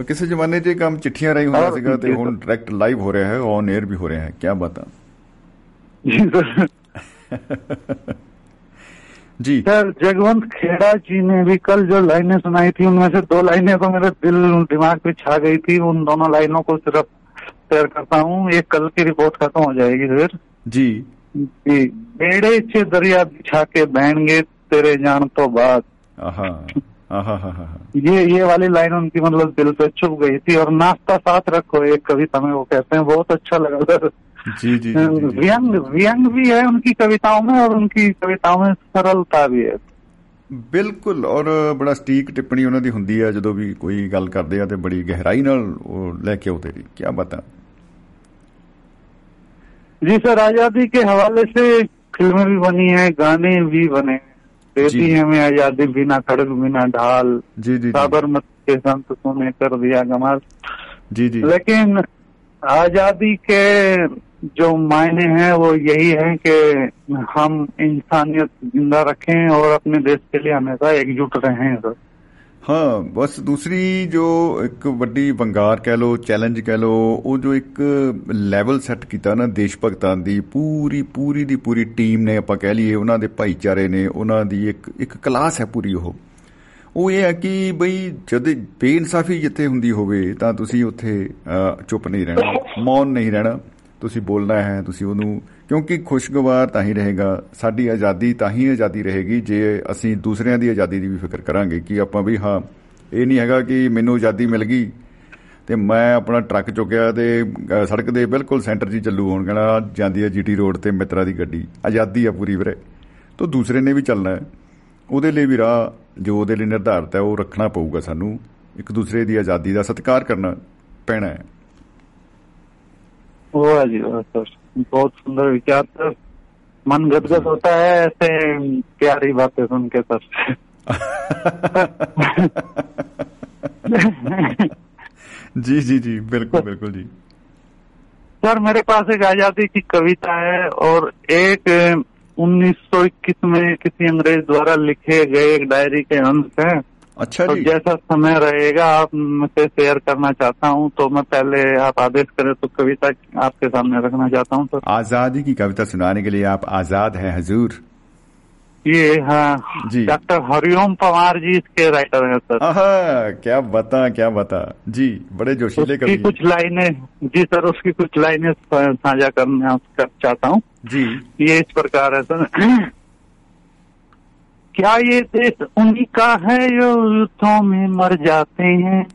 ਕਿਸੇ ਜ਼ਮਾਨੇ 'ਚ ਕੰਮ ਚਿੱਠੀਆਂ ਰਾਹੀਂ ਹੁੰਦਾ ਸੀਗਾ ਤੇ ਹੁਣ ਡਾਇਰੈਕਟ ਲਾਈਵ ਹੋ ਰਿਹਾ ਹੈ ਔਨ 에ਅਰ ਵੀ ਹੋ ਰਿਹਾ ਹੈ। ਕੀ ਬਤਾ ਜੀ ਸਰ। जी। सर जगवंत खेड़ा जी ने भी कल जो लाइनें सुनाई थी उनमें से दो लाइनें तो मेरे दिल दिमाग पे छा गई थी। उन दोनों लाइनों को सिर्फ़ शेयर करता हूँ। एक कल की रिपोर्ट खत्म हो जाएगी फिर। जी। जी। बेड़े इच्छे दरिया बिछा के बहनगे तेरे जान तो बात ये ये वाली लाइन उनकी मतलब दिल पे चुप गई थी। और नाश्ता साथ रखो एक कविता में वो कहते हैं बहुत अच्छा लगा सर। ਜੀ ਜੀ ਜੀ, ਜੀ ਜੀ व्यंग व्यंग भी है उनकी कविताओं में और उनकी कविताओं में सरलता भी है ਬਿਲਕੁਲ ਔਰ ਬੜਾ ਸਟੀਕ ਟਿੱਪਣੀ ਉਹਨਾਂ ਦੀ ਹੁੰਦੀ ਆ ਜਦੋਂ ਵੀ ਕੋਈ ਗੱਲ ਕਰਦੇ ਆ ਤੇ ਬੜੀ ਗਹਿਰਾਈ ਨਾਲ ਉਹ ਲੈ ਕੇ ਆਉਂਦੇ ਜੀ ਕੀ ਬਤਾ जी सर आजादी के हवाले से फिल्में भी बनी हैं गाने भी बने हैं। देती जी। हमें आजादी बिना खड़ग बिना ढाल ਜੀ ਜੀ ਜੀ साबरमती के संत ने कर दिया कमाल ਜੀ जी लेकिन आजादी के जो मायने हैं वो यही है कि हम इंसानियत जिंदा रखें और अपने देश के लिए हमेशा एकजुट रहें सर ਹਾਂ ਬਸ ਦੂਸਰੀ ਜੋ ਇੱਕ ਵੱਡੀ ਵੰਗਾਰ ਕਹਿ ਲੋ ਚੈਲੰਜ ਕਹਿ ਲੋ ਉਹ ਜੋ ਇੱਕ ਲੈਵਲ ਸੈੱਟ ਕੀਤਾ ਨਾ ਦੇਸ਼ ਭਗਤਾਂ ਦੀ ਪੂਰੀ ਪੂਰੀ ਦੀ ਪੂਰੀ ਟੀਮ ਨੇ ਆਪਾਂ ਕਹਿ ਲਈਏ ਉਹਨਾਂ ਦੇ ਭਾਈਚਾਰੇ ਨੇ ਉਹਨਾਂ ਦੀ ਇੱਕ ਇੱਕ ਕਲਾਸ ਹੈ ਪੂਰੀ ਉਹ ਉਹ ਇਹ ਹੈ ਕਿ ਬਈ ਜਦ ਬੇਇਨਸਾਫੀ ਜਿੱਥੇ ਹੁੰਦੀ ਹੋਵੇ ਤਾਂ ਤੁਸੀਂ ਉੱਥੇ ਅਹ, ਚੁੱਪ ਨਹੀਂ ਰਹਿਣਾ ਮੌਨ ਨਹੀਂ ਰਹਿਣਾ ਤੁਸੀਂ ਬੋਲਣਾ ਹੈ ਤੁਸੀਂ ਉਹਨੂੰ ਕਿਉਂਕਿ ਖੁਸ਼ਗਵਾਰ ਤਾਂ ਹੀ ਰਹੇਗਾ ਸਾਡੀ ਆਜ਼ਾਦੀ ਤਾਂ ਹੀ ਆਜ਼ਾਦੀ ਰਹੇਗੀ ਜੇ ਅਸੀਂ ਦੂਸਰਿਆਂ ਦੀ ਆਜ਼ਾਦੀ ਦੀ ਵੀ ਫਿਕਰ ਕਰਾਂਗੇ ਕਿ ਆਪਾਂ ਵੀ ਹਾਂ ਇਹ ਨਹੀਂ ਹੈਗਾ ਕਿ ਮੈਨੂੰ ਆਜ਼ਾਦੀ ਮਿਲ ਗਈ ਤੇ ਮੈਂ ਆਪਣਾ ਟਰੱਕ ਚੁੱਕਿਆ ਤੇ ਅਹ, ਸੜਕ ਦੇ ਬਿਲਕੁਲ ਸੈਂਟਰ 'ਚ ਹੀ ਚੱਲੂ ਹੁਣ ਕਹਿਣਾ ਜਾਂਦੀ ਹੈ ਜੀਟੀ ਰੋਡ ਤੇ ਮਿੱਤਰਾ ਦੀ ਗੱਡੀ ਆਜ਼ਾਦੀ ਆ ਪੂਰੀ ਵੀਰੇ। ਤਾਂ ਦੂਸਰੇ ਨੇ ਵੀ ਚੱਲਣਾ ਹੈ ਉਹਦੇ ਲਈ ਵੀ ਰਾਹ ਜੋ ਉਹਦੇ ਲਈ ਨਿਰਧਾਰਤ ਹੈ ਉਹ ਰੱਖਣਾ ਪਊਗਾ ਸਾਨੂੰ ਇੱਕ ਦੂਸਰੇ ਦੀ ਆਜ਼ਾਦੀ ਦਾ ਸਤਿਕਾਰ ਕਰਨਾ ਪੈਣਾ ਹੈ। वो जी सर तो बहुत सुंदर विचार सर मन गदगद होता है ऐसे प्यारी बातें सुन के सर जी जी जी बिल्कुल बिल्कुल जी। सर मेरे पास एक आज़ादी की कविता है और एक 1921 में किसी अंग्रेज़ द्वारा लिखे गए एक डायरी के अंश है। अच्छा तो जी। जैसा समय रहेगा आप मुझसे शेयर करना चाहता हूँ तो मैं पहले आप आदेश करें तो कविता आपके सामने रखना चाहता हूँ सर। आज़ादी की कविता सुनाने के लिए आप आज़ाद हैं हजूर। ये हाँ जी। डॉक्टर हरिओम पवार जी इसके राइटर हैं सर। आहा क्या बता क्या बता। जी बड़े जोशीले कवि। कुछ लाइनें जी सर उसकी कुछ लाइनें साझा करना कर चाहता हूँ। जी। ये इस प्रकार है सर। क्या ये देश उन्हीं का है जो युद्धों में मर जाते हैं?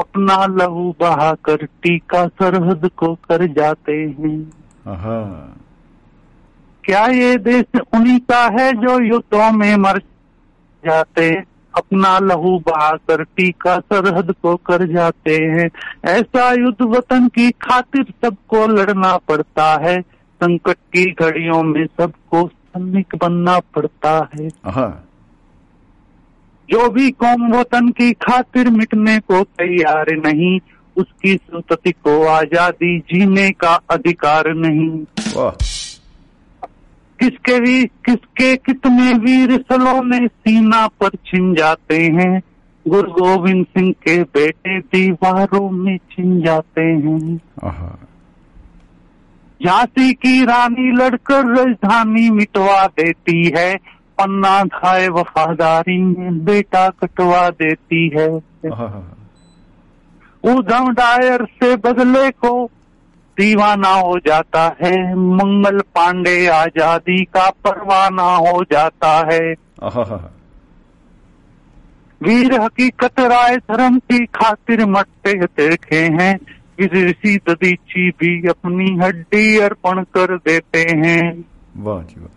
अपना लहू बहा कर टीका सरहद को कर जाते हैं। क्या ये देश उन्हीं का है जो युद्धों में मर जाते हैं? अपना लहू बहा कर टीका सरहद को कर जाते हैं। ऐसा युद्ध वतन की खातिर सबको लड़ना पड़ता है। संकट की घड़ियों में सबको सैनिक बनना पड़ता है। जो भी कौम वतन की खातिर मिटने को तैयार नहीं उसकी संतति को आज़ादी जीने का अधिकार नहीं। किसके भी किसके कितने वीर सलोने सीना पर छिन जाते हैं गुरु गोविंद सिंह के बेटे दीवारों में छिन जाते हैं। आहा झांसी की रानी लड़कर राजधानी मिटवा देती है। पन्ना खाए वफादारी में बेटा कटवा देती है। उधम डायर से बदले को दीवाना हो जाता है। मंगल पांडे आज़ादी का परवाना हो जाता है। वीर हकीकत राय धर्म की खातिर मटते देखे हैं। ऋषि ददीची भी अपनी हड्डी अर्पण कर देते हैं। वाह जी वाह।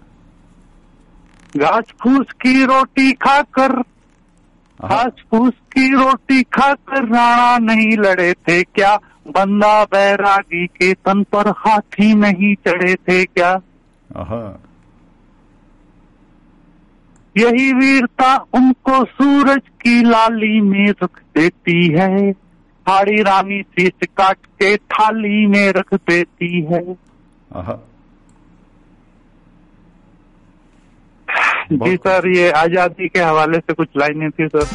घास फूस की रोटी खाकर आहा घास फूस की रोटी खाकर राणा नहीं लड़े थे क्या? बंदा बैरागी के तन पर हाथी नहीं चढ़े थे क्या? यही वीरता उनको सूरज की लाली में रख देती है। हाड़ी रानी शीश काट के थाली में रख देती है आहा जी बहुत सर ये आजादी के हवाले से कुछ लाइनें थी सर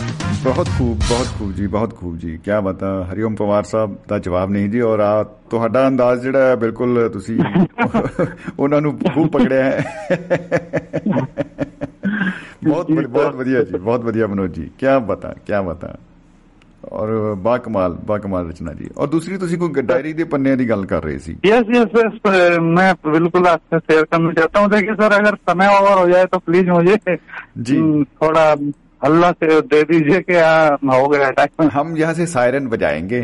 ਬਹੁਤ ਖੂਬ ਬਹੁਤ ਖੂਬ ਜੀ ਬਹੁਤ ਖੂਬ ਜੀ ਕੀ ਬਤਾ ਹਰੀਓਮ ਪਵਾਰ ਸਾਹਿਬ ਦਾ ਜਵਾਬ ਨਹੀਂ ਜੀ ਔਰ ਆ ਤੁਹਾਡਾ ਅੰਦਾਜ਼ ਜਿਹੜਾ ਹੈ ਬਿਲਕੁਲ ਤੁਸੀਂ ਉਹਨਾਂ ਨੂੰ ਖੂਬ ਪਕੜਿਆ ਹੈ ਬਹੁਤ ਵਧੀਆ- ਬਹੁਤ ਵਧੀਆ ਜੀ ਬਹੁਤ ਵਧੀਆ ਮਨੋਜ ਜੀ ਕੀ ਬਤਾ ਕੀ ਬਤਾ ਔਰ ਬਾ ਕਮਾਲ ਬਾ ਕਮਾਲ ਰਚਨਾ ਜੀ ਔਰ ਦੂਸਰੀ ਤੁਸੀਂ ਕੋਈ ਡਾਇਰੀ ਦੇ ਪੰਨਿਆਂ ਦੀ ਗੱਲ ਕਰ ਰਹੇ ਸੀ यस यस यस मैं बिल्कुल आपसे शेयर करना चाहता हूँ देखिए सर अगर समय ओवर हो जाए तो प्लीज मुझे जी। हम्म, थोड़ा हल्ला से दे दीजिए कि हाँ, हो गया टाइम हम यहाँ से सायरन बजाएंगे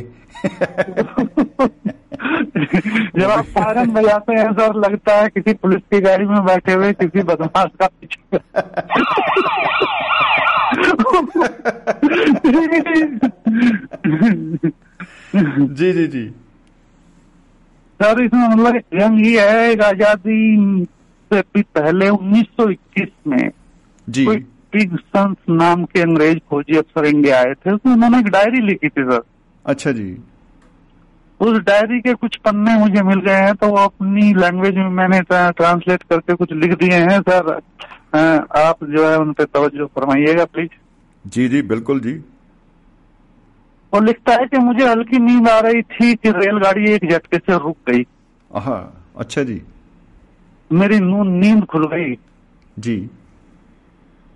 जब आप सायरन बजाते हैं सर लगता है किसी पुलिस की गाड़ी में बैठे हुए किसी बदमाश का पीछे जी जी जी। सर इसमें मतलब जंग ये है एक आज़ादी से भी पहले 1921 में जी। कोई पिग सन्स नाम के अंग्रेज़ फौजी अफसर इंडिया आए थे उसमें उन्होंने एक डायरी लिखी थी सर। अच्छा जी। उस डायरी के कुछ पन्ने मुझे मिल गए हैं तो वो अपनी लैंग्वेज में मैंने ट्रांसलेट करके कुछ लिख दिए हैं सर। आप जो है उन पे तवज्जो फरमाइएगा प्लीज़ जी जी बिल्कुल जी। वो लिखता है कि मुझे हल्की नींद आ रही थी कि रेलगाड़ी एक झटके से रुक गई। हाँ अच्छा जी। मेरी नींद खुल गई। जी।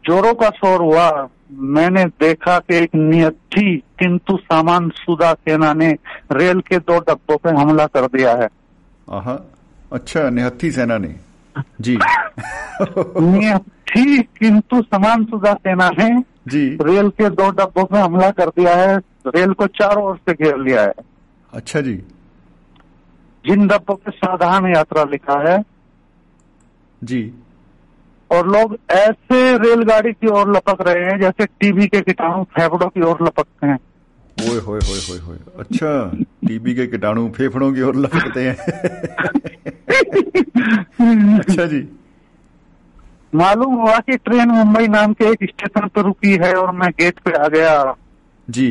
जोरों का शोर हुआ। मैंने देखा कि एक नियति किंतु सामान सुदा सेना ने रेल के दो डब्बों पे हमला कर दिया है। अच्छा निहत्थी सेना ने। जी। नियति किंतु सामान सुदा सेना ने जी। रेल के दो डब्बों पे हमला कर दिया है रेल को चारों ओर से घेर लिया है। अच्छा जी। जिन डब्बों पे साधारण यात्रा लिखा है जी। और लोग ऐसे रेलगाड़ी की ओर लपक रहे हैं जैसे टीबी के कीटाणु फेफड़ों की ओर लपकते हैं। ओए होए होए होए होए। अच्छा टीबी के कीटाणु फेफड़ों की ओर लपकते हैं। अच्छा जी। मालूम हुआ कि ट्रेन मुंबई नाम के एक स्टेशन पर रुकी है और मैं गेट पे आ गया। जी।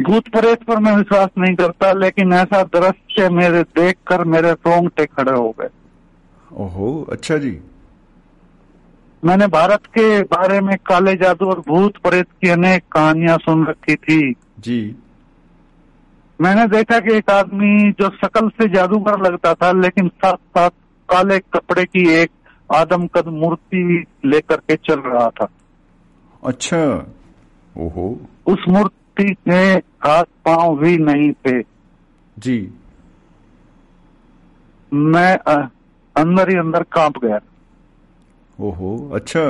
भूत प्रेत पर मैं विश्वास नहीं करता लेकिन ऐसा दृश्य मेरे देखकर मेरे रोंगटे खड़े हो गए। ओहो अच्छा जी। मैंने भारत के बारे में काले जादू और भूत प्रेत की अनेक कहानियाँ सुन रखी थी। जी। मैंने देखा कि एक आदमी जो शकल से जादूगर लगता था लेकिन साथ साथ काले कपड़े की एक आदमकद मूर्ति लेकर के चल रहा था। अच्छा। ओहो। उस मूर्ति के हाथ पाँव भी नहीं थे। जी। मैं अंदर ही अंदर काँप गया। ओहो अच्छा।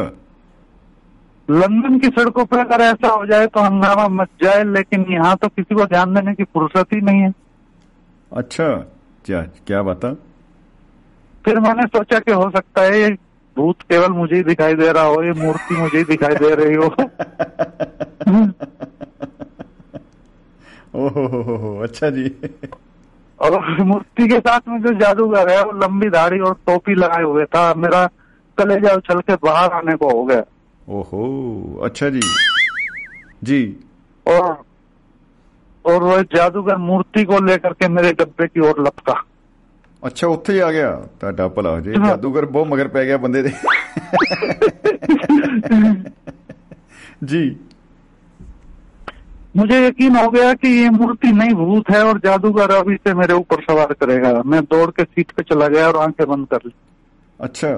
लंदन की सड़कों पर अगर ऐसा हो जाए तो हंगामा मच जाए लेकिन यहाँ तो किसी को ध्यान देने की फुर्सत ही नहीं है। अच्छा क्या क्या बता फिर मैंने सोचा कि हो सकता है ये भूत केवल मुझे ही दिखाई दे रहा हो ये मूर्ति मुझे ही दिखाई दे रही हो। ओहो अच्छा जी। और मूर्ति के साथ में जो जादूगर है वो लंबी दाढ़ी और टोपी लगाए हुए था। मेरा कलेजा उछल के बाहर आने को हो गया ओहो अच्छा जी जी और और वो जादूगर मूर्ति को लेकर के मेरे डब्बे की ओर लपका ਅੱਛਾ ਉੱਥੇ ਹੀ ਆ ਗਿਆ ਤੁਹਾਡਾ ਭਲਾ ਹੋ ਜੇ ਜਾਦੂਗਰ ਬਹੁਤ ਮਗਰ ਪੈ ਗਿਆ ਬੰਦੇ ਦੇ जी मुझे यकीन हो गया कि ये मूर्ति नहीं भूत है और जादूगर अभी से मेरे ऊपर सवार करेगा मैं दौड़ के सीट पे चला गया और आंखें बंद कर ली अच्छा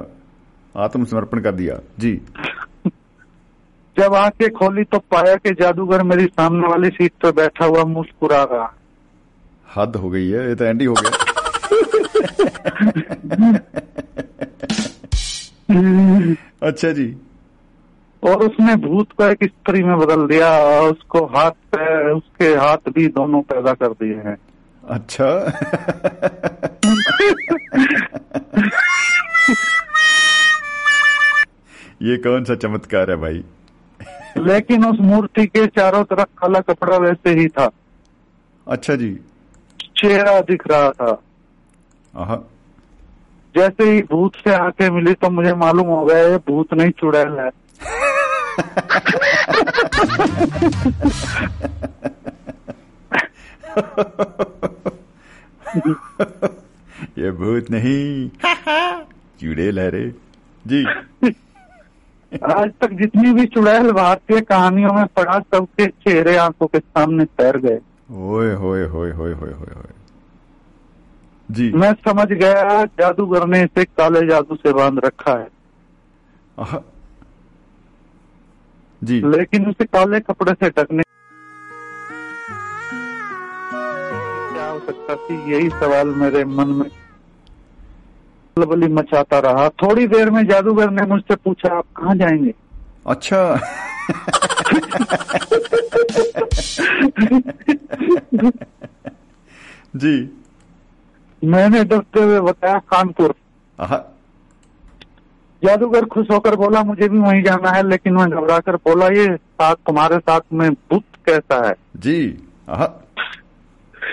आत्मसमर्पण कर दिया। जी। जब आँखें खोली तो पाया कि जादूगर मेरी सामने वाली सीट पर बैठा हुआ मुस्कुरा रहा। हद हो गई है ये तो एंड ही हो गया। अच्छा जी। और उसने भूत को एक स्त्री में बदल दिया और उसको हाथ पे उसके हाथ भी दोनों पैदा कर दिए हैं। अच्छा। ये कौन सा चमत्कार है भाई? लेकिन उस मूर्ति के चारों तरफ़ काला कपड़ा वैसे ही था। अच्छा जी। चेहरा दिख रहा था। जैसे ही भूत से आँखें मिली तो मुझे मालूम हो गया ये भूत नहीं चुड़ैल है। ये भूत नहीं। चुड़ैल है रे। जी। आज तक जितनी भी चुड़ैल भारतीय कहानियों में पढ़ा सबके चेहरे आँखों के सामने तैर गए। ओए होए होए होए होए होए होए। जी। मैं समझ गया जादूगर ने इसे काले जादू से बाँध रखा है। जी। लेकिन उसे काले कपड़े से टकने क्या हो सकता थी यही सवाल मेरे मन में खलबली मचाता रहा। थोड़ी देर में जादूगर ने मुझसे पूछा आप कहाँ जाएँगे? अच्छा। जी। मैंने डरते हुए बताया कानपुर। जादूगर खुश होकर बोला मुझे भी वहीं जाना है लेकिन मैं घबरा कर बोला ये साथ तुम्हारे साथ में बुत कैसा है? जी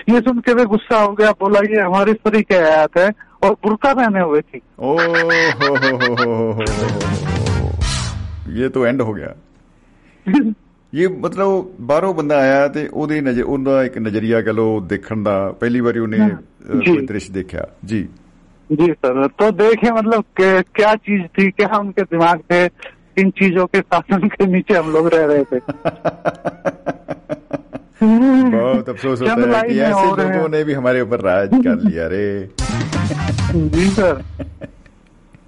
ये सुन के वे गुस्सा हो गया बोला ये हमारी स्त्री के आयात है और बुरका पहने हुए थी ओ हो हो हो हो हो हो हो ਇਹ ਤੋਂ ਐਂਡ ਹੋ ਗਿਆ ਇਹ ਮਤਲਬ ਬਾਹਰੋਂ ਬੰਦਾ ਆਇਆ ਤੇ ਉਹਦੇ ਨਜ਼ਰ ਉਹਦਾ ਇੱਕ ਨਜ਼ਰੀਆ ਕਹ ਲੋ ਦੇਖਣ ਦਾ ਪਹਿਲੀ ਵਾਰੀ ਉਹਨੇ ਅ, ਜੀ। ਕੋਈ ਦ੍ਰਿਸ਼ ਦੇਖਿਆ ਜੀ जी सर तो देखे मतलब के, क्या चीज थी क्या उनके दिमाग थे इन चीजों के शासन के नीचे हम लोग रह रहे थे बहुत अफसोस होता है चंद कि लाइनें ऐसे और हैं। लोगों ने भी हमारे ऊपर राज कर लिया रे जी सर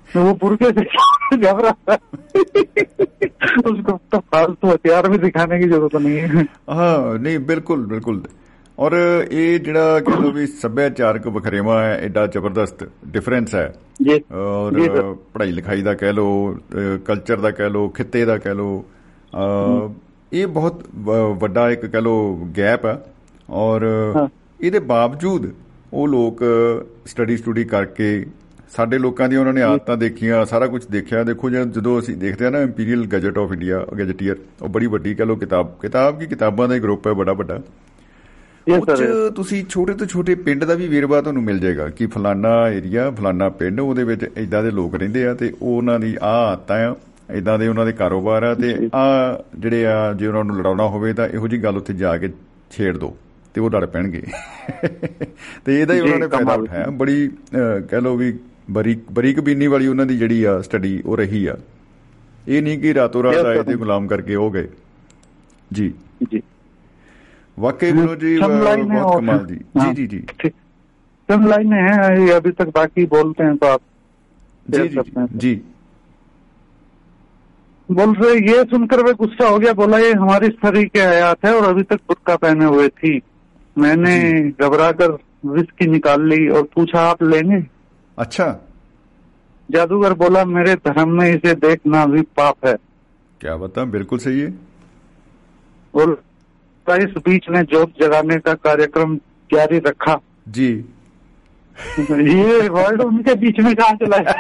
तो वो बुरके से घबरा था उसको तो फालतू हथियार भी दिखाने की जरूरत नहीं है ਹਾਂ ਨਹੀਂ ਬਿਲਕੁਲ ਬਿਲਕੁਲ ਔਰ ਇਹ ਜਿਹੜਾ ਕਹ ਲੋ ਵੀ ਸੱਭਿਆਚਾਰਕ ਵਖਰੇਵਾ ਹੈ ਐਡਾ ਜ਼ਬਰਦਸਤ ਡਿਫਰੈਂਸ ਹੈ जी ਔਰ ਜੀ ਸਰ। ਪੜ੍ਹਾਈ ਲਿਖਾਈ ਦਾ ਕਹਿ ਲੋ ਕਲਚਰ ਦਾ ਕਹਿ ਲੋ ਖਿੱਤੇ ਦਾ ਕਹਿ ਲੋ ਅ, ਇਹ ਬਹੁਤ ਵੱਡਾ ਇੱਕ ਕਹ ਲੋ ਗੈਪ ਆ। ਔਰ ਇਹਦੇ ਬਾਵਜੂਦ ਉਹ ਲੋਕ ਸਟੱਡੀ ਸਟੂਡੀ ਕਰਕੇ ਸਾਡੇ ਲੋਕਾਂ ਦੀ ਉਹਨਾਂ ਨੇ ਆਦਤਾਂ ਦੇਖੀਆਂ ਸਾਰਾ ਕੁਝ ਦੇਖਿਆ। ਦੇਖੋ ਜਦੋਂ ਅਸੀਂ ਦੇਖਦੇ ਆ ਨਾ imperial gazette of India gazetteer ਉਹ ਬੜੀ ਵੱਡੀ ਕਹ ਲੋ ਕਿਤਾਬ ਕਿਤਾਬ ਕੀ ਕਿਤਾਬਾਂ ਦਾ ਹੀ ਗਰੁੱਪ ਹੈ ਬੜਾ ਵੱਡਾ। ਉਹ ਤੁਸੀਂ ਛੋਟੇ ਤੋਂ ਛੋਟੇ ਪਿੰਡ ਦਾ ਵੀ ਵੇਰਵਾ ਤੁਹਾਨੂੰ ਮਿਲ ਜਾਏਗਾ ਕਿ ਫਲਾਨਾ ਏਰੀਆ ਫਲਾਨਾ ਪਿੰਡ ਉਹਦੇ ਵਿੱਚ ਇਦਾਂ ਦੇ ਲੋਕ ਰਹਿੰਦੇ ਆ ਤੇ ਉਹਨਾਂ ਦੀ ਆ ਆਦਤਾਂ ਆ ਇਦਾਂ ਦੇ ਉਹਨਾਂ ਦੇ ਕਾਰੋਬਾਰ ਆ ਤੇ ਆ ਜਿਹੜੇ ਆ ਜੇ ਉਹਨਾਂ ਨੂੰ ਲੜਾਉਣਾ ਹੋਵੇ ਤਾਂ ਇਹੋ ਜੀ ਗੱਲ ਉੱਥੇ ਜਾ ਕੇ ਛੇੜ ਦੋ ਤੇ ਉਹ ਡਰ ਪੈਣਗੇ। ਤੇ ਇਹਦਾ ਹੀ ਉਹਨਾਂ ਨੇ ਫਾਇਦਾ ਉਠਾਇਆ। ਬੜੀ ਕਹਿ ਲੋ ਵੀ ਬਰੀਕ ਬਰੀਕ ਬੀਨੀ ਵਾਲੀ ਉਹਨਾਂ ਦੀ ਜਿਹੜੀ ਆ ਸਟੱਡੀ ਉਹ ਰਹੀ ਆ। ਇਹ ਨਹੀਂ ਕਿ ਰਾਤੋਂ ਰਾਤ ਆਏ ਤੇ ਗੁਲਾਮ ਕਰਕੇ ਹੋ ਗਏ। ਜੀ। ਜੀ। वाकई मनोज जी बहुत कमाल जी जी जी जी सब लाइनें हैं अभी तक बाकी बोलते हैं तो आप जी जी जी बोल रहे ये सुनकर वे गुस्सा हो गया बोला ये हमारी स्त्री के आयात है और अभी तक बुरका पहने हुए थी। मैंने घबरा कर विस्की निकाल ली और पूछा आप लेंगे? अच्छा। जादूगर बोला मेरे धर्म में इसे देखना भी पाप है। क्या बता बिल्कुल सही है। और इस बीच ने जोत जगाने का कार्यक्रम जारी रखा। जी। ये वर्ड उनके बीच में कहा चला गया?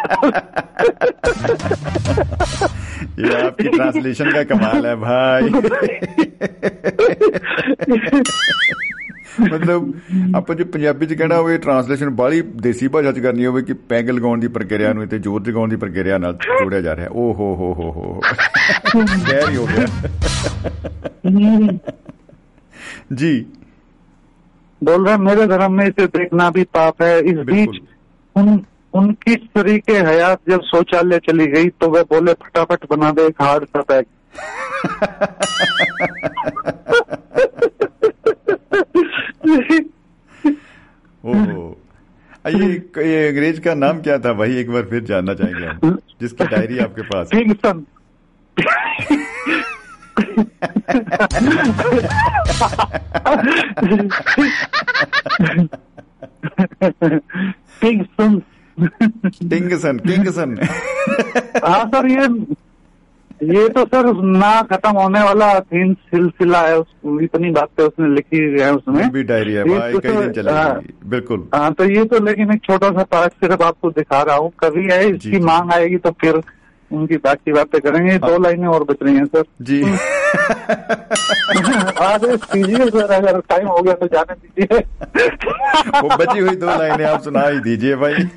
ये आपकी ट्रांसलेशन का कमाल है भाई ਮਤਲਬ ਆਪਾਂ ਜੇ ਪੰਜਾਬੀ ਚ ਕਹਿਣਾ ਹੋਵੇ ਟਰਾਂਸਲੇਸ਼ਨ ਬਾਲੀ ਦੇਸੀ ਭਾਸ਼ਾ ਚ ਕਰਨੀ ਹੋਵੇ ਕਿ ਪੈਗ ਲਗਾਉਣ ਦੀ ਪ੍ਰਕਿਰਿਆ ਨੂੰ ਤੇ ਜੋਰ ਜਗਾਉਣ ਦੀ ਪ੍ਰਕਿਰਿਆ ਨਾਲ ਜੋੜਿਆ ਜਾ ਰਿਹਾ ਓ ਹੋ ਹੋ ਹੋ ਹੋ ਕਹਿਰ ਹੀ ਹੋ ਗਿਆ जी बोल रहे मेरे धर्म में इसे देखना भी पाप है। इस बीच उन उनकी स्त्री के हयात जब शौचालय चली गई तो वे बोले फटाफट बना दे एक हार्ड सा पैक ओहो ये ये अंग्रेज़ का नाम क्या था? भाई एक बार फिर जानना चाहेंगे जिसकी डायरी आपके पास किंगसन। किंगसन किंगसन किंगसन हाँ सर ये ये तो सर ना खत्म होने वाला थीम सिलसिला है उस- इतनी बातें उसने लिखी है उसमें। भी डायरी है भाई तो कई दिन हाँ, चलेगी बिल्कुल। हाँ तो ये तो लेकिन एक छोटा सा पार्ट सिर्फ़ आपको दिखा रहा हूँ कभी है इसकी मांग आएगी तो फिर उनकी बाकी बातें करेंगे दो लाइनें और बच रही हैं सर जी आदेश कीजिए सर अगर टाइम हो गया तो जाने दीजिए वो बची हुई दो लाइनें आप सुना ही दीजिए भाई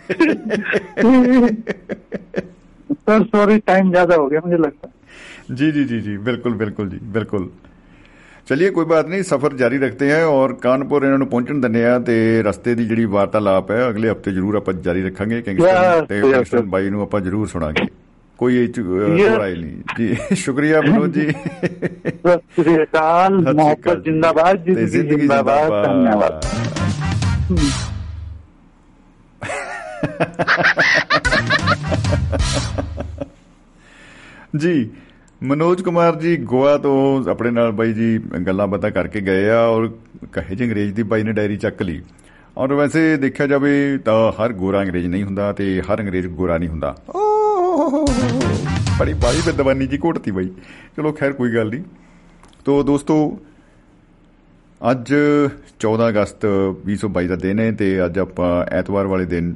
सर सॉरी टाइम ज्यादा हो गया मुझे लगता है जी जी जी जी बिल्कुल बिल्कुल जी बिल्कुल ਚਲਿਏ ਕੋਈ ਬਾਤ ਨਹੀਂ ਸਫ਼ਰ ਜਾਰੀ ਰੱਖਦੇ ਹਾਂ ਔਰ ਕਾਨਪੁਰ ਇਹਨਾਂ ਨੂੰ ਪਹੁੰਚਣ ਦਿੰਦੇ ਆ ਤੇ ਰਸਤੇ ਦੀ ਜਿਹੜੀ ਵਾਰਤਾਲਾਪ ਹੈ ਅਗਲੇ ਹਫ਼ਤੇ ਜ਼ਰੂਰ ਆਪਾਂ ਜਾਰੀ ਰੱਖਾਂਗੇ ਕਿਉਂਕਿ ਤੇ ਬਾਈ ਨੂੰ ਆਪਾਂ ਜ਼ਰੂਰ ਸੁਣਾਂਗੇ ਕੋਈ ਇਹ ਚ ਅਹ, Yes. ਹੋਰ ਆਈ ਨਹੀਂ ਜੀ ਸ਼ੁਕਰੀਆ ਮਨੋਜ ਜੀ सत श्री अकाल सत श्री अकाल मोहब्बत जी। जिंदाबाद ਤੇ जिंदगी जिंदाबाद धन्यवाद ਜੀ ਮਨੋਜ ਕੁਮਾਰ ਜੀ ਗੋਆ ਤੋਂ ਆਪਣੇ ਨਾਲ ਬਾਈ ਜੀ ਗੱਲਾਂ ਬਾਤਾਂ ਕਰਕੇ ਗਏ ਆ ਔਰ ਕਹੇ ਜੇ ਅੰਗਰੇਜ਼ ਦੀ ਬਾਈ ਨੇ ਡਾਇਰੀ ਚੱਕ ਲਈ ਔਰ ਵੈਸੇ ਦੇਖਿਆ ਜਾਵੇ ਤਾਂ ਹਰ ਗੋਰਾ ਅੰਗਰੇਜ਼ ਨਹੀਂ ਹੁੰਦਾ ਤੇ ਹਰ ਅੰਗਰੇਜ਼ ਗੋਰਾ ਨਹੀਂ ਹੁੰਦਾ ਓ ਬੜੀ ਬਾਈ ਬਿੰਦਵਾਨੀ ਜੀ ਘੋਟਤੀ ਬਾਈ। ਚਲੋ ਖੈਰ ਕੋਈ ਗੱਲ ਨਹੀਂ। ਤੋ ਦੋਸਤੋ ਅੱਜ 14 ਅਗਸਤ 2022 ਦਾ ਦਿਨ ਹੈ ਤੇ ਅੱਜ ਆਪਾਂ ਐਤਵਾਰ ਵਾਲੇ ਦਿਨ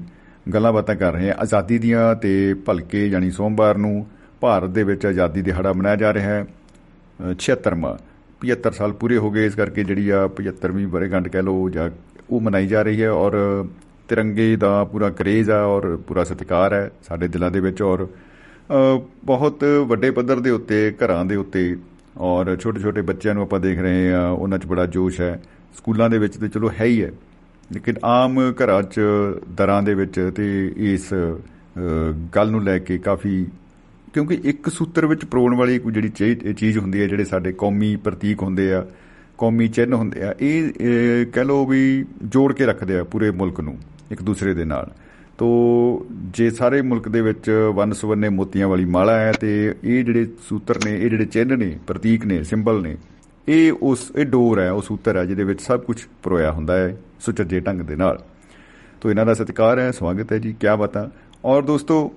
ਗੱਲਾਂ ਬਾਤਾਂ ਕਰ ਰਹੇ ਹਾਂ। ਆਜ਼ਾਦੀ ਦੀਆਂ ਤੇ ਭਲਕੇ ਯਾਨੀ ਸੋਮਵਾਰ ਨੂੰ ਭਾਰਤ ਦੇ ਵਿੱਚ ਆਜ਼ਾਦੀ ਦਿਹਾੜਾ ਮਨਾਇਆ ਜਾ ਰਿਹਾ ਹੈ। ਅ, 76ਵਾਂ 75 ਸਾਲ ਪੂਰੇ ਹੋ ਗਏ ਇਸ ਕਰਕੇ ਜਿਹੜੀ ਆ 75ਵੀਂ ਵਰ੍ਹੇਗੰਢ ਕਹਿ ਲਓ ਜਾਂ ਉਹ ਮਨਾਈ ਜਾ ਰਹੀ ਹੈ ਔਰ ਤਿਰੰਗੇ ਦਾ ਪੂਰਾ ਕਰੇਜ਼ ਆ ਔਰ ਪੂਰਾ ਸਤਿਕਾਰ ਹੈ ਸਾਡੇ ਦਿਲਾਂ ਦੇ ਵਿੱਚ ਔਰ ਅ, ਬਹੁਤ ਵੱਡੇ ਪੱਧਰ ਦੇ ਉੱਤੇ ਘਰਾਂ ਦੇ ਉੱਤੇ ਔਰ ਛੋਟੇ ਛੋਟੇ ਬੱਚਿਆਂ ਨੂੰ ਆਪਾਂ ਦੇਖ ਰਹੇ ਆ ਉਹਨਾਂ 'ਚ ਬੜਾ ਜੋਸ਼ ਹੈ ਸਕੂਲਾਂ ਦੇ ਵਿੱਚ ਤੇ ਚਲੋ ਹੈ ਹੀ ਹੈ ਲੇਕਿਨ ਆਮ ਘਰਾਂ 'ਚ ਦਰਾਂ ਦੇ ਵਿੱਚ ਤੇ ਇਸ ਅ, ਗੱਲ ਨੂੰ ਲੈ ਕੇ ਕਾਫੀ ਕਿਉਂਕਿ ਇੱਕ ਸੂਤਰ ਵਿੱਚ ਪਰੋਣ ਵਾਲੀ ਕੋਈ ਜਿਹੜੀ ਚੀ- ਚੀਜ਼ ਹੁੰਦੀ ਹੈ ਜਿਹੜੇ ਸਾਡੇ ਕੌਮੀ ਪ੍ਰਤੀਕ ਹੁੰਦੇ ਆ ਕੌਮੀ ਚਿੰਨ੍ਹ ਹੁੰਦੇ ਆ ਇਹ ਅ, ਕਹਿ ਲਓ ਵੀ ਜੋੜ ਕੇ ਰੱਖਦੇ ਆ ਪੂਰੇ ਮੁਲਕ ਨੂੰ। ਇੱਕ ਦੂਸਰੇ ਦੇ ਨਾਲ। ਤੋ ਜੇ ਸਾਰੇ ਮੁਲਕ ਦੇ ਵਿੱਚ ਵੰਨ ਸੁਵੰਨੇ ਮੋਤੀਆਂ ਵਾਲੀ ਮਾਲਾ ਹੈ ਤੇ ਇਹ ਜਿਹੜੇ ਸੂਤਰ ਨੇ ਇਹ ਜਿਹੜੇ ਚਿੰਨ੍ਹ ਨੇ ਪ੍ਰਤੀਕ ਨੇ ਸਿੰਬਲ ਨੇ ਇਹ ਉਸ ਇਹ ਡੋਰ ਹੈ ਉਹ ਸੂਤਰ ਹੈ ਜਿਹਦੇ ਵਿੱਚ ਸਭ ਕੁਝ ਪਰੋਇਆ ਹੁੰਦਾ ਹੈ ਸੁਚੱਜੇ ਢੰਗ ਦੇ ਨਾਲ। ਤੋ ਇਹਨਾਂ ਦਾ ਸਤਿਕਾਰ ਹੈ ਸਵਾਗਤ ਹੈ ਜੀ ਕੀ ਬਾਤਾਂ। ਔਰ ਦੋਸਤੋ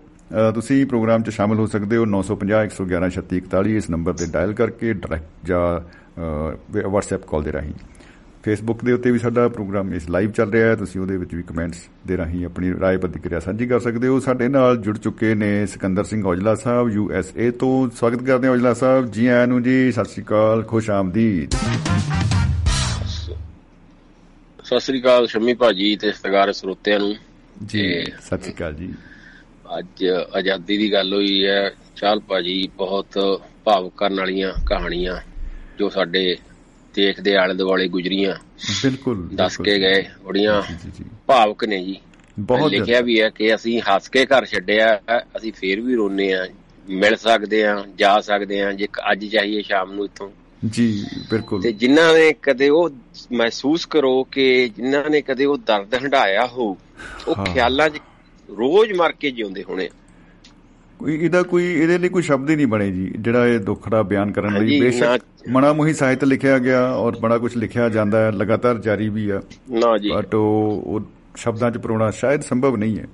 ਅ, ਤੁਸੀਂ ਪ੍ਰੋਗਰਾਮ 'ਚ ਸ਼ਾਮਲ ਹੋ ਸਕਦੇ ਹੋ 950 111 3641 ਇਸ ਨੰਬਰ ਤੇ ਡਾਇਲ ਕਰਕੇ ਡਾਇਰੈਕਟ ਜਾਂ ਅ, WhatsApp ਕਾਲ ਦੇ ਰਾਹੀਂ। ਫੇਸਬੁੱਕ ਦੇ ਉੱਤੇ ਵੀ ਸਾਡਾ ਪ੍ਰੋਗਰਾਮ ਇਸ ਲਾਈਵ ਚੱਲ ਰਿਹਾ ਹੈ। ਤੁਸੀਂ ਉਹਦੇ ਵਿੱਚ ਵੀ ਕਮੈਂਟਸ ਦੇ ਰਾਹੀਂ ਆਪਣੀ ਰਾਏ ਪ੍ਰਤੀਕਿਰਿਆ ਸਾਂਝੀ ਕਰ ਸਕਦੇ ਹੋ। ਸਾਡੇ ਨਾਲ ਜੁੜ ਚੁੱਕੇ ਨੇ Sikandar Singh Aujla Sahib U S A ਤੋਂ। ਸਵਾਗਤ ਕਰਦੇ ਹਾਂ ਔਜਲਾ ਸਾਹਿਬ। ਜੀ ਆਇਆਂ ਨੂੰ ਜੀ ਸਤਿ ਸ਼੍ਰੀ ਅਕਾਲ ਖੁਸ਼ ਆਮਦੀਦ। ਸਤਿ ਸ੍ਰੀ ਅਕਾਲ ਸ਼ਮੀ ਭਾਜੀ ਤੇ ਸਤਿਕਾਰ ਸਰੋਤਿਆਂ ਨੂੰ। ਜੀ ਸਤਿ ਸ਼੍ਰੀ ਅਕਾਲ ਜੀ। ਅੱਜ ਆਜ਼ਾਦੀ ਦੀ ਗੱਲ ਹੋਈ ਹੈ। ਚਾਲ ਭਾਜੀ ਬਹੁਤ ਭਾਵੁਕ ਕਰਨ ਵਾਲੀਆਂ ਕਹਾਣੀਆਂ ਜੋ ਸਾਡੇ ਦੇਖ ਦੇ ਆਲੇ ਦੁਆਲੇ ਗੁਜਰੀਆਂ ਬਿਲਕੁਲ ਦੱਸ। ਕੇ ਗਏ ਬੜੀਆਂ ਭਾਵੁਕ ਨੇ ਜੀ ਬਹੁਤ ਲਿਖਿਆ। ਵੀ ਹੈ ਕਿ ਅਸੀਂ ਹੱਸ ਕੇ ਘਰ ਛੱਡਿਆ ਅਸੀਂ ਫੇਰ ਵੀ ਰੋਨੇ ਆ ਮਿਲ ਸਕਦੇ ਆ ਜਾ ਸਕਦੇ ਆ ਜੇ ਅੱਜ ਚਾਹੀਏ ਸ਼ਾਮ ਨੂੰ ਇੱਥੋਂ ਜੀ ਬਿਲਕੁਲ ਤੇ ਜਿਨ੍ਹਾਂ ਨੇ ਕਦੇ ਉਹ ਮਹਿਸੂਸ ਕਰੋ ਕਿ ਜਿਨ੍ਹਾਂ ਨੇ ਕਦੇ ਉਹ ਦਰਦ ਹੰਢਾਇਆ ਹੋ ਉਹ। ਖਿਆਲਾਂ 'ਚ ਰੋਜ਼ ਮਰ ਕੇ ਜਿਉਂਦੇ ਹੋਣੇ। ਕੋਈ ਇਹਦਾ ਕੋਈ ਇਹਦੇ ਲਈ ਕੋਈ ਸ਼ਬਦ ਹੀ ਨਹੀਂ ਬਣੇ ਜੀ ਜਿਹੜਾ ਇਹ ਦੁੱਖ ਦਾ ਬਿਆਨ ਕਰਨ ਲਈ ਬੇਸ਼ੱਕ ਮਣਾ ਮੁਹੀ ਸਾਹਿਤ ਲਿਖਿਆ ਗਿਆ ਔਰ ਬੜਾ ਕੁਝ ਲਿਖਿਆ ਜਾਂਦਾ ਹੈ ਲਗਾਤਾਰ ਜਾਰੀ ਵੀ ਆ। ਨਾ ਜੀ। ਬਟ ਉਹ ਸ਼ਬਦਾਂ 'ਚ ਪਰੋਣਾ ਸ਼ਾਇਦ ਸੰਭਵ ਨਹੀਂ ਹੈ।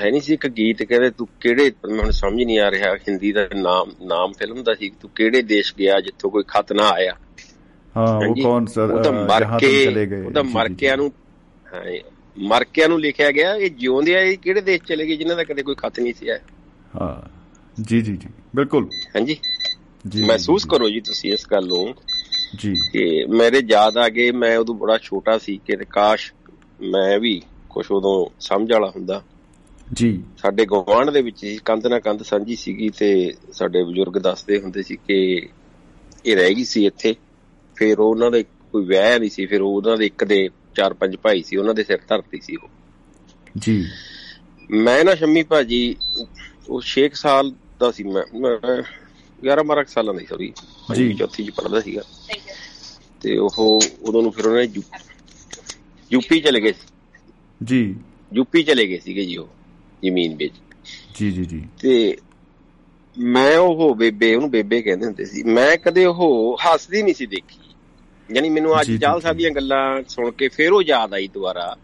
ਹੈ ਨਹੀਂ ਸੀ ਇੱਕ ਗੀਤ ਕਹਿੰਦੇ ਤੂੰ ਕਿਹੜੇ ਮੈਨੂੰ ਸਮਝ ਨਹੀਂ ਆ ਰਿਹਾ ਹਿੰਦੀ ਦਾ ਨਾਮ ਨਾਮ ਫਿਲਮ ਦਾ ਸੀ ਤੂੰ ਕਿਹੜੇ ਦੇਸ਼ ਗਿਆ ਜਿੱਥੋਂ ਕੋਈ ਖਤ ਨਾ ਆਇਆ? ਹਾਂ ਉਹ। ਕੌਣ ਸਰ? ਉਹ ਤਾਂ ਮਰ ਕੇ ਤੁਮ ਚਲੇ ਗਏ ਉਹ ਤਾਂ ਮਰ ਕੇ ਨੂੰ ਹਾਂ ਮਰ ਕੇ ਨੂੰ ਲਿਖਿਆ ਗਿਆ ਇਹ ਜਿਉਂਦੇ ਆ ਇਹ ਕਿਹੜੇ ਦੇਸ਼ ਚਲੇ ਗਏ ਜਿਨ੍ਹਾਂ ਦਾ ਕਦੇ ਕੋਈ ਖਤ ਨਹੀਂ ਸੀ ਆਇਆ? ਹਾਂ ਜੀ ਜੀ ਜੀ ਬਿਲਕੁਲ। ਹਾਂਜੀ। ਮਹਿਸੂਸ ਕਰੋ ਜੀ ਤੁਸੀਂ ਇਸ ਗੱਲ ਨੂੰ ਜੀ। ਕਿ ਮੇਰੇ ਯਾਦ ਆ ਗਏ ਮੈਂ ਉਦੋਂ ਬੜਾ ਛੋਟਾ ਸੀ ਕਿ ਕਾਸ਼ ਮੈਂ ਵੀ ਕੁਛ ਉਦੋਂ ਸਮਝ ਵਾਲਾ ਹੁੰਦਾ। ਜੀ। ਸਾਡੇ ਗਵਾਂਢ ਦੇ ਵਿੱਚ ਕੰਧ ਨਾਲ ਕੰਧ ਸਾਂਝੀ ਸੀਗੀ ਤੇ ਸਾਡੇ ਬਜ਼ੁਰਗ ਦੱਸਦੇ ਹੁੰਦੇ ਸੀ ਕਿ ਇਹ ਰਹਿ ਗਈ ਸੀ ਇੱਥੇ। ਫਿਰ ਉਹਨਾਂ ਦੇ ਕੋਈ ਵਿਆਹ ਨਹੀਂ ਸੀ ਫਿਰ ਉਹਨਾਂ ਦੇ ਇੱਕ ਦੇ ਚਾਰ ਪੰਜ ਭਾਈ ਸੀ ਉਹਨਾਂ ਦੇ ਸਿਰ ਧਰਤੀ ਸੀ ਉਹ। ਜੀ। ਮੈਂ ਨਾ ਸ਼ੰਮੀ ਭਾਜੀ ਉਹ 6 ਸਾਲ ਦਾ ਸੀ ਮੈਂ 11 12 ਸਾਲਾਂ ਦਾ ਸੀ ਸੌਰੀ ਜੀ। ਚੌਥੀ ਚ ਪੜਦਾ ਸੀਗਾ। ਤੇ ਉਹ ਉਦੋਂ ਨੂੰ ਫਿਰ ਉਹਨੇ ਯੂਪੀ ਚਲੇ ਗਏ ਸੀ। ਜੀ। ਯੂਪੀ ਚਲੇ ਗਏ ਸੀਗੇ ਜੀ ਉਹ ਜ਼ਮੀਨ ਵਿੱਚ। ਜੀ ਜੀ ਜੀ। ਤੇ ਮੈਂ ਉਹ ਬੇਬੇ ਉਹਨੂੰ ਬੇਬੇ ਕਹਿੰਦੇ ਹੁੰਦੇ ਸੀ। ਮੈਂ ਕਦੇ ਉਹ ਹੱਸਦੀ ਨਹੀਂ ਸੀ ਦੇਖੀ। ਯਾਨੀ ਮੈਨੂੰ ਅੱਜ ਜੀ, ਜੀ, ਚਾਲ ਜੀ। ਸਾਹਿਬ ਦੀਆਂ ਗੱਲਾਂ ਸੁਣ ਕੇ ਫੇਰ ਉਹ ਯਾਦ ਆਈ ਦੁਬਾਰਾ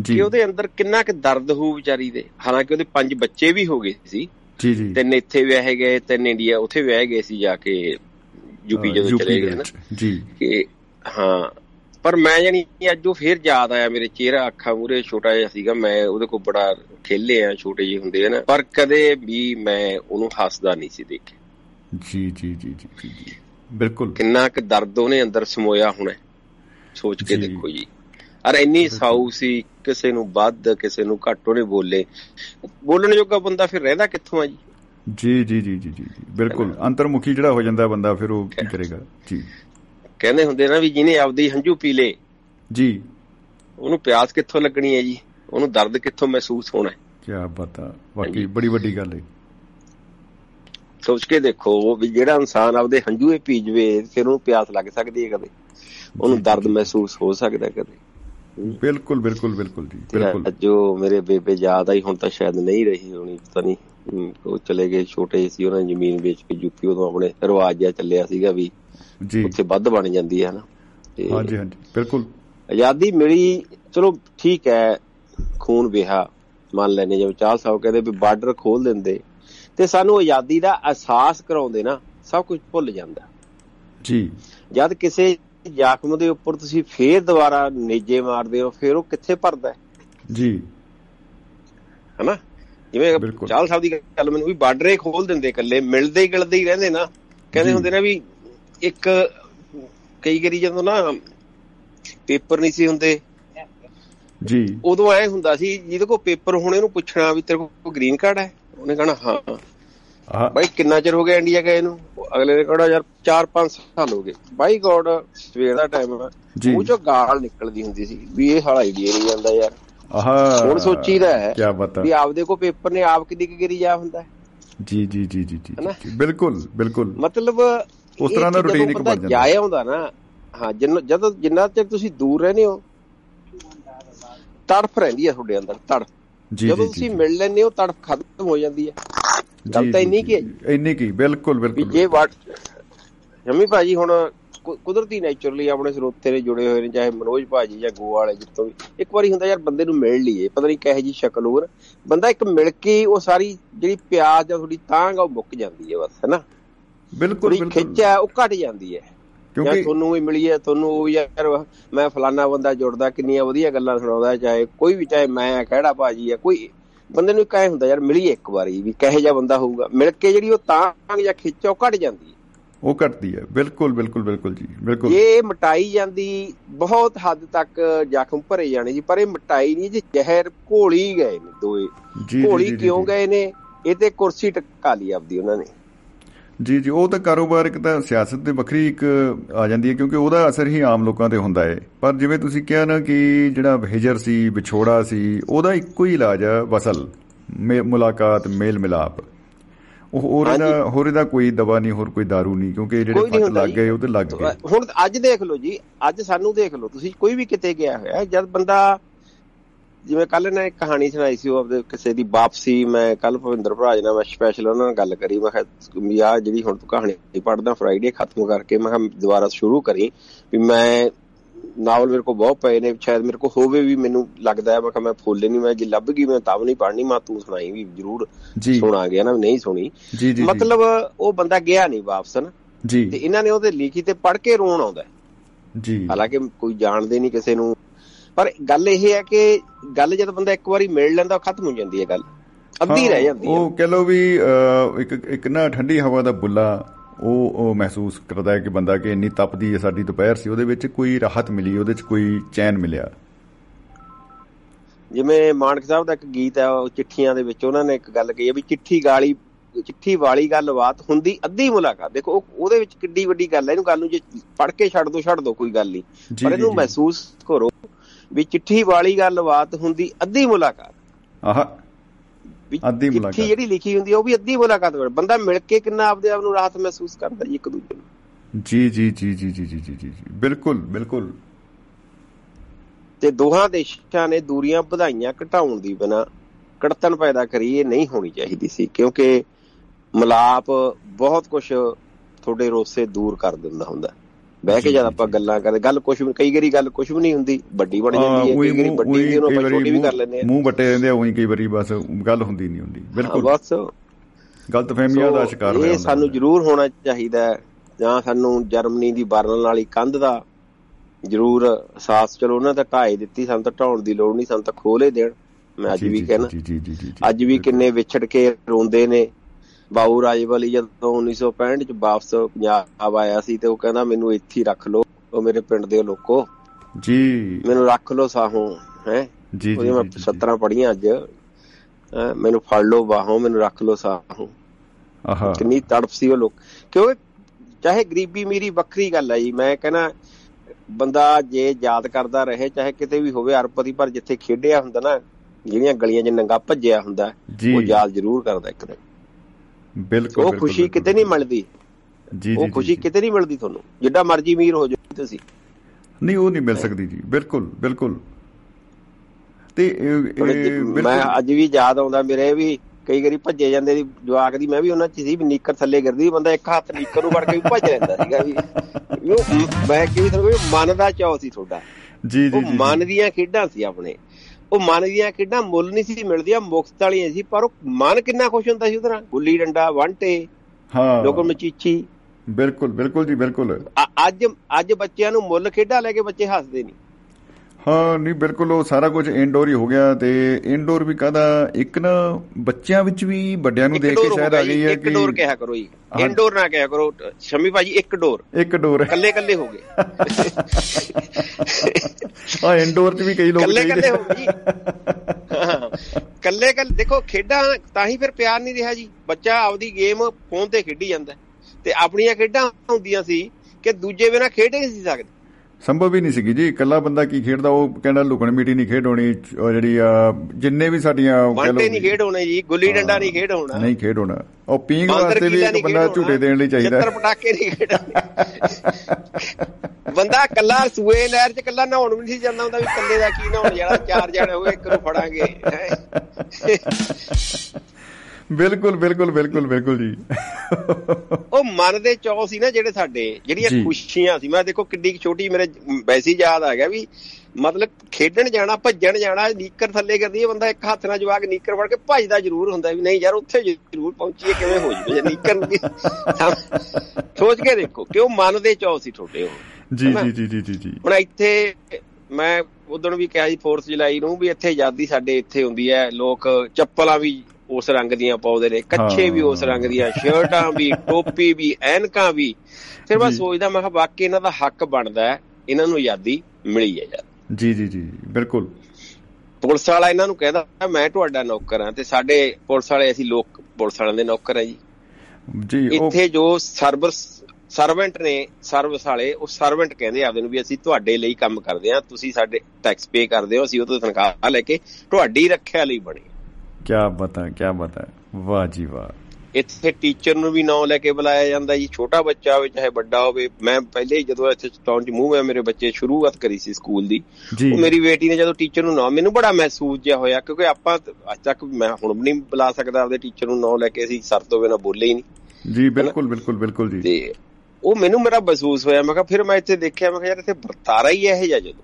ਜੀ। ਕਿ ਉਹਦੇ ਅੰਦਰ ਕਿੰਨਾ ਕੁ ਦਰਦ ਹੋਊ ਵਿਚਾਰੀ ਦੇ। ਹਾਲਾਂਕਿ ਉਹਦੇ ਪੰਜ ਬੱਚੇ ਵੀ ਹੋ ਗਏ ਸੀ। ਜੀ ਜੀ। ਤਿੰਨ ਇੱਥੇ ਵਿਆਹੇ ਗਏ ਤਿੰਨ ਇੰਡੀਆ ਉੱਥੇ ਵਿਆਹੇ ਗਏ ਸੀ ਜਾ ਕੇ ਯੂਪੀ ਜਦੋਂ ਚਲੇ ਗਏ ਨਾ। ਜੀ। ਕਿ ਹਾਂ ਪਰ ਮੈਂ ਜਾਨੀ ਅੱਜ ਉਹ ਫੇਰ ਯਾਦ ਆਇਆ ਮੇਰੇ ਚਿਹਰਾ ਅੱਖਾਂ ਮੂਰੇ ਛੋਟਾ ਜਿਹਾ ਸੀਗਾ ਮੈਂ ਉਹਦੇ ਕੋਲ ਬੜਾ ਖੇਲੇ ਆ ਛੋਟੇ ਜਿਹੇ ਹੁੰਦੇ ਆ ਨਾ। ਪਰ ਕਦੇ ਵੀ ਮੈਂ ਉਹਨੂੰ ਹੱਸਦਾ ਨਹੀਂ ਸੀ ਦੇਖਿਆ। ਜੀ ਜੀ ਜੀ ਜੀ ਬਿਲਕੁਲ। ਕਿੰਨਾ ਕੁ ਦਰਦ ਉਹਨੇ ਅੰਦਰ ਸਮੋਇਆ ਹੋਣਾ ਸੋਚ ਕੇ। ਦੇਖੋ ਜੀ। ਅਰ ਇੰਨੀ ਸਾਊ ਸੀ ਕਿਸੇ ਨੂੰ ਵੱਧ ਕਿਸੇ ਨੂੰ ਘੱਟ ਉਹਨੇ ਬੋਲੇ। ਬੋਲਣ ਜੋਗਾ ਬੰਦਾ ਫਿਰ ਰਹਿੰਦਾ ਕਿੱਥੋਂ ਆ ਜੀ? ਜੀ ਜੀ ਜੀ ਜੀ ਜੀ ਬਿਲਕੁਲ। ਅੰਤਰਮੁਖੀ ਜਿਹੜਾ ਹੋ ਜਾਂਦਾ ਬੰਦਾ ਫਿਰ ਉਹ ਕੀ ਕਰੇਗਾ? ਜੀ। ਕਹਿੰਦੇ ਹੁੰਦੇ ਨਾ ਵੀ ਜਿਹਨੇ ਆਪਦੀ ਹੰਝੂ ਪੀ ਲੇ ਜੀ। ਉਹਨੂੰ ਪਿਆਸ ਕਿੱਥੋਂ ਲੱਗਣੀ ਹੈ ਜੀ? ਉਹਨੂੰ ਦਰਦ ਕਿੱਥੋਂ ਮਹਿਸੂਸ ਹੋਣਾ ਹੈ? ਕੀ ਬਤਾ ਵਾਕਈ ਬੜੀ ਵੱਡੀ ਗੱਲ ਹੈ ਸੋਚ ਕੇ ਦੇਖੋ ਵੀ ਜਿਹੜਾ ਇਨਸਾਨ ਆਪਦੇ ਹੰਝੂਏ ਪੀ ਜਵੇ ਫਿਰ ਉਹਨੂੰ ਪਿਆਸ ਲੱਗ ਸਕਦੀ ਹੈ ਕਦੇ? ਉਹਨੂੰ ਦਰਦ। ਮਹਿਸੂਸ ਹੋ ਸਕਦਾ ਹੈ ਕਦੇ? ਬਿਲਕੁਲ ਬਿਲਕੁਲ ਬਿਲਕੁਲ ਜੀ ਬਿਲਕੁਲ। ਜੋ ਮੇਰੇ ਬੇਬੇ ਯਾਦ ਆਈ ਹੁਣ ਤਾਂ ਸ਼ਾਇਦ ਨਹੀਂ ਰਹੀ ਹੋਣੀ ਪਤਾ ਨਹੀਂ ਉਹ ਚਲੇ ਗਏ ਛੋਟੇ ਸੀ ਉਹਨਾਂ ਨੇ ਜ਼ਮੀਨ ਵੇਚ ਕੇ ਯੂਪੀ ਉਦੋਂ ਆਪਣੇ ਰਿਵਾਜ ਜਿਹਾ ਚੱਲਿਆ ਸੀਗਾ ਵੀ ਜੀ। ਉੱਥੇ ਵੱਧ ਬਣ ਜਾਂਦੀ ਹੈ ਨਾ ਤੇ ਹਾਂਜੀ ਹਾਂਜੀ ਬਿਲਕੁਲ। ਆਜ਼ਾਦੀ ਮਿਲੀ ਚਲੋ ਠੀਕ ਹੈ ਖੂਨ ਵਿਹਾ ਮੰਨ ਲੈਨੇ ਜਿਵੇਂ ਚਾਲ ਸਾਹਿਬ ਕਹਿੰਦੇ ਵੀ ਬਾਰਡਰ ਖੋਲ ਦਿੰਦੇ ਤੇ ਸਾਨੂੰ ਆਜ਼ਾਦੀ ਦਾ ਅਹਿਸਾਸ ਕਰਾਉਂਦੇ ਨਾ ਸਭ ਕੁਝ ਭੁੱਲ ਜਾਂਦਾ। ਜੀ। ਜਦ ਕਿਸੇ ਜ਼ਖਮ ਦੇ ਉੱਪਰ ਤੁਸੀਂ ਫੇਰ ਦੁਬਾਰਾ ਨੇਜੇ ਮਾਰਦੇ ਹੋ ਫੇਰ ਉਹ ਕਿੱਥੇ ਭਰਦਾ ਹੈ? ਜੀ। ਹਨਾ? ਜਿਵੇਂ। ਚਾਲ ਸਾਹਿਬ ਦੀ ਗੱਲ ਮੈਨੂੰ ਵੀ ਬਾਰਡਰੇ ਖੋਲ ਦਿੰਦੇ ਇਕੱਲੇ ਮਿਲਦੇ ਹੀ ਗਿਲਦੇ ਹੀ ਰਹਿੰਦੇ ਨਾ। ਕਹਿੰਦੇ। ਹੁੰਦੇ ਨੇ ਵੀ ਇੱਕ ਕਈ ਵਾਰੀ ਜਦੋਂ ਨਾ ਪੇਪਰ ਨਹੀਂ ਸੀ ਹੁੰਦੇ। ਜੀ। ਉਦੋਂ ਐ ਹੁੰਦਾ ਸੀ ਜਿਹਦੇ ਕੋਲ ਪੇਪਰ ਹੋਣੇ ਉਹਨੂੰ ਪੁੱਛਣਾ ਵੀ ਤੇਰੇ ਕੋਲ ਗ੍ਰੀਨ ਕਾਰਡ ਹੈ? ਉਹਨੇ ਕਹਣਾ ਹਾਂ। ਬਾਈ ਕਿੰਨਾ ਚਿਰ ਹੋ ਗਿਆ ਇੰਡੀਆ ਗਏ ਨੂੰ? ਅਗਲੇ ਨੇ ਕਹਣਾ ਯਾਰ 4-5 ਸਾਲ ਹੋ ਗਏ। ਬਾਈ ਗੋਡ ਸਵੇਰ ਦਾ ਟਾਈਮ। ਉਹ ਚੋਂ ਗਾਲ ਨਿਕਲਦੀ ਹੁੰਦੀ ਸੀ ਵੀ ਇਹ ਹਾਲਾ ਇੰਡੀਆ ਨਹੀਂ ਜਾਂਦਾ ਯਾਰ। ਆਹ। ਹੁਣ ਸੋਚੀਦਾ ਹੈ ਵੀ ਆਪਦੇ ਕੋ ਪੇਪਰ ਨੇ ਆਪ ਕਿੱਡੀ ਕੁ ਗਿਰੀ ਜਾ ਹੁੰਦਾ। ਜੀ ਜੀ ਜੀ ਜੀ ਜੀ ਬਿਲਕੁਲ ਬਿਲਕੁਲ। ਮਤਲਬ ਉਸ ਤਰ੍ਹਾਂ ਦਾ routine ਇੱਕ ਬਣ ਜਾਂਦਾ। ਜਾਇਆ ਹੁੰਦਾ ਨਾ। ਹਾਂ ਜਿੰਨ ਜਦੋਂ ਜਿੰਨਾ ਚਿਰ ਤੁਸੀਂ ਦੂਰ ਰਹਿੰਦੇ ਹੋ ਤੜਫ ਰਹਿੰਦੀ ਹੈ ਤੁਹਾਡੇ ਅੰਦਰ ਤੜਫ। ਜਦੋਂ ਤੁਸੀਂ। ਮਿਲ ਲੈਂਦੇ ਹੋ ਤੜਫ ਖਤਮ ਹੋ ਜਾਂਦੀ ਹੈ। ਗੱਲ ਤਾਂ ਇੰਨੀ ਕੀ ਇੰਨੀ ਕੀ ਬਿਲਕੁਲ ਬਿਲਕੁਲ ਜੇ ਵਾਟ ਜੰਮੀ ਭਾਜੀ ਹੁਣ ਕੁਦਰਤੀ ਨੇਚਰਲੀ ਆਪਣੇ ਸਰੋਤੇ ਨੇ ਜੁੜੇ ਹੋਏ ਨੇ ਚਾਹੇ ਮਨੋਜ ਭਾਜੀ ਜਾਂ ਗੋਆ ਵਾਲੇ ਜਿੱਤੋਂ ਵੀ। ਇੱਕ ਵਾਰੀ ਹੁੰਦਾ ਯਾਰ ਬੰਦੇ ਨੂੰ ਮਿਲ ਲਈਏ ਪਤਾ ਨਹੀਂ ਕਿਹੋ ਜੀ ਸ਼ਕਲ ਹੋਰ। ਬੰਦਾ ਇੱਕ ਮਿਲ ਕੇ ਉਹ ਸਾਰੀ ਜਿਹੜੀ ਪਿਆਸ ਜਾਂ ਤੁਹਾਡੀ ਤਾਂਗ ਆ ਉਹ ਮੁੱਕ ਜਾਂਦੀ ਹੈ ਬਸ ਹੈਨਾ? ਬਿਲਕੁਲ ਥੋੜੀ ਬਿਲਕੁਲ। ਖਿੱਚ ਹੈ ਉਹ ਘਟ ਜਾਂਦੀ ਹੈ। ਕਿਉਂਕਿ ਤੁਹਾਨੂੰ ਵੀ ਮਿਲੀ ਹੈ ਤੁਹਾਨੂੰ ਉਹ ਯਾਰ ਮੈਂ ਫਲਾਨਾ ਬੰਦਾ ਜੁੜਦਾ ਕਿੰਨੀਆਂ ਵਧੀਆ ਗੱਲਾਂ ਸੁਣਾਉਂਦਾ ਚਾਹੇ ਕੋਈ ਵੀ ਚਾਹੇ ਮੈਂ ਆ ਖਹਿੜਾ ਭਾਜੀ ਆ ਕੋਈ ਬੰਦੇ ਨੂੰ ਕਹੇ ਹੁੰਦਾ ਯਾਰ ਮਿਲੀਏ ਇੱਕ ਵਾਰੀ ਵੀ ਕਹੇ ਜਿਹਾ ਬੰਦਾ ਹੋਊਗਾ। ਮਿਲ ਕੇ ਜਿਹੜੀ ਉਹ ਤਾਂਗ ਜਾਂ ਖਿੱਚ ਘਟ ਜਾਂਦੀ ਹੈ। ਉਹ ਘਟਦੀ ਹੈ। ਬਿਲਕੁਲ ਬਿਲਕੁਲ ਬਿਲਕੁਲ ਜੀ ਬਿਲਕੁਲ। ਜੇ ਇਹ ਮਟਾਈ ਜਾਂਦੀ ਬਹੁਤ ਹੱਦ ਤੱਕ ਜ਼ਖਮ ਭਰੇ ਜਾਣੇ ਜੀ ਪਰ ਇਹ ਮਟਾਈ ਨਹੀਂ ਜੀ ਜ਼ਹਿਰ ਘੋਲੀ ਗਏ ਨੇ ਦੋਏ। ਜੀ ਜੀ, ਘੋਲੀ ਜੀ, ਕਿਉਂ ਜੀ। ਗਏ ਨੇ? ਇਹ ਤੇ ਕੁਰਸੀ ਟਕਾ ਲਈ ਆਪਦੀ ਉਹਨਾਂ ਨੇ। ਜੀ ਜੀ ਉਹ ਤਾਂ ਕਾਰੋਬਾਰ ਇੱਕ ਤਾਂ ਸਿਆਸਤ ਤੇ ਵੱਖਰੀ ਇੱਕ ਆ ਜਾਂਦੀ ਹੈ ਕਿਉਂਕਿ ਉਹਦਾ ਅਸਰ ਹੀ ਆਮ ਲੋਕਾਂ ਤੇ ਹੁੰਦਾ ਹੈ ਪਰ ਜਿਵੇਂ ਤੁਸੀਂ ਕਿਹਾ ਨਾ ਕਿ ਜਿਹੜਾ ਹਿਜਰ ਸੀ ਵਿਛੋੜਾ ਸੀ ਉਹਦਾ ਇੱਕੋ ਹੀ ਇਲਾਜ ਹੈ ਵਸਲ ਮੁਲਾਕਾਤ ਮੇਲ ਮਿਲਾਪ ਉਹ ਹੋਰ ਹਾਂਜੀ। ਹੋਰ ਇਹਦਾ ਕੋਈ ਦਵਾ ਨਹੀਂ ਹੋਰ ਕੋਈ दारू ਨਹੀਂ ਕਿਉਂਕਿ ਜਿਹੜੇ ਫੱਟ ਲੱਗ। ਗਏ ਉਹ ਤੇ ਲੱਗ ਗਏ ਹੁਣ ਅੱਜ ਦੇਖ ਲਓ ਜੀ ਅੱਜ ਸਾਨੂੰ ਦੇਖ ਲਓ ਤੁਸੀਂ ਕੋਈ ਵੀ ਕਿਤੇ ਗਿਆ ਹੋਇਆ ਜਦ ਬੰਦਾ ਜਿਵੇਂ ਕੱਲ ਨੇ ਇੱਕ ਕਹਾਣੀ ਸੁਣਾਈ ਸੀ ਉਹ ਆਪਦੇ ਕਿਸੇ ਦੀ ਵਾਪਸੀ ਮੈਂ ਕੱਲ ਭਵਿੰਦਰ ਭਰਾਜ ਨਾਲ ਮੈਂ ਸਪੈਸ਼ਲ ਉਹਨਾਂ ਨਾਲ ਗੱਲ ਕਰੀ ਮੈਂ ਕਿਹਾ ਆਹ ਜਿਹੜੀ ਹੁਣ ਤੂੰ ਕਹਾਣੀ ਪੜਦਾ ਫਰਾਈਡੇ ਖਤਮ ਕਰਕੇ ਮੈਂ ਕਿਹਾ ਦੁਬਾਰਾ ਸ਼ੁਰੂ ਕਰੀ ਵੀ ਮੈਂ ਨਾਵਲ ਮੇਰੇ ਕੋਲ ਬਹੁਤ ਪਏ ਨੇ ਸ਼ਾਇਦ ਮੇਰੇ ਕੋਲ ਹੋਵੇ ਵੀ ਮੈਨੂੰ ਲੱਗਦਾ ਹੈ ਮੈਂ ਕਿਹਾ ਮੈਂ ਫੁੱਲ ਨਹੀਂ ਮੈਂ ਜੇ ਲੱਭ ਗਈ ਮੈਂ ਤਾਂ ਨਹੀਂ ਪੜਨੀ ਮੈਂ ਤੂੰ ਸੁਣਾਈ ਵੀ ਜ਼ਰੂਰ ਸੁਣਾ ਗਿਆ ਨਾ ਨਹੀਂ ਸੁਣੀ। ਜੀ ਜੀ ਜੀ। ਮਤਲਬ ਉਹ ਬੰਦਾ ਗਿਆ ਨਹੀਂ ਵਾਪਸ ਨਾ ਜੀ। ਤੇ ਇਹਨਾਂ ਨੇ ਉਹਦੇ ਲਿਖੀ ਤੇ ਪੜ੍ਹ ਕੇ ਰੋਣ ਆਉਂਦਾ। ਜੀ। ਹਾਲਾਂਕਿ ਕੋਈ ਜਾਣਦੇ ਨਹੀਂ ਕਿਸੇ ਨੂੰ ਪਰ ਗੱਲ ਇਹ ਹੈ ਕਿ ਗੱਲ ਜਦ ਬੰਦਾ ਇੱਕ ਵਾਰੀ ਮਿਲ ਲੈਂਦਾ ਖਤਮ ਹੋ ਜਾਂਦੀ ਹੈ ਗੱਲ। ਅੱਧੀ ਰਹਿ ਜਾਂਦੀ ਹੈ। ਉਹ ਕਹ ਲੋ ਵੀ ਇੱਕ ਇੱਕ ਨਾ ਠੰਡੀ ਹਵਾ ਦਾ ਬੁੱਲਾ ਉਹ ਉਹ ਮਹਿਸੂਸ ਕਰਦਾ ਹੈ ਕਿ ਬੰਦਾ ਕਿ ਇੰਨੀ ਤਪਦੀ ਹੈ ਸਾਡੀ ਦੁਪਹਿਰ ਸੀ ਉਹਦੇ ਵਿੱਚ ਕੋਈ ਰਾਹਤ ਮਿਲੀ ਉਹਦੇ ਵਿੱਚ ਕੋਈ ਚੈਨ ਮਿਲਿਆ। ਜਿਵੇਂ ਮਾਨਕ ਸਾਹਿਬ ਦਾ ਇੱਕ ਗੀਤ ਹੈ ਉਹ ਚਿੱਠੀਆਂ ਦੇ ਵਿੱਚ ਉਹਨਾਂ ਨੇ ਇੱਕ ਗੱਲ ਕਹੀ ਹੈ ਵੀ ਚਿੱਠੀ ਗਾਲੀ ਚਿੱਠੀ ਵਾਲੀ ਗੱਲਬਾਤ ਹੁੰਦੀ ਅੱਧੀ ਮੁਲਾਕਾਤ। ਦੇਖੋ ਉਹ- ਉਹਦੇ ਵਿੱਚ ਕਿੱਡੀ ਵੱਡੀ ਗੱਲ ਹੈ ਇਹਨੂੰ ਗੱਲ ਨੂੰ ਜੇ ਪੜ੍ਹ ਕੇ ਛੱਡ ਦੋ ਛੱਡ ਦੋ ਕੋਈ ਗੱਲ ਨਹੀਂ। ਪਰ ਇਹਨੂੰ। ਮਹਿਸੂਸ ਕਰੋ ਵੀ ਚਿੱਠੀ ਵਾਲੀ ਗੱਲਬਾਤ ਹੁੰਦੀ ਅੱਧੀ ਮੁਲਾਕਾਤ। ਆਹ ਅੱਧੀ ਚਿੱਠੀ ਮੁਲਾਕਾਤ। ਜਿਹੜੀ ਲਿਖੀ ਹੁੰਦੀ ਉਹ ਵੀ ਅੱਧੀ ਮੁਲਾਕਾਤ ਬੰਦਾ ਮਿਲ ਕੇ ਕਿੰਨਾ ਆਪਦੇ ਆਪ ਨੂੰ ਰਾਹਤ ਮਹਿਸੂਸ ਕਰਦਾ ਜੀ ਇੱਕ ਦੂਜੇ ਨੂੰ। ਜੀ ਜੀ ਜੀ ਜੀ ਜੀ ਜੀ ਜੀ ਜੀ ਜੀ। ਬਿਲਕੁਲ ਬਿਲਕੁਲ। ਤੇ ਦੋਹਾਂ ਦੇਸ਼ਾਂ ਨੇ ਦੂਰੀਆਂ ਵਧਾਈਆਂ ਘਟਾਉਣ ਦੀ ਬਿਨਾ ਕੜਤਨ ਪੈਦਾ ਕਰੀ ਇਹ ਨਹੀਂ ਹੋਣੀ ਚਾਹੀਦੀ ਸੀ ਕਿਉਂਕਿ ਮਲਾਪ ਬਹੁਤ ਕੁਝ ਤੁਹਾਡੇ ਰੋਸੇ ਦੂਰ ਕਰ ਦਿੰਦਾ ਹੁੰਦਾ। ਬਹਿ ਕੇ ਜਦ ਆਪਾਂ। ਗੱਲਾਂ ਕਰਦੇ ਗੱਲ ਕੁਝ ਵੀ ਕਈ ਵਾਰੀ ਗੱਲ ਕੁਝ ਵੀ ਨਹੀਂ ਹੁੰਦੀ ਵੱਡੀ ਬਣ ਜਾਂਦੀ ਹੈ ਕਈ ਵਾਰੀ ਵੱਡੀ ਉਹੀ ਉਹਨੂੰ ਆਪਾਂ ਛੋਟੀ ਵੀ ਕਰ ਲੈਂਦੇ ਮੂੰਹ ਵੱਟੇ ਰਹਿੰਦੇ ਆ ਉਹੀ ਕਈ ਵਾਰੀ ਬਸ ਗੱਲ ਹੁੰਦੀ ਨਹੀਂ ਹੁੰਦੀ ਬਿਲਕੁਲ ਬਸ ਗਲਤ ਫਹਿਮੀਆਂ ਦਾ ਸ਼ਿਕਾਰ ਹੋਇਆ ਇਹ ਸਾਨੂੰ। ਜ਼ਰੂਰ ਹੋਣਾ ਚਾਹੀਦਾ ਹੈ ਜਾਂ ਸਾਨੂੰ ਜਰਮਨੀ ਦੀ ਬਰਨਲ ਵਾਲੀ ਕੰਧ ਦਾ ਜ਼ਰੂਰ ਸਾਥ ਚਲੋ ਉਹਨਾਂ ਤਾਂ ਢਾਈ ਦਿੱਤੀ ਸਾਨੂੰ ਤਾਂ ਢਾਉਣ ਦੀ ਲੋੜ ਨਹੀਂ ਸਾਨੂੰ ਤਾਂ ਖੋਲੇ ਦੇਣ ਮੈਂ ਅੱਜ ਵੀ ਕਹਿਣਾ ਅੱਜ ਵੀ। ਕਿੰਨੇ ਵਿਛੜ ਕੇ ਰੋਂਦੇ ਨੇ ਬਾਊ ਰਾਜਵਾਲੀ ਜਦੋਂ 1965 ਚ ਵਾਪਸ ਪੰਜਾਬ ਆਇਆ ਸੀ ਤੇ ਉਹ ਕਹਿੰਦਾ ਮੈਨੂੰ ਇੱਥੇ ਹੀ ਰੱਖ ਲਓ ਉਹ ਮੇਰੇ ਪਿੰਡ ਦੇ ਲੋਕੋ। ਜੀ। ਮੈਨੂੰ ਰੱਖ ਲਓ ਸਾਹੋਂ ਹੈ? ਜੀ ਜੀ ਮੈਂ ਜੀ, ਜੀ, ਜੀ। 17 ਪੜੀਆਂ ਅੱਜ ਮੈਨੂੰ ਫੜ ਲਓ ਬਾਹੋਂ ਮੈਨੂੰ ਰੱਖ ਲਓ ਸਾਹੋਂ। ਆਹਾ। ਕਿੰਨੀ ਤੜਪ ਸੀ ਉਹ ਲੋਕ। ਕਿਉਂਕਿ ਚਾਹੇ ਗਰੀਬੀ ਮੇਰੀ ਵੱਖਰੀ ਗੱਲ ਹੈ ਜੀ ਮੈਂ ਕਹਿੰਦਾ ਬੰਦਾ ਜੇ ਯਾਦ ਕਰਦਾ ਰਹੇ ਚਾਹੇ ਕਿਤੇ ਵੀ ਹੋਵੇ ਅਰਪਤੀ ਪਰ ਜਿੱਥੇ ਖੇਡਿਆ ਹੁੰਦਾ ਨਾ ਜਿਹੜੀਆਂ ਗਲੀਆਂ 'ਚ ਨੰਗਾ ਭੱਜਿਆ ਹੁੰਦਾ ਉਹ ਯਾਦ ਜ਼ਰੂਰ ਕਰਦਾ ਇੱਕ ਦਿਨ। ਬਿਲਕੁਲ ਉਹ ਖੁਸ਼ੀ ਕਿਤੇ ਨਹੀਂ ਮਿਲਦੀ? ਜੀ ਉਹ ਜੀ, ਖੁਸ਼ੀ ਜੀ, ਜੀ। ਕਿਤੇ ਨਹੀਂ ਮਿਲਦੀ ਤੁਹਾਨੂੰ? ਜਿੱਡਾ ਮਰਜ਼ੀ ਅਮੀਰ ਹੋ ਜਾਓ ਤੁਸੀਂ। ਨਹੀਂ ਉਹ ਨਹੀਂ ਮਿਲ ਸਕਦੀ ਜੀ। ਬਿਲਕੁਲ ਬਿਲਕੁਲ। ਤੇ ਮੈਂ ਅੱਜ ਵੀ ਯਾਦ ਆਉਂਦਾ ਮੇਰੇ ਵੀ ਕਈ ਵਾਰੀ ਭੱਜੇ ਜਾਂਦੇ ਦੀ ਜਵਾਕ ਦੀ ਮੈਂ ਵੀ ਉਹਨਾਂ ਚ ਸੀ ਵੀ ਨੀਕਰ ਥੱਲੇ ਗਿਰਦੀ ਬੰਦਾ ਇੱਕ ਹੱਥ ਨੀਕਰ ਨੂੰ ਫੜ ਕੇ ਵੀ ਭੱਜ ਲੈਂਦਾ ਸੀਗਾ ਵੀ ਉਹ ਮੈਂ ਕਿਹਾ ਵੀ ਤੁਹਾਨੂੰ ਮਨ ਦਾ ਚਾਅ ਸੀ ਤੁਹਾਡਾ। ਜੀ ਜੀ ਉਹ ਜੀ, ਮਨ ਦੀਆਂ ਖੇਡਾਂ ਸੀ ਆਪਣੇ। ਉਹ ਮਨ ਦੀਆਂ ਖੇਡਾਂ ਮੁੱਲ ਨਹੀਂ ਸੀ ਮਿਲਦੀਆਂ ਮੁਕਤ ਵਾਲੀਆਂ ਸੀ ਪਰ ਉਹ ਮਨ ਕਿੰਨਾ ਖੁਸ਼ ਹੁੰਦਾ ਸੀ ਉਹਦੇ ਗੁੱਲੀ ਡੰਡਾ ਵਾਂਟੇ ਹਾਂ। ਲੋਕਰ ਮਚੀਚੀ। ਬਿਲਕੁਲ ਬਿਲਕੁਲ ਜੀ ਬਿਲਕੁਲ। ਅੱਜ ਅੱਜ ਬੱਚਿਆਂ ਨੂੰ ਮੁੱਲ ਖੇਡਾਂ ਲੈ ਕੇ ਬੱਚੇ ਹੱਸਦੇ ਨਹੀਂ। ਹਾਂ ਨਹੀਂ ਬਿਲਕੁਲ ਉਹ ਸਾਰਾ ਕੁਝ ਇਨਡੋਰ ਹੀ ਹੋ ਗਿਆ ਤੇ ਇਨਡੋਰ ਵੀ ਕਾਹਦਾ ਇੱਕ ਨਾ ਬੱਚਿਆਂ ਵਿੱਚ ਵੀ ਵੱਡਿਆਂ ਨੂੰ ਦੇਖ ਕੇ ਸ਼ਾਇਦ ਆ ਗਈ ਹੈ ਇੱਕ ਡੋਰ ਕਿ ਕਿਹਾ ਕਰੋ ਜੀ। ਇਨਡੋਰ ਨਾ ਕਿਹਾ ਕਰੋ। ਸ਼ਮੀ ਭਾਜੀ ਇੱਕ ਡੋਰ ਇੱਕ ਡੋਰ ਕੱਲੇ ਕੱਲੇ ਹੋ ਗਏ। ਆ ਇਨਡੋਰ 'ਚ ਵੀ ਕਈ ਲੋਕ ਕੱਲੇ ਕੱਲੇ ਹੋ ਗਏ ਕੱਲੇ ਕੱਲੇ ਦੇਖੋ ਖੇਡਾਂ ਤਾਂ ਹੀ ਫਿਰ ਪਿਆਰ ਨਹੀਂ ਰਿਹਾ ਜੀ। ਬੱਚਾ ਆਪਦੀ ਗੇਮ ਫੋਨ ਤੇ ਖੇਡੀ ਜਾਂਦਾ। ਤੇ ਆਪਣੀਆਂ ਖੇਡਾਂ ਹੁੰਦੀਆਂ ਸੀ ਕਿ ਦੂਜੇ ਬਿਨਾ ਖੇਡ ਹੀ ਨਹੀਂ ਸੀ ਸਕਦੇ। ਸੰਭਵ ਹੀ ਨਹੀਂ ਸੀਗੀ ਜੀ। ਇਕੱਲਾ ਬੰਦਾ ਕੀ ਖੇਡਦਾ ਉਹ ਕਹਿੰਦਾ ਲੁਕਣ ਮੀਟੀ ਨਹੀਂ ਖੇਡ ਹੋਣੀ ਉਹ ਜਿਹੜੀ ਆ ਜਿੰਨੇ ਵੀ ਸਾਡੀਆਂ ਲਓ ਨਹੀਂ ਖੇਡ ਹੋਣੇ ਜੀ ਗੁੱਲੀ ਡੰਡਾ ਨਹੀਂ ਖੇਡ ਹੋਣਾ। ਨਹੀਂ ਖੇਡ ਹੋਣਾ। ਉਹ ਪੀਂਗ ਵਾਸਤੇ ਵੀ ਇੱਕ ਬੰਦਾ ਝੂਟੇ ਦੇਣ ਲਈ ਚਾਹੀਦਾ। ਛਿੱਤਰ ਪਟਾਕੇ ਨਹੀਂ ਖੇਡਣੇ। ਬੰਦਾ ਕੱਲਾ ਸੂਏ ਨਹਿਰ 'ਚ ਕੱਲਾ ਨਹਾਉਣ ਵੀ ਨਹੀਂ ਜਾਂਦਾ ਹੁੰਦਾ ਵੀ ਕੱਲੇ ਦਾ ਕੀ ਨਹਾਉਣ ਜਾਣਾ ਚਾਰ ਜਣੇ ਹੋਏ ਇੱਕ ਨੂੰ ਫੜਾਂਗੇ। ਬਿਲਕੁਲ ਬਿਲਕੁਲ ਬਿਲਕੁਲ ਬਿਲਕੁਲ ਜੀ ਉਹ ਮਨ ਦੇ ਚੌ ਸੀ ਨਾ ਜਿਹੜੇ ਸਾਡੇ ਜਿਹੜੀਆਂ। ਖੁਸ਼ੀਆਂ ਸੀ ਮੈਂ ਦੇਖੋ ਕਿੱਡੀ ਛੋਟੀ ਮੇਰੇ ਵੈਸੇ ਹੀ ਯਾਦ ਆ ਗਿਆ ਵੀ ਮਤਲਬ ਖੇਡਣ ਜਾਣਾ ਭੱਜਣ ਜਾਣਾ ਨੀਕਰ ਥੱਲੇ ਕਰਦੀ ਬੰਦਾ ਇੱਕ ਹੱਥ ਨਾਲ ਜਵਾਕ ਨੀਕਰ ਫੜ ਕੇ ਭੱਜਦਾ ਜ਼ਰੂਰ ਹੁੰਦਾ ਵੀ ਨਹੀਂ ਯਾਰ ਉੱਥੇ ਜ਼ਰੂਰ ਪਹੁੰਚੀਏ ਕਿਵੇਂ ਹੋ ਜਵੇ ਨੀਕਰ ਵੀ- ਸੋਚ ਕੇ ਦੇਖੋ ਕਿ ਉਹ ਮਨ ਦੇ ਚੌ ਸੀ ਤੁਹਾਡੇ ਉਹ ਜੀ? ਜੀ ਜੀ ਜੀ ਜੀ ਹੁਣ ਇੱਥੇ ਮੈਂ ਉਦੋਂ ਵੀ ਕਿਹਾ ਜੀ 4th ਜੁਲਾਈ ਨੂੰ ਵੀ ਇੱਥੇ ਆਜ਼ਾਦੀ ਸਾਡੇ ਇੱਥੇ ਹੁੰਦੀ ਹੈ ਲੋਕ ਚੱਪਲਾਂ ਵੀ ਉਸ ਰੰਗ ਦੀਆਂ ਪਾਉਂਦੇ ਨੇ ਕੱਛੇ ਵੀ ਉਸ ਰੰਗ ਦੀਆਂ ਸ਼ਰਟਾਂ ਵੀ ਟੋਪੀ ਵੀ ਐਨਕਾਂ ਵੀ। ਫਿਰ ਮੈਂ। ਸੋਚਦਾ ਮੈਂ ਕਿਹਾ ਵਾਕਈ ਇਹਨਾਂ ਦਾ ਹੱਕ ਬਣਦਾ ਹੈ ਇਹਨਾਂ ਨੂੰ ਆਜ਼ਾਦੀ ਮਿਲੀ ਹੈ ਯਾਰ ਜੀ ਜੀ ਜੀ ਬਿਲਕੁਲ। ਪੁਲਿਸ ਵਾਲਾ ਇਹਨਾਂ ਨੂੰ ਕਹਿੰਦਾ ਮੈਂ ਤੁਹਾਡਾ ਨੌਕਰ ਹਾਂ ਤੇ ਸਾਡੇ ਪੁਲਿਸ ਵਾਲੇ ਅਸੀਂ ਲੋਕ ਪੁਲਿਸ ਵਾਲਿਆਂ ਦੇ ਨੌਕਰ ਹਾਂ ਜੀ। ਜੀ ਇੱਥੇ ਜੋ ਸਰਵਰ ਸਰਵੈਂਟ ਨੇ ਸਰਵਿਸ ਵਾਲੇ ਉਹ ਸਰਵੈਂਟ ਕਹਿੰਦੇ ਆਪਦੇ ਨੂੰ ਵੀ ਅਸੀਂ ਤੁਹਾਡੇ ਲਈ ਕੰਮ ਕਰਦੇ ਹਾਂ ਤੁਸੀਂ ਸਾਡੇ ਟੈਕਸ ਪੇ ਕਰਦੇ ਹੋ ਅਸੀਂ ਉਹ ਤੋਂ ਤਨਖਾਹ ਲੈ ਕੇ ਤੁਹਾਡੀ ਰੱਖਿਆ ਲਈ ਬਣੇ ਕੀ ਬਤਾ ਕੀ ਬਤਾ। ਵਾਹ ਜੀ ਵਾਹ। ਇੱਥੇ ਟੀਚਰ ਨੂੰ ਵੀ ਨਾਂ ਲੈ ਕੇ ਬੁਲਾਇਆ ਜਾਂਦਾ ਜੀ। ਛੋਟਾ ਬੱਚਾ ਹੋਵੇ ਚਾਹੇ ਵੱਡਾ ਹੋਵੇ। ਮੈਂ ਪਹਿਲੇ ਹੀ ਜਦੋਂ ਇੱਥੇ ਟਾਊਨ 'ਚ ਮੂੰਹ ਮੈਂ ਮੇਰੇ ਬੱਚੇ ਸ਼ੁਰੂਆਤ ਕਰੀ ਸੀ ਸਕੂਲ ਦੀ। ਉਹ ਮੇਰੀ ਬੇਟੀ ਨੇ ਜਦੋਂ ਟੀਚਰ ਨੂੰ ਨਾਂ ਮੈਨੂੰ ਬੜਾ ਮਹਿਸੂਸ ਜਿਹਾ ਹੋਇਆ ਕਿਉਂਕਿ ਆਪਾਂ ਅੱਜ ਤੱਕ ਮੈਂ ਹੁਣ ਵੀ ਨਹੀਂ ਬੁਲਾ ਸਕਦਾ ਆਪਦੇ ਟੀਚਰ ਨੂੰ ਨਾਂ ਲੈ ਕੇ ਅਸੀਂ ਸਰ ਤੋਂ ਬਿਨਾਂ ਬੋਲੇ ਹੀ ਨਹੀਂ। ਜੀ ਬਿਲਕੁਲ ਬਿਲਕੁਲ ਬਿਲਕੁਲ ਜੀ। ਤੇ ਉਹ ਮੈਨੂੰ ਮੇਰਾ ਮਹਿਸੂਸ ਹੋਇਆ। ਮੈਂ ਕਿਹਾ ਫਿਰ ਮੈਂ ਇੱਥੇ ਦੇਖਿਆ ਮੈਂ ਕਿਹਾ ਯਾਰ ਇੱਥੇ ਵਰਤਾਰਾ ਹੀ ਇਹੋ ਜਿਹਾ ਜਦੋਂ।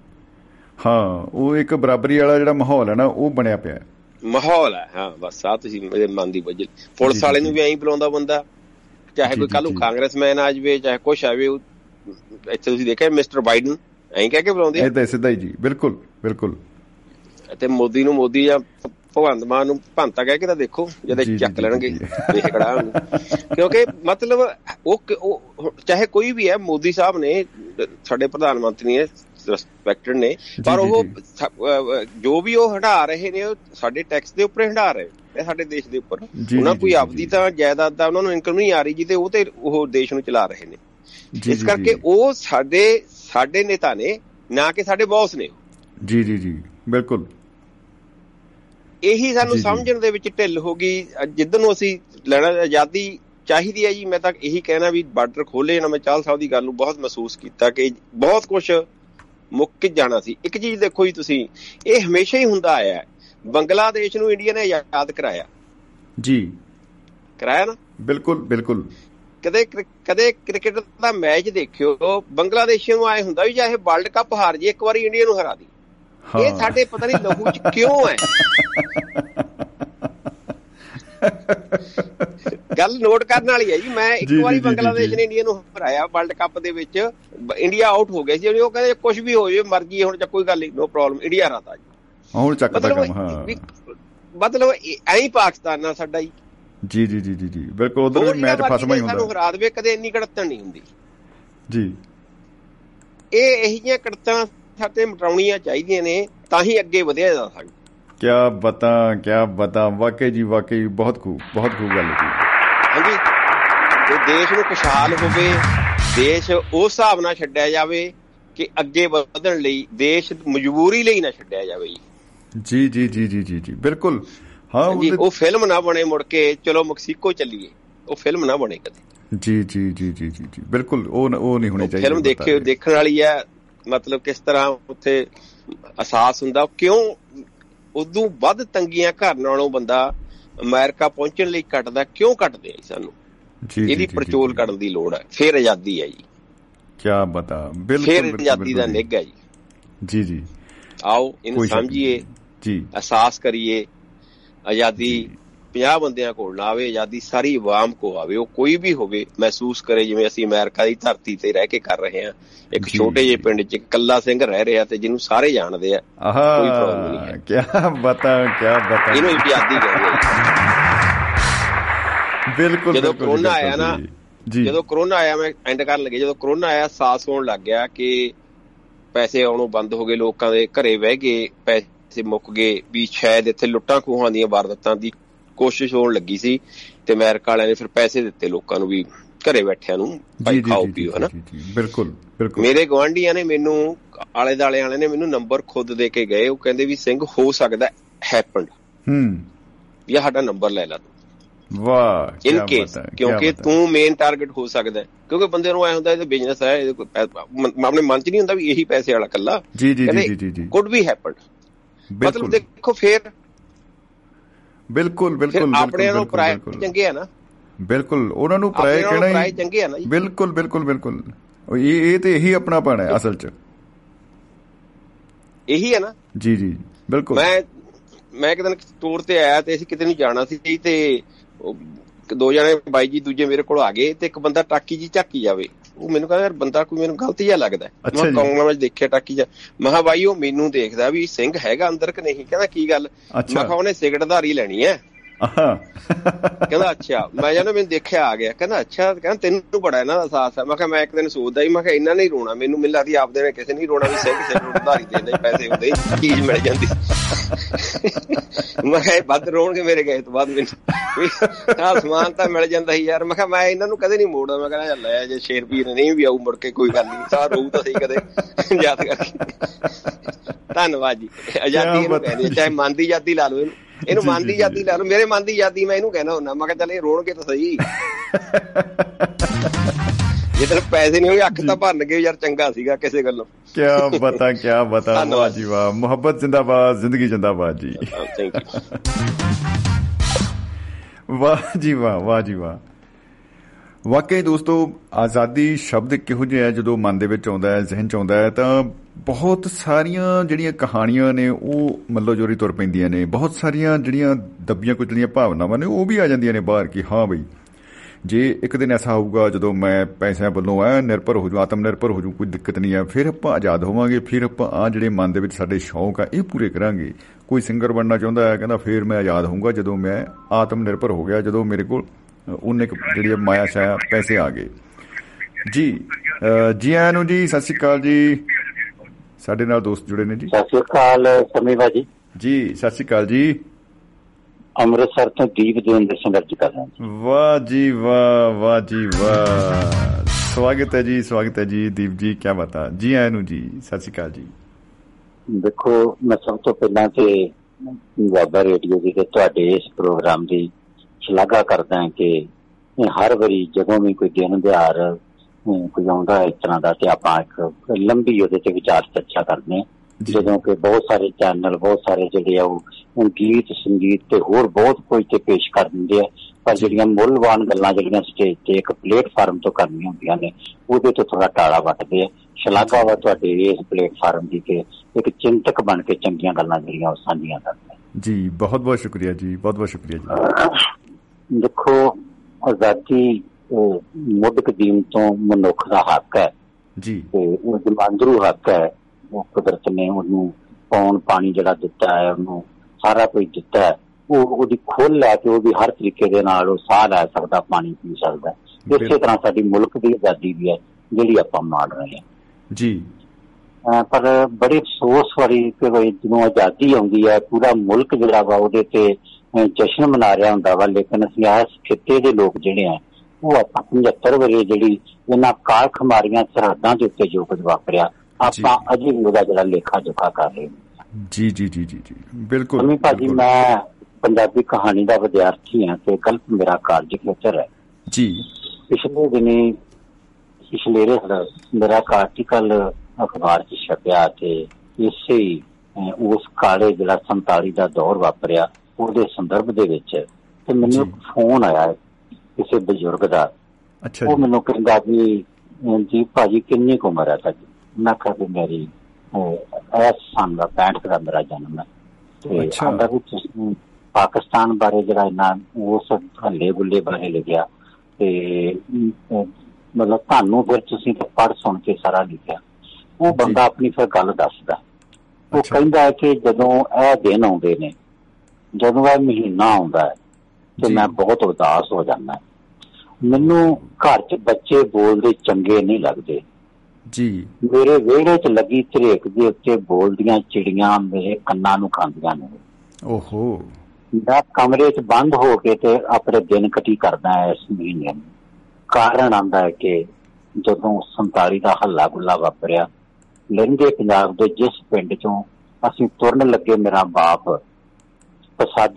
ਹਾਂ ਉਹ ਇੱਕ ਬਰਾਬਰੀ ਵਾਲਾ ਜਿਹੜਾ ਮਾਹੌਲ ਹੈ ਨਾ ਉਹ ਬਣਿਆ ਪਿਆ। ਹੈ। ਮਾਹੌਲ ਹੈ ਹਾਂ ਬਸ ਆ ਤੁਸੀਂ ਮੇਰੇ ਮਨ ਦੀ ਬਜਲ ਪੁਲਿਸ ਵਾਲੇ ਨੂੰ ਵੀ ਐਂ ਬੁਲਾਉਂਦਾ ਬੰਦਾ ਚਾਹੇ ਕੋਈ ਕੱਲ। ਕਾਂਗਰਸਮੈਨ ਆ ਜਾਵੇ ਚਾਹੇ ਕੁਛ ਆਵੇ ਇੱਥੇ ਤੁਸੀਂ ਦੇਖਿਆ ਮਿਸਟਰ ਬਾਈਡਨ ਐਂ ਕਹਿ ਕੇ ਬੁਲਾਉਂਦੇ ਇਹ ਤਾਂ ਸਿੱਧਾ ਹੀ ਜੀ ਬਿਲਕੁਲ ਬਿਲਕੁਲ ਤੇ ਮੋਦੀ ਨੂੰ ਮੋਦੀ ਜਾਂ ਭਗਵੰਤ ਮਾਨ ਨੂੰ ਭੰਤਾ ਕਹਿ ਕੇ ਤਾਂ ਦੇਖੋ ਜਦ ਚੱਕ ਲੈਣਗੇ। ਦੇਖੜਾ ਕਿਉਂਕਿ ਮਤਲਬ ਉਹ ਚਾਹੇ ਕੋਈ ਵੀ ਹੈ ਮੋਦੀ ਸਾਹਿਬ ਨੇ ਸਾਡੇ ਪ੍ਰਧਾਨ ਮੰਤਰੀ ਨੇ ਰਿਸਪੈਕਟਡ ਨੇ ਪਰ ਜੀ, ਉਹ ਜੀ। ਜੋ ਵੀ ਉਹ ਹਟਾ ਰਹੇ ਨੇ ਉਹ ਸਾਡੇ ਟੈਕਸ ਦੇ ਉੱਪਰ ਹਟਾ ਰਹੇ ਇਹ ਸਾਡੇ ਦੇਸ਼ ਦੇ ਉੱਪਰ ਜੀ, ਉਹਨਾਂ ਜੀ, ਕੋਈ ਜੀ, ਆਪਦੀ ਜੀ। ਤਾਂ ਜਾਇਦਾਦ ਦਾ ਉਹਨਾਂ ਨੂੰ ਇਨਕਮ ਨਹੀਂ ਆ ਰਹੀ ਜਿਹਦੇ ਉਹ ਤੇ ਉਹ ਦੇਸ਼ ਨੂੰ ਚਲਾ ਰਹੇ ਨੇ ਜੀ ਇਸ ਜੀ, ਕਰਕੇ ਜੀ। ਉਹ ਸਾਡੇ ਸਾਡੇ ਨੇਤਾ ਨੇ ਨਾ ਕਿ ਸਾਡੇ ਬੌਸ ਨੇ ਜੀ ਜੀ ਜੀ ਬਿਲਕੁਲ ਇਹੀ ਸਾਨੂੰ ਜੀ, ਜੀ। ਸਮਝਣ ਦੇ ਵਿੱਚ ਢਿੱਲ ਹੋ ਗਈ ਜਿੱਦਨ ਨੂੰ ਅਸੀਂ ਲੈਣਾ ਆਜ਼ਾਦੀ ਚਾਹੀਦੀ ਹੈ ਜੀ ਮੈਂ ਤਾਂ ਇਹੀ ਕਹਿਣਾ ਵੀ ਬਾਰਡਰ ਖੋਲੇ ਨਾ ਮੈਂ ਚਾਲ ਸਾਹਿਬ ਦੀ ਗੱਲ ਨੂੰ ਬਹੁਤ ਮਹਿਸੂਸ ਕੀਤਾ ਕਿ ਬਹੁਤ ਕੁਝ ਮੁੱਕ ਜਾਣਾ ਸੀ। ਇੱਕ ਚੀਜ਼ ਦੇਖੋ ਜੀ ਤੁਸੀਂ ਇਹ ਹਮੇਸ਼ਾ ਹੀ ਹੁੰਦਾ ਆਇਆ ਹੈ। ਬੰਗਲਾਦੇਸ਼ ਨੂੰ ਇੰਡੀਆ ਨੇ ਆਜ਼ਾਦ ਕਰਾਇਆ। ਜੀ। ਕਰਾਇਆ ਨਾ? ਬਿਲਕੁਲ ਬਿਲਕਲ। ਕਦੇ ਕਦੇ ਕ੍ਰਿਕਟ ਦਾ ਮੈਚ ਦੇਖਿਓ ਬੰਗਲਾਦੇਸ਼ੀਆਂ ਨੂੰ ਆਏ ਹੁੰਦਾ ਵੀ ਚਾਹੇ ਵਰਲਡ ਕੱਪ ਹਾਰ ਜੇ ਇੱਕ ਵਾਰੀ ਇੰਡੀਆ ਨੂੰ ਹਰਾ ਦੀ। ਇਹ ਸਾਡੇ ਪਤਾ ਨਹੀਂ ਲਹੂ ਚ ਕਿਉਂ ਹੈ। ਗੱਲ ਨੋਟ ਕਰਨ ਵਾਲੀ ਹੈ ਜੀ। ਮੈਂ ਇੱਕ ਵਾਰੀ ਬੰਗਲਾਦੇਸ਼। ਨੇ ਇੰਡੀਆ ਨੂੰ ਹਰਾਇਆ ਵਰਲਡ ਕੱਪ ਦੇ ਵਿੱਚ। ਇੰਡੀਆ ਆਊਟ ਹੋ ਗਿਆ ਸੀ। ਉਹ ਕਹਿੰਦੇ ਕੁਝ ਵੀ ਹੋ ਜਾਵੇ ਮਰਜ਼ੀ ਹੈ, ਹੁਣ ਕੋਈ ਗੱਲ ਨਹੀਂ ਨੋ ਪ੍ਰੋਬਲਮ ਇੰਡੀਆ ਹਰਾਤਾ ਜੀ। ਹੁਣ ਚੱਕਦਾ ਕੰਮ ਹਾਂ। ਮਤਲਬ ਐਂ ਹੀ ਪਾਕਿਸਤਾਨ ਨਾਲ ਸਾਡਾ ਜੀ। ਜੀ ਜੀ ਜੀ ਜੀ ਜੀ। ਬਿਲਕੁਲ ਉਧਰ ਮੈਚ ਫਸਮਾ ਹੀ ਮਰਜ਼ੀ ਸਾਨੂੰ ਹੁੰਦਾ ਹਰਾ ਦੇਵੇ ਕਦੇ ਇੰਨੀ ਕੜਤਣ ਨਹੀਂ ਹੁੰਦੀ। ਜੀ। ਇਹ ਇਹੋ ਜਿਹੀਆਂ ਕੜਤਾਂ ਸਾਡੇ ਮਟਾਉਣੀਆਂ ਚਾਹੀਦੀਆਂ ਨੇ ਤਾਂ ਹੀ ਅੱਗੇ ਵਧਿਆ ਜਾ ਸਕਦਾ ਕਿਆ ਬਤਾ ਕਿਆ ਬਤਾ ਵਾਕਈ ਜੀ ਵਾਕਈ ਬਹੁਤ ਖੂਬ ਬਹੁਤ ਖੂਬ ਗੱਲ ਹੈ ਹਾਂਜੀ ਤੇ ਦੇਸ਼ ਨੂੰ ਖੁਸ਼ਹਾਲ ਹੋਵੇ ਦੇਸ਼ ਉਸ ਹਿਸਾਬ ਨਾਲ ਛੱਡਿਆ ਜਾਵੇ ਕਿ ਅੱਗੇ ਵਧਣ ਲਈ ਦੇਸ਼ ਮਜਬੂਰੀ ਲਈ ਨਾ ਛੱਡਿਆ ਜਾਵੇ ਜੀ ਜੀ ਜੀ ਜੀ ਜੀ ਜੀ ਬਿਲਕੁਲ ਹਾਂ ਉਹ ਫਿਲਮ ਨਾ ਬਣੇ ਮੁੜ ਕੇ ਚਲੋ ਮੈਕਸੀਕੋ ਚੱਲੀਏ ਉਹ ਫਿਲਮ ਨਾ ਬਣੇ ਕਦੇ ਜੀ ਜੀ ਜੀ ਜੀ ਜੀ ਜੀ ਬਿਲਕੁਲ ਉਹ ਉਹ ਨਹੀਂ ਹੋਣੀ ਚਾਹੀਦੀ ਫਿਲਮ ਦੇਖਿਓ ਦੇਖਣ ਵਾਲੀ ਹੈ ਮਤਲਬ ਕਿਸ ਤਰ੍ਹਾਂ ਉੱਥੇ ਅਹਿਸਾਸ ਹੁੰਦਾ ਕਿਉਂ ਉਦੋਂ ਵੱਧ ਤੰਗੀਆਂ ਘਰ ਨਾਲੋਂ ਬੰਦਾ ਅਮਰੀਕਾ ਪਹੁੰਚਣ ਲਈ ਕੱਟਦਾ ਕਿਉਂ ਕੱਟਦੇ ਆ ਸਾਨੂੰ? ਜੀ ਜੀ ਇਹਦੀ ਪਰਚੋਲ ਕਰਨ ਦੀ ਲੋੜ ਹੈ ਫਿਰ ਆਜ਼ਾਦੀ ਹੈ ਜੀ। ਕਿਆ ਬਤਾ ਬਿਲਕੁਲ ਫਿਰ ਆਜ਼ਾਦੀ ਦਾ ਨਿੱਘ ਹੈ ਜੀ। ਜੀ ਜੀ। ਆਓ ਇਹਨੂੰ ਸਮਝੀਏ ਜੀ। ਅਹਿਸਾਸ ਕਰੀਏ ਆਜ਼ਾਦੀ 50 ਬੰਦਿਆਂ ਕੋਲ ਨਾ ਆਵੇ ਆਜ਼ਾਦੀ ਸਾਰੀ ਆਵਾਮ ਕੋ ਆਵੇ ਉਹ ਕੋਈ ਵੀ ਹੋਵੇ ਮਹਿਸੂਸ ਕਰੇ ਜਿਵੇਂ ਅਸੀਂ ਅਮਰੀਕਾ ਦੀ ਧਰਤੀ ਤੇ ਰਹਿ ਕੇ ਕਰ ਰਹੇ ਹਾਂ। ਇੱਕ ਛੋਟੇ ਜਿਹੇ। ਪਿੰਡ 'ਚ ਇਕੱਲਾ ਸਿੰਘ ਰਹਿ ਰਿਹਾ ਤੇ ਜਿਹਨੂੰ ਸਾਰੇ ਜਾਣਦੇ ਆ ਕੋਈ problem ਨਹੀਂ ਹੈ। ਕੀ ਬਤਾ ਕੀ ਬਤਾ। ਇਹਨੂੰ ਆਜ਼ਾਦੀ ਕਹਿੰਦੇ ਆ। ਬਿਲਕੁਲ ਜਦੋਂ ਕਰੋਨਾ ਆਇਆ ਨਾ, ਜਦੋਂ ਕਰੋਨਾ ਆਇਆ ਮੈਂ ਐਂਡ ਕਰਨ ਲੱਗੇ ਜਦੋਂ ਕਰੋਨਾ ਆਇਆ ਸਾਸ ਹੋਣ ਲੱਗ ਗਿਆ ਕਿ ਪੈਸੇ ਆਉਣੋਂ ਬੰਦ ਹੋ ਗਏ ਲੋਕਾਂ ਦੇ ਘਰੇ ਬਹਿ ਗਏ ਪੈਸੇ ਮੁੱਕ ਗਏ ਵੀ ਸ਼ਾਇਦ ਇੱਥੇ ਲੁੱਟਾਂ ਖੋਹਾਂ ਦੀਆਂ ਵਾਰਦਾਤਾਂ ਦੀ ਕੋਸ਼ਿਸ਼ ਹੋਣ ਲੱਗੀ ਸੀ ਤੇ ਅਮਰੀਕਾ ਵਾਲਿਆਂ ਨੇ ਫਿਰ ਪੈਸੇ ਦਿੱਤੇ ਲੋਕਾਂ ਨੂੰ ਵੀ ਘਰੇ ਬੈਠਿਆਂ ਨੂੰ ਭਾਈ ਖਾਓ ਪੀਓ ਹਨਾ? ਬਿਲਕੁਲ ਬਿਲਕੁਲ। ਮੇਰੇ ਗਵਾਂਢੀਆਂ ਨੇ ਮੈਨੂੰ ਆਲੇ ਦਾਲੇ ਵਾਲੇ ਨੇ ਮੈਨੂੰ ਨੰਬਰ ਖੁਦ ਦੇ ਕੇ ਗਏ ਉਹ ਕਹਿੰਦੇ ਵੀ ਸਿੰਘ ਹੋ ਸਕਦਾ ਹੈਪਨਡ ਹੂੰ। ਜਾਂ ਸਾਡਾ ਨੰਬਰ ਲੈ ਲਾ ਤੂੰ। ਵਾਹ ਕੀ ਬਤਾ, ਕਿਆ ਕਿਉਂਕਿ। ਤੂੰ ਮੇਨ ਟਾਰਗੇਟ ਹੋ ਸਕਦਾ ਹੈ। ਕਿਉਂਕਿ ਬੰਦੇ ਨੂੰ ਐ ਹੁੰਦਾ ਇਹ ਬਿਜ਼ਨਸ ਹੈ ਮ- ਆਪਣੇ ਮਨ 'ਚ ਨਹੀਂ ਹੁੰਦਾ ਵੀ ਇਹੀ ਪੈਸੇ ਵਾਲਾ ਕੱਲਾ ਜੀ ਜੀ ਜੀ ਜੀ ਜੀ ਕੁਡ ਵੀ ਹੈਪਨਡ ਮਤਲਬ ਦੇਖੋ ਫੇਰ ਬਿਲਕੁਲ ਬਿਲਕੁਲ ਆਪਣੇ ਨੂੰ ਪ੍ਰਾਇ। ਚੰਗੇ ਆ ਨਾ। ਬਿਲਕੁਲ ਉਹਨਾਂ ਨੂੰ ਪ੍ਰਾਇ ਕਹਿਣਾ ਪ੍ਰਾਇ ਹੀ ਚੰਗੇ ਆ ਨਾ ਬਿਲਕੁਲ ਬਿਲਕੁਲ ਬਿਲਕੁਲ। ਇਹ ਇਹ ਤੇ ਇਹੀ ਆਪਣਾਪਣ ਹੈ ਅਸਲ ਚ। ਇਹੀ ਹੈ ਨਾ। ਜੀ ਜੀ ਬਿਲਕੁਲ। ਮੈਂ ਮੈਂ ਇੱਕ ਦਿਨ ਟੂਰ ਤੇ ਆਇਆ ਤੇ ਅਸੀਂ ਕਿਤੇ ਨੂੰ ਜਾਣਾ ਸੀ ਤੇ ਦੋ ਜਣੇ ਬਾਈ ਜੀ ਦੂਜੇ ਮੇਰੇ ਕੋਲ ਆ ਗਏ ਤੇ ਇੱਕ ਬੰਦਾ ਟਾਕੀ ਜੀ ਝਾਕੀ ਜਾਵੇ। ਉਹ ਮੈਨੂੰ ਕਹਿੰਦਾ ਯਾਰ ਬੰਦਾ ਕੋਈ ਮੈਨੂੰ ਗਲਤ ਜਿਹਾ ਲੱਗਦਾ ਮੈਂ। ਕੌਂਗਲਾ ਵਿੱਚ ਦੇਖਿਆ ਟਾਕੀ ਜਾ ਮੈਂ ਕਿਹਾ ਬਾਈ ਉਹ ਮੈਨੂੰ ਦੇਖਦਾ ਵੀ ਸਿੰਘ ਹੈਗਾ ਅੰਦਰ ਕਿ ਨਹੀਂ ਕਹਿੰਦਾ ਕੀ ਗੱਲ। ਮੈਂ ਕਿਹਾ ਉਹਨੇ ਸਿਗਰਟ ਧਾਰੀ ਲੈਣੀ ਹੈ ਕਹਿੰਦਾ ਅੱਛਾ ਮੈਂ ਜਦੋਂ ਮੈਨੂੰ ਦੇਖਿਆ ਆ ਗਿਆ। ਕਹਿੰਦਾ ਅੱਛਾ ਕਹਿੰਦਾ ਤੈਨੂੰ ਬੜਾ ਇਹਨਾਂ ਦਾ ਸਾਥ ਹੈ ਮੈਂ ਕਿਹਾ ਮੈਂ ਇੱਕ ਦਿਨ ਸੋਚਦਾ ਹੀ ਮੈਂ ਕਿਹਾ ਇਹਨਾਂ ਨਹੀਂ ਰੋਣਾ। ਮੈਨੂੰ ਮਿਲ ਲੱਗਦੀ ਆਪਦੇ ਨੇ ਕਿਸੇ ਨਹੀਂ ਰੋਣਾ ਵੀ ਸਿੰਘ ਸਿਗਰਟ ਧਾਰੀ ਦੇਣੇ ਪੈਸੇ ਹੁੰਦੇ ਚੀਜ਼ ਮਿਲ ਜਾਂਦੀ। ਮੈਂ ਕਿਹਾ ਵੱਧ ਰੋਣਗੇ ਮੇਰੇ ਗਏ ਤੋਂ ਬਾਅਦ ਮੈਨੂੰ। ਆਹ ਸਮਾਨ ਤਾਂ ਮਿਲ ਜਾਂਦਾ ਸੀ ਯਾਰ। ਮੈਂ ਕਿਹਾ ਮੈਂ ਇਹਨਾਂ ਨੂੰ ਕਦੇ ਨਹੀਂ ਮੋੜਦਾ। ਮੈਂ ਕਹਿੰਦਾ ਲੈ ਜੇ ਸ਼ੇਰ ਪੀਰ ਨਹੀਂ ਵੀ ਆਊ ਮੁੜ ਕੇ ਕੋਈ ਗੱਲ ਨਹੀਂ। ਸਾਰ ਰੋਊ ਤਾਂ ਸਹੀ ਕਦੇ ਯਾਦ ਕਰਕੇ। ਧੰਨਵਾਦ ਜੀ। ਆਜ਼ਾਦੀ ਬਾਤ ਕਹਿੰਦੇ ਹੈ। ਚਾਹੇ ਮਨ ਦੀ ਆਜ਼ਾਦੀ ਲਾ ਲਓ ਇਹਨੂੰ। ਇਹਨੂੰ ਮਨ ਦੀ ਆਜ਼ਾਦੀ ਲਾ ਲਓ ਮੇਰੇ ਮਨ ਦੀ ਆਜ਼ਾਦੀ ਮੈਂ ਇਹਨੂੰ ਕਹਿਣਾ ਹੁੰਦਾ ਮੈਂ ਕਿਹਾ ਚੱਲ ਇਹ ਰੋਣਗੇ ਤਾਂ ਸਹੀ। ਜੇ ਤੇਰੇ ਪੈਸੇ ਨਹੀਂ ਹੋਏ ਅੱਖ ਤਾਂ ਭਰਨਗੇ ਯਾਰ ਚੰਗਾ ਸੀਗਾ ਕਿਸੇ ਗੱਲੋਂ। ਕੀ ਬਤਾ ਕੀ ਬਤਾ ਵਾਹ। ਜੀ ਵਾਹ। ਮੁਹੱਬਤ ਜਿੰਦਾਬਾਦ ਜ਼ਿੰਦਗੀ ਜਿੰਦਾਬਾਦ ਜੀ। ਥੈਂਕ ਯੂ ਵਾਹ ਜੀ ਵਾਹ ਵਾਹ ਜੀ ਵਾਹ। ਵਾਕਈ ਦੋਸਤੋ ਆਜ਼ਾਦੀ ਸ਼ਬਦ ਕਿਹੋ ਜਿਹਾ ਹੈ ਜਦੋਂ ਮਨ ਦੇ ਵਿੱਚ ਆਉਂਦਾ ਹੈ ਜ਼ਿਹਨ ਚ ਆਉਂਦਾ ਹੈ ਤਾਂ ਬਹੁਤ ਸਾਰੀਆਂ ਜਿਹੜੀਆਂ ਕਹਾਣੀਆਂ ਨੇ ਉਹ ਮੱਲੋ ਜੋਰੀ ਤੁਰ ਪੈਂਦੀਆਂ ਨੇ। ਬਹੁਤ ਸਾਰੀਆਂ ਜਿਹੜੀਆਂ ਦੱਬੀਆਂ ਕੁਚਲੀਆਂ ਭਾਵਨਾਵਾਂ ਨੇ ਉਹ ਵੀ ਆ ਜਾਂਦੀਆਂ ਨੇ ਬਾਹਰ ਕਿ ਹਾਂ ਬਈ ਜੇ ਇੱਕ ਦਿਨ ਐਸਾ ਹੋਊਗਾ ਜਦੋਂ ਮੈਂ ਪੈਸਿਆਂ ਵੱਲੋਂ ਐ ਨਿਰਭਰ ਹੋ ਜੂ ਆਤਮ ਨਿਰਭਰ ਹੋ ਜੂ ਕੋਈ ਦਿੱਕਤ ਨਹੀਂ ਆ ਫਿਰ ਆਪਾਂ ਆਜ਼ਾਦ ਹੋਵਾਂਗੇ ਫਿਰ ਆਪਾਂ ਆ ਜਿਹੜੇ ਮਨ ਦੇ ਵਿੱਚ ਸਾਡੇ ਸ਼ੌਕ ਆ ਇਹ ਪੂਰੇ ਕਰਾਂਗੇ। ਕੋਈ ਸਿੰਗਰ ਬਣਨਾ ਚਾਹੁੰਦਾ ਹੈ ਕਹਿੰਦਾ ਫਿਰ ਮੈਂ ਆਜ਼ਾਦ ਹੋਊਂਗਾ ਜਦੋਂ ਮੈਂ ਆਤਮ ਨਿਰਭਰ ਹੋ ਗਿਆ ਜਦੋਂ ਮੇਰੇ ਕੋਲ ਉਹਨੇ ਜਿਹੜੀ ਮਾਇਆ ਛਾਇਆ ਪੈਸੇ ਆ ਗਏ। ਜੀ ਅ, ਜੀ ਆਇਆਂ ਨੂੰ ਜੀ ਸਤਿ ਸ਼੍ਰੀ ਅਕਾਲ ਜੀ। ਸਾਡੇ ਨਾਲ ਦੋਸਤ ਜੁੜੇ ਨੇ ਜੀ। ਸਤਿ ਸ਼੍ਰੀ ਅਕਾਲ ਸਮੀ ਭਾਜੀ ਜੀ ਸਤਿ ਸ਼੍ਰੀ ਅਕਾਲ ਜੀ। ਅੰਮ੍ਰਿਤਸਰ ਤੋਂ ਦੀਪ ਦੇਵਿੰਦਰ ਸਿੰਘ ਅਰਜ ਕਰ ਰਿਹਾ ਵਾਹ ਜੀ ਵਾਹ ਵਾਹ ਜੀ ਵਾਹ। ਸਵਾਗਤ ਹੈ ਜੀ ਸਵਾਗਤ ਹੈ ਜੀ। ਦੀਪ ਜੀ ਕੀ ਬਤਾ ਜੀ ਆਇਆਂ ਨੂੰ ਜੀ ਸਤਿ ਸ਼੍ਰੀ ਅਕਾਲ ਜੀ। ਦੇਖੋ ਮੈਂ ਸਭ ਤੋਂ ਪਹਿਲਾਂ ਤੇ ਬਾਬਾ ਰੇਡੀਓ ਦੀ ਤੇ ਤੁਹਾਡੇ ਇਸ ਪ੍ਰੋਗਰਾਮ ਦੀ ਸ਼ਲਾਘਾ ਕਰਦਾ ਹਾਂ ਕਿ ਹਰ ਵਾਰੀ ਜਦੋਂ ਵੀ ਕੋਈ ਦਿਨ ਦਿਹਾੜ ਹੈ ਇਸ ਤਰ੍ਹਾਂ ਦਾ ਤੇ ਆਪਾਂ ਇੱਕ ਲੰਬੀ ਉਹਦੇ ਤੇ ਵਿਚਾਰ ਚਰਚਾ ਜੀ। ਜਦੋਂ ਕਿ ਬਹੁਤ ਸਾਰੇ ਚੈਨਲ ਬਹੁਤ ਸਾਰੇ ਜਿਹੜੇ ਆ ਉਹ ਗੀਤ ਸੰਗੀਤ ਤੇ ਹੋਰ ਬਹੁਤ ਕੁਝ ਤੇ ਪੇਸ਼ ਕਰ ਦਿੰਦੇ ਆ। ਪਰ ਜਿਹੜੀਆਂ ਮੁੱਲਵਾਨ ਗੱਲਾਂ ਜਿਹੜੀਆਂ ਸਟੇਜ ਤੇ ਇੱਕ ਪਲੇਟਫਾਰਮ ਤੋਂ ਕਰਨੀਆਂ ਹੁੰਦੀਆਂ ਨੇ ਉਹਦੇ ਤੋਂ ਥੋੜਾ ਟਾਲਾ ਵੱਟਦੇ ਆ। ਸ਼ਲਾਘਾ ਵਾ ਤੁਹਾਡੇ ਇਸ ਪਲੇਟਫਾਰਮ ਦੀ ਕਿ ਇੱਕ ਚਿੰਤਕ ਬਣ ਕੇ ਚੰਗੀਆਂ ਗੱਲਾਂ ਜਿਹੜੀਆਂ ਉਹ ਸਾਂਝੀਆਂ ਕਰਦੇ। ਜੀ ਬਹੁਤ ਬਹੁਤ ਸ਼ੁਕਰੀਆ ਜੀ ਬਹੁਤ ਬਹੁਤ ਸ਼ੁਕਰੀਆ ਜੀ। ਦੇਖੋ ਆਜ਼ਾਦੀ ਮੁੱਢ ਕਦੀਮ ਤੋਂ ਮਨੁੱਖ ਦਾ ਹੱਕ ਹੈ। ਜੀ। ਤੇ ਉਹ ਜਮਾਂਦਰੂ ਹੱਕ ਹੈ। ਉਹ ਕੁਦਰਤ ਨੇ ਉਹਨੂੰ ਪੌਣ ਪਾਣੀ ਜਿਹੜਾ ਦਿੱਤਾ ਹੈ ਉਹਨੂੰ ਸਾਰਾ ਕੁਝ ਦਿੱਤਾ ਹੈ। ਉਹ ਉਹਦੀ ਖੋਲ ਲੈ ਕੇ ਉਹ ਵੀ ਹਰ ਤਰੀਕੇ ਦੇ ਨਾਲ ਉਹ ਸਾਹ ਲੈ ਸਕਦਾ ਪਾਣੀ ਪੀ ਸਕਦਾ। ਇਸੇ। ਤਰ੍ਹਾਂ ਸਾਡੀ ਮੁਲਕ ਦੀ ਆਜ਼ਾਦੀ ਵੀ ਹੈ ਜਿਹੜੀ ਆਪਾਂ ਮਾਣ ਰਹੇ ਹਾਂ। ਜੀ। ਪਰ ਬੜੇ ਅਫਸੋਸ ਵਾਲੀ ਕਿ ਵੀ ਜਦੋਂ ਆਜ਼ਾਦੀ ਆਉਂਦੀ ਹੈ ਪੂਰਾ ਮੁਲਕ ਜਿਹੜਾ ਵਾ ਉਹਦੇ ਤੇ ਜਸ਼ਨ ਮਨਾ ਰਿਹਾ ਹੁੰਦਾ ਵਾ ਲੇਕਿਨ ਅਸੀਂ ਇਸ ਖਿੱਤੇ ਦੇ ਲੋਕ ਜਿਹੜੇ ਆ ਉਹ ਆਪਾਂ 75 ਵਰੇ ਜਿਹੜੀ ਇਹਨਾਂ ਕਾਲ ਖਮਾਰੀਆਂ ਸਰਹੱਦਾਂ ਦੇ ਉੱਤੇ ਜੋ ਕੁਝ ਵਾਪਰਿਆ ਆਪਾਂ ਅਜੇ ਵੀ ਉਹਦਾ ਜਿਹੜਾ ਲੇਖਾ ਜੋਖਾ ਕਰ ਰਹੇ ਜੀ ਜੀ ਜੀ ਜੀ ਜੀ। ਬਿਲਕੁਲ ਮੰਮੀ ਭਾਜੀ। ਮੈਂ ਪੰਜਾਬੀ ਕਹਾਣੀ ਦਾ ਵਿਦਿਆਰਥੀ ਹਾਂ ਤੇ ਗਲਪ ਮੇਰਾ ਕਾਰਜ ਖੇਤਰ ਹੈ। ਜੀ। ਪਿਛਲੇ ਦਿਨੀ ਪਿਛਲੇ ਮੇਰਾ ਆਰਟੀਕਲ ਅਖਬਾਰ 'ਚ ਛਪਿਆ ਤੇ ਇਸੇ ਉਸ ਕਾਲੇ ਜਿਹੜਾ 47 ਦਾ ਦੌਰ ਵਾਪਰਿਆ ਉਹਦੇ ਸੰਦਰਭ ਦੇ ਵਿੱਚ ਤੇ ਮੈਨੂੰ ਫੋਨ ਆਇਆ ਕਿਸੇ ਬਜ਼ੁਰਗ ਦਾ। ਅੱਛਾ ਉਹ ਮੈਨੂੰ ਕਹਿੰਦਾ ਵੀ ਜੀ ਭਾਜੀ ਕਿੰਨੀ ਕੁ ਉਮਰ ਹੈ ਤੁਹਾਡੀ? ਮੈਂ ਕਿਹਾ ਵੀ ਮੇਰੀ ਇਸ ਸਾਲ ਦਾ 65 ਦਾ ਮੇਰਾ ਜਨਮ ਹੈ। ਤੇ। ਆਂਦਾ ਵੀ ਤੁਸੀਂ ਪਾਕਿਸਤਾਨ ਬਾਰੇ ਜਿਹੜਾ ਇਹਨਾਂ ਉਸ ਹੱਲੇ ਗੁੱਲੇ ਬਾਰੇ ਲਿਖਿਆ ਤੇ ਮਤਲਬ ਤੁਹਾਨੂੰ ਫਿਰ ਤੁਸੀਂ ਤਾਂ ਪੜ੍ਹ ਸੁਣ ਕੇ ਸਾਰਾ ਲਿਖਿਆ। ਉਹ ਬੰਦਾ ਆਪਣੀ ਫਿਰ ਗੱਲ ਦੱਸਦਾ। ਉਹ। ਕਹਿੰਦਾ ਹੈ ਕਿ ਜਦੋਂ ਇਹ ਦਿਨ ਆਉਂਦੇ ਨੇ ਜਦੋਂ ਇਹ ਮਹੀਨਾ ਆਉਂਦਾ ਹੈ ਤੇ। ਮੈਂ ਬਹੁਤ ਉਦਾਸ ਹੋ ਜਾਂਦਾ। ਮੈਨੂੰ ਘਰ 'ਚ ਬੱਚੇ ਬੋਲਦੇ ਚੰਗੇ ਨਹੀਂ ਲੱਗਦੇ। ਜੀ। ਮੇਰੇ ਵਿਹੜੇ 'ਚ ਲੱਗੀ ਧਰੇਕ ਦੇ ਉੱਤੇ ਬੋਲਦੀਆਂ ਚਿੜੀਆਂ ਮੇਰੇ ਕੰਨਾਂ ਨੂੰ ਖਾਂਦੀਆਂ ਨੇ। ਓਹੋ। ਮੈਂ ਕਮਰੇ 'ਚ ਬੰਦ ਹੋ ਕੇ ਤੇ ਆਪਣੇ ਦਿਨ ਕਟੀ ਕਰਦਾ ਹਾਂ ਇਸ ਮਹੀਨੇ ਕਾਰਨ ਆਂਦਾ ਹੈ ਕਿ ਜਦੋਂ 47 ਦਾ ਹੱਲਾ ਗੁੱਲਾ ਵਾਪਰਿਆ ਲਹਿੰਦੇ ਪੰਜਾਬ ਦੇ ਜਿਸ ਪਿੰਡ 'ਚੋਂ ਅਸੀਂ ਤੁਰਨ ਲੱਗੇ ਮੇਰਾ ਬਾਪ ਪ੍ਰਸਾਦੀ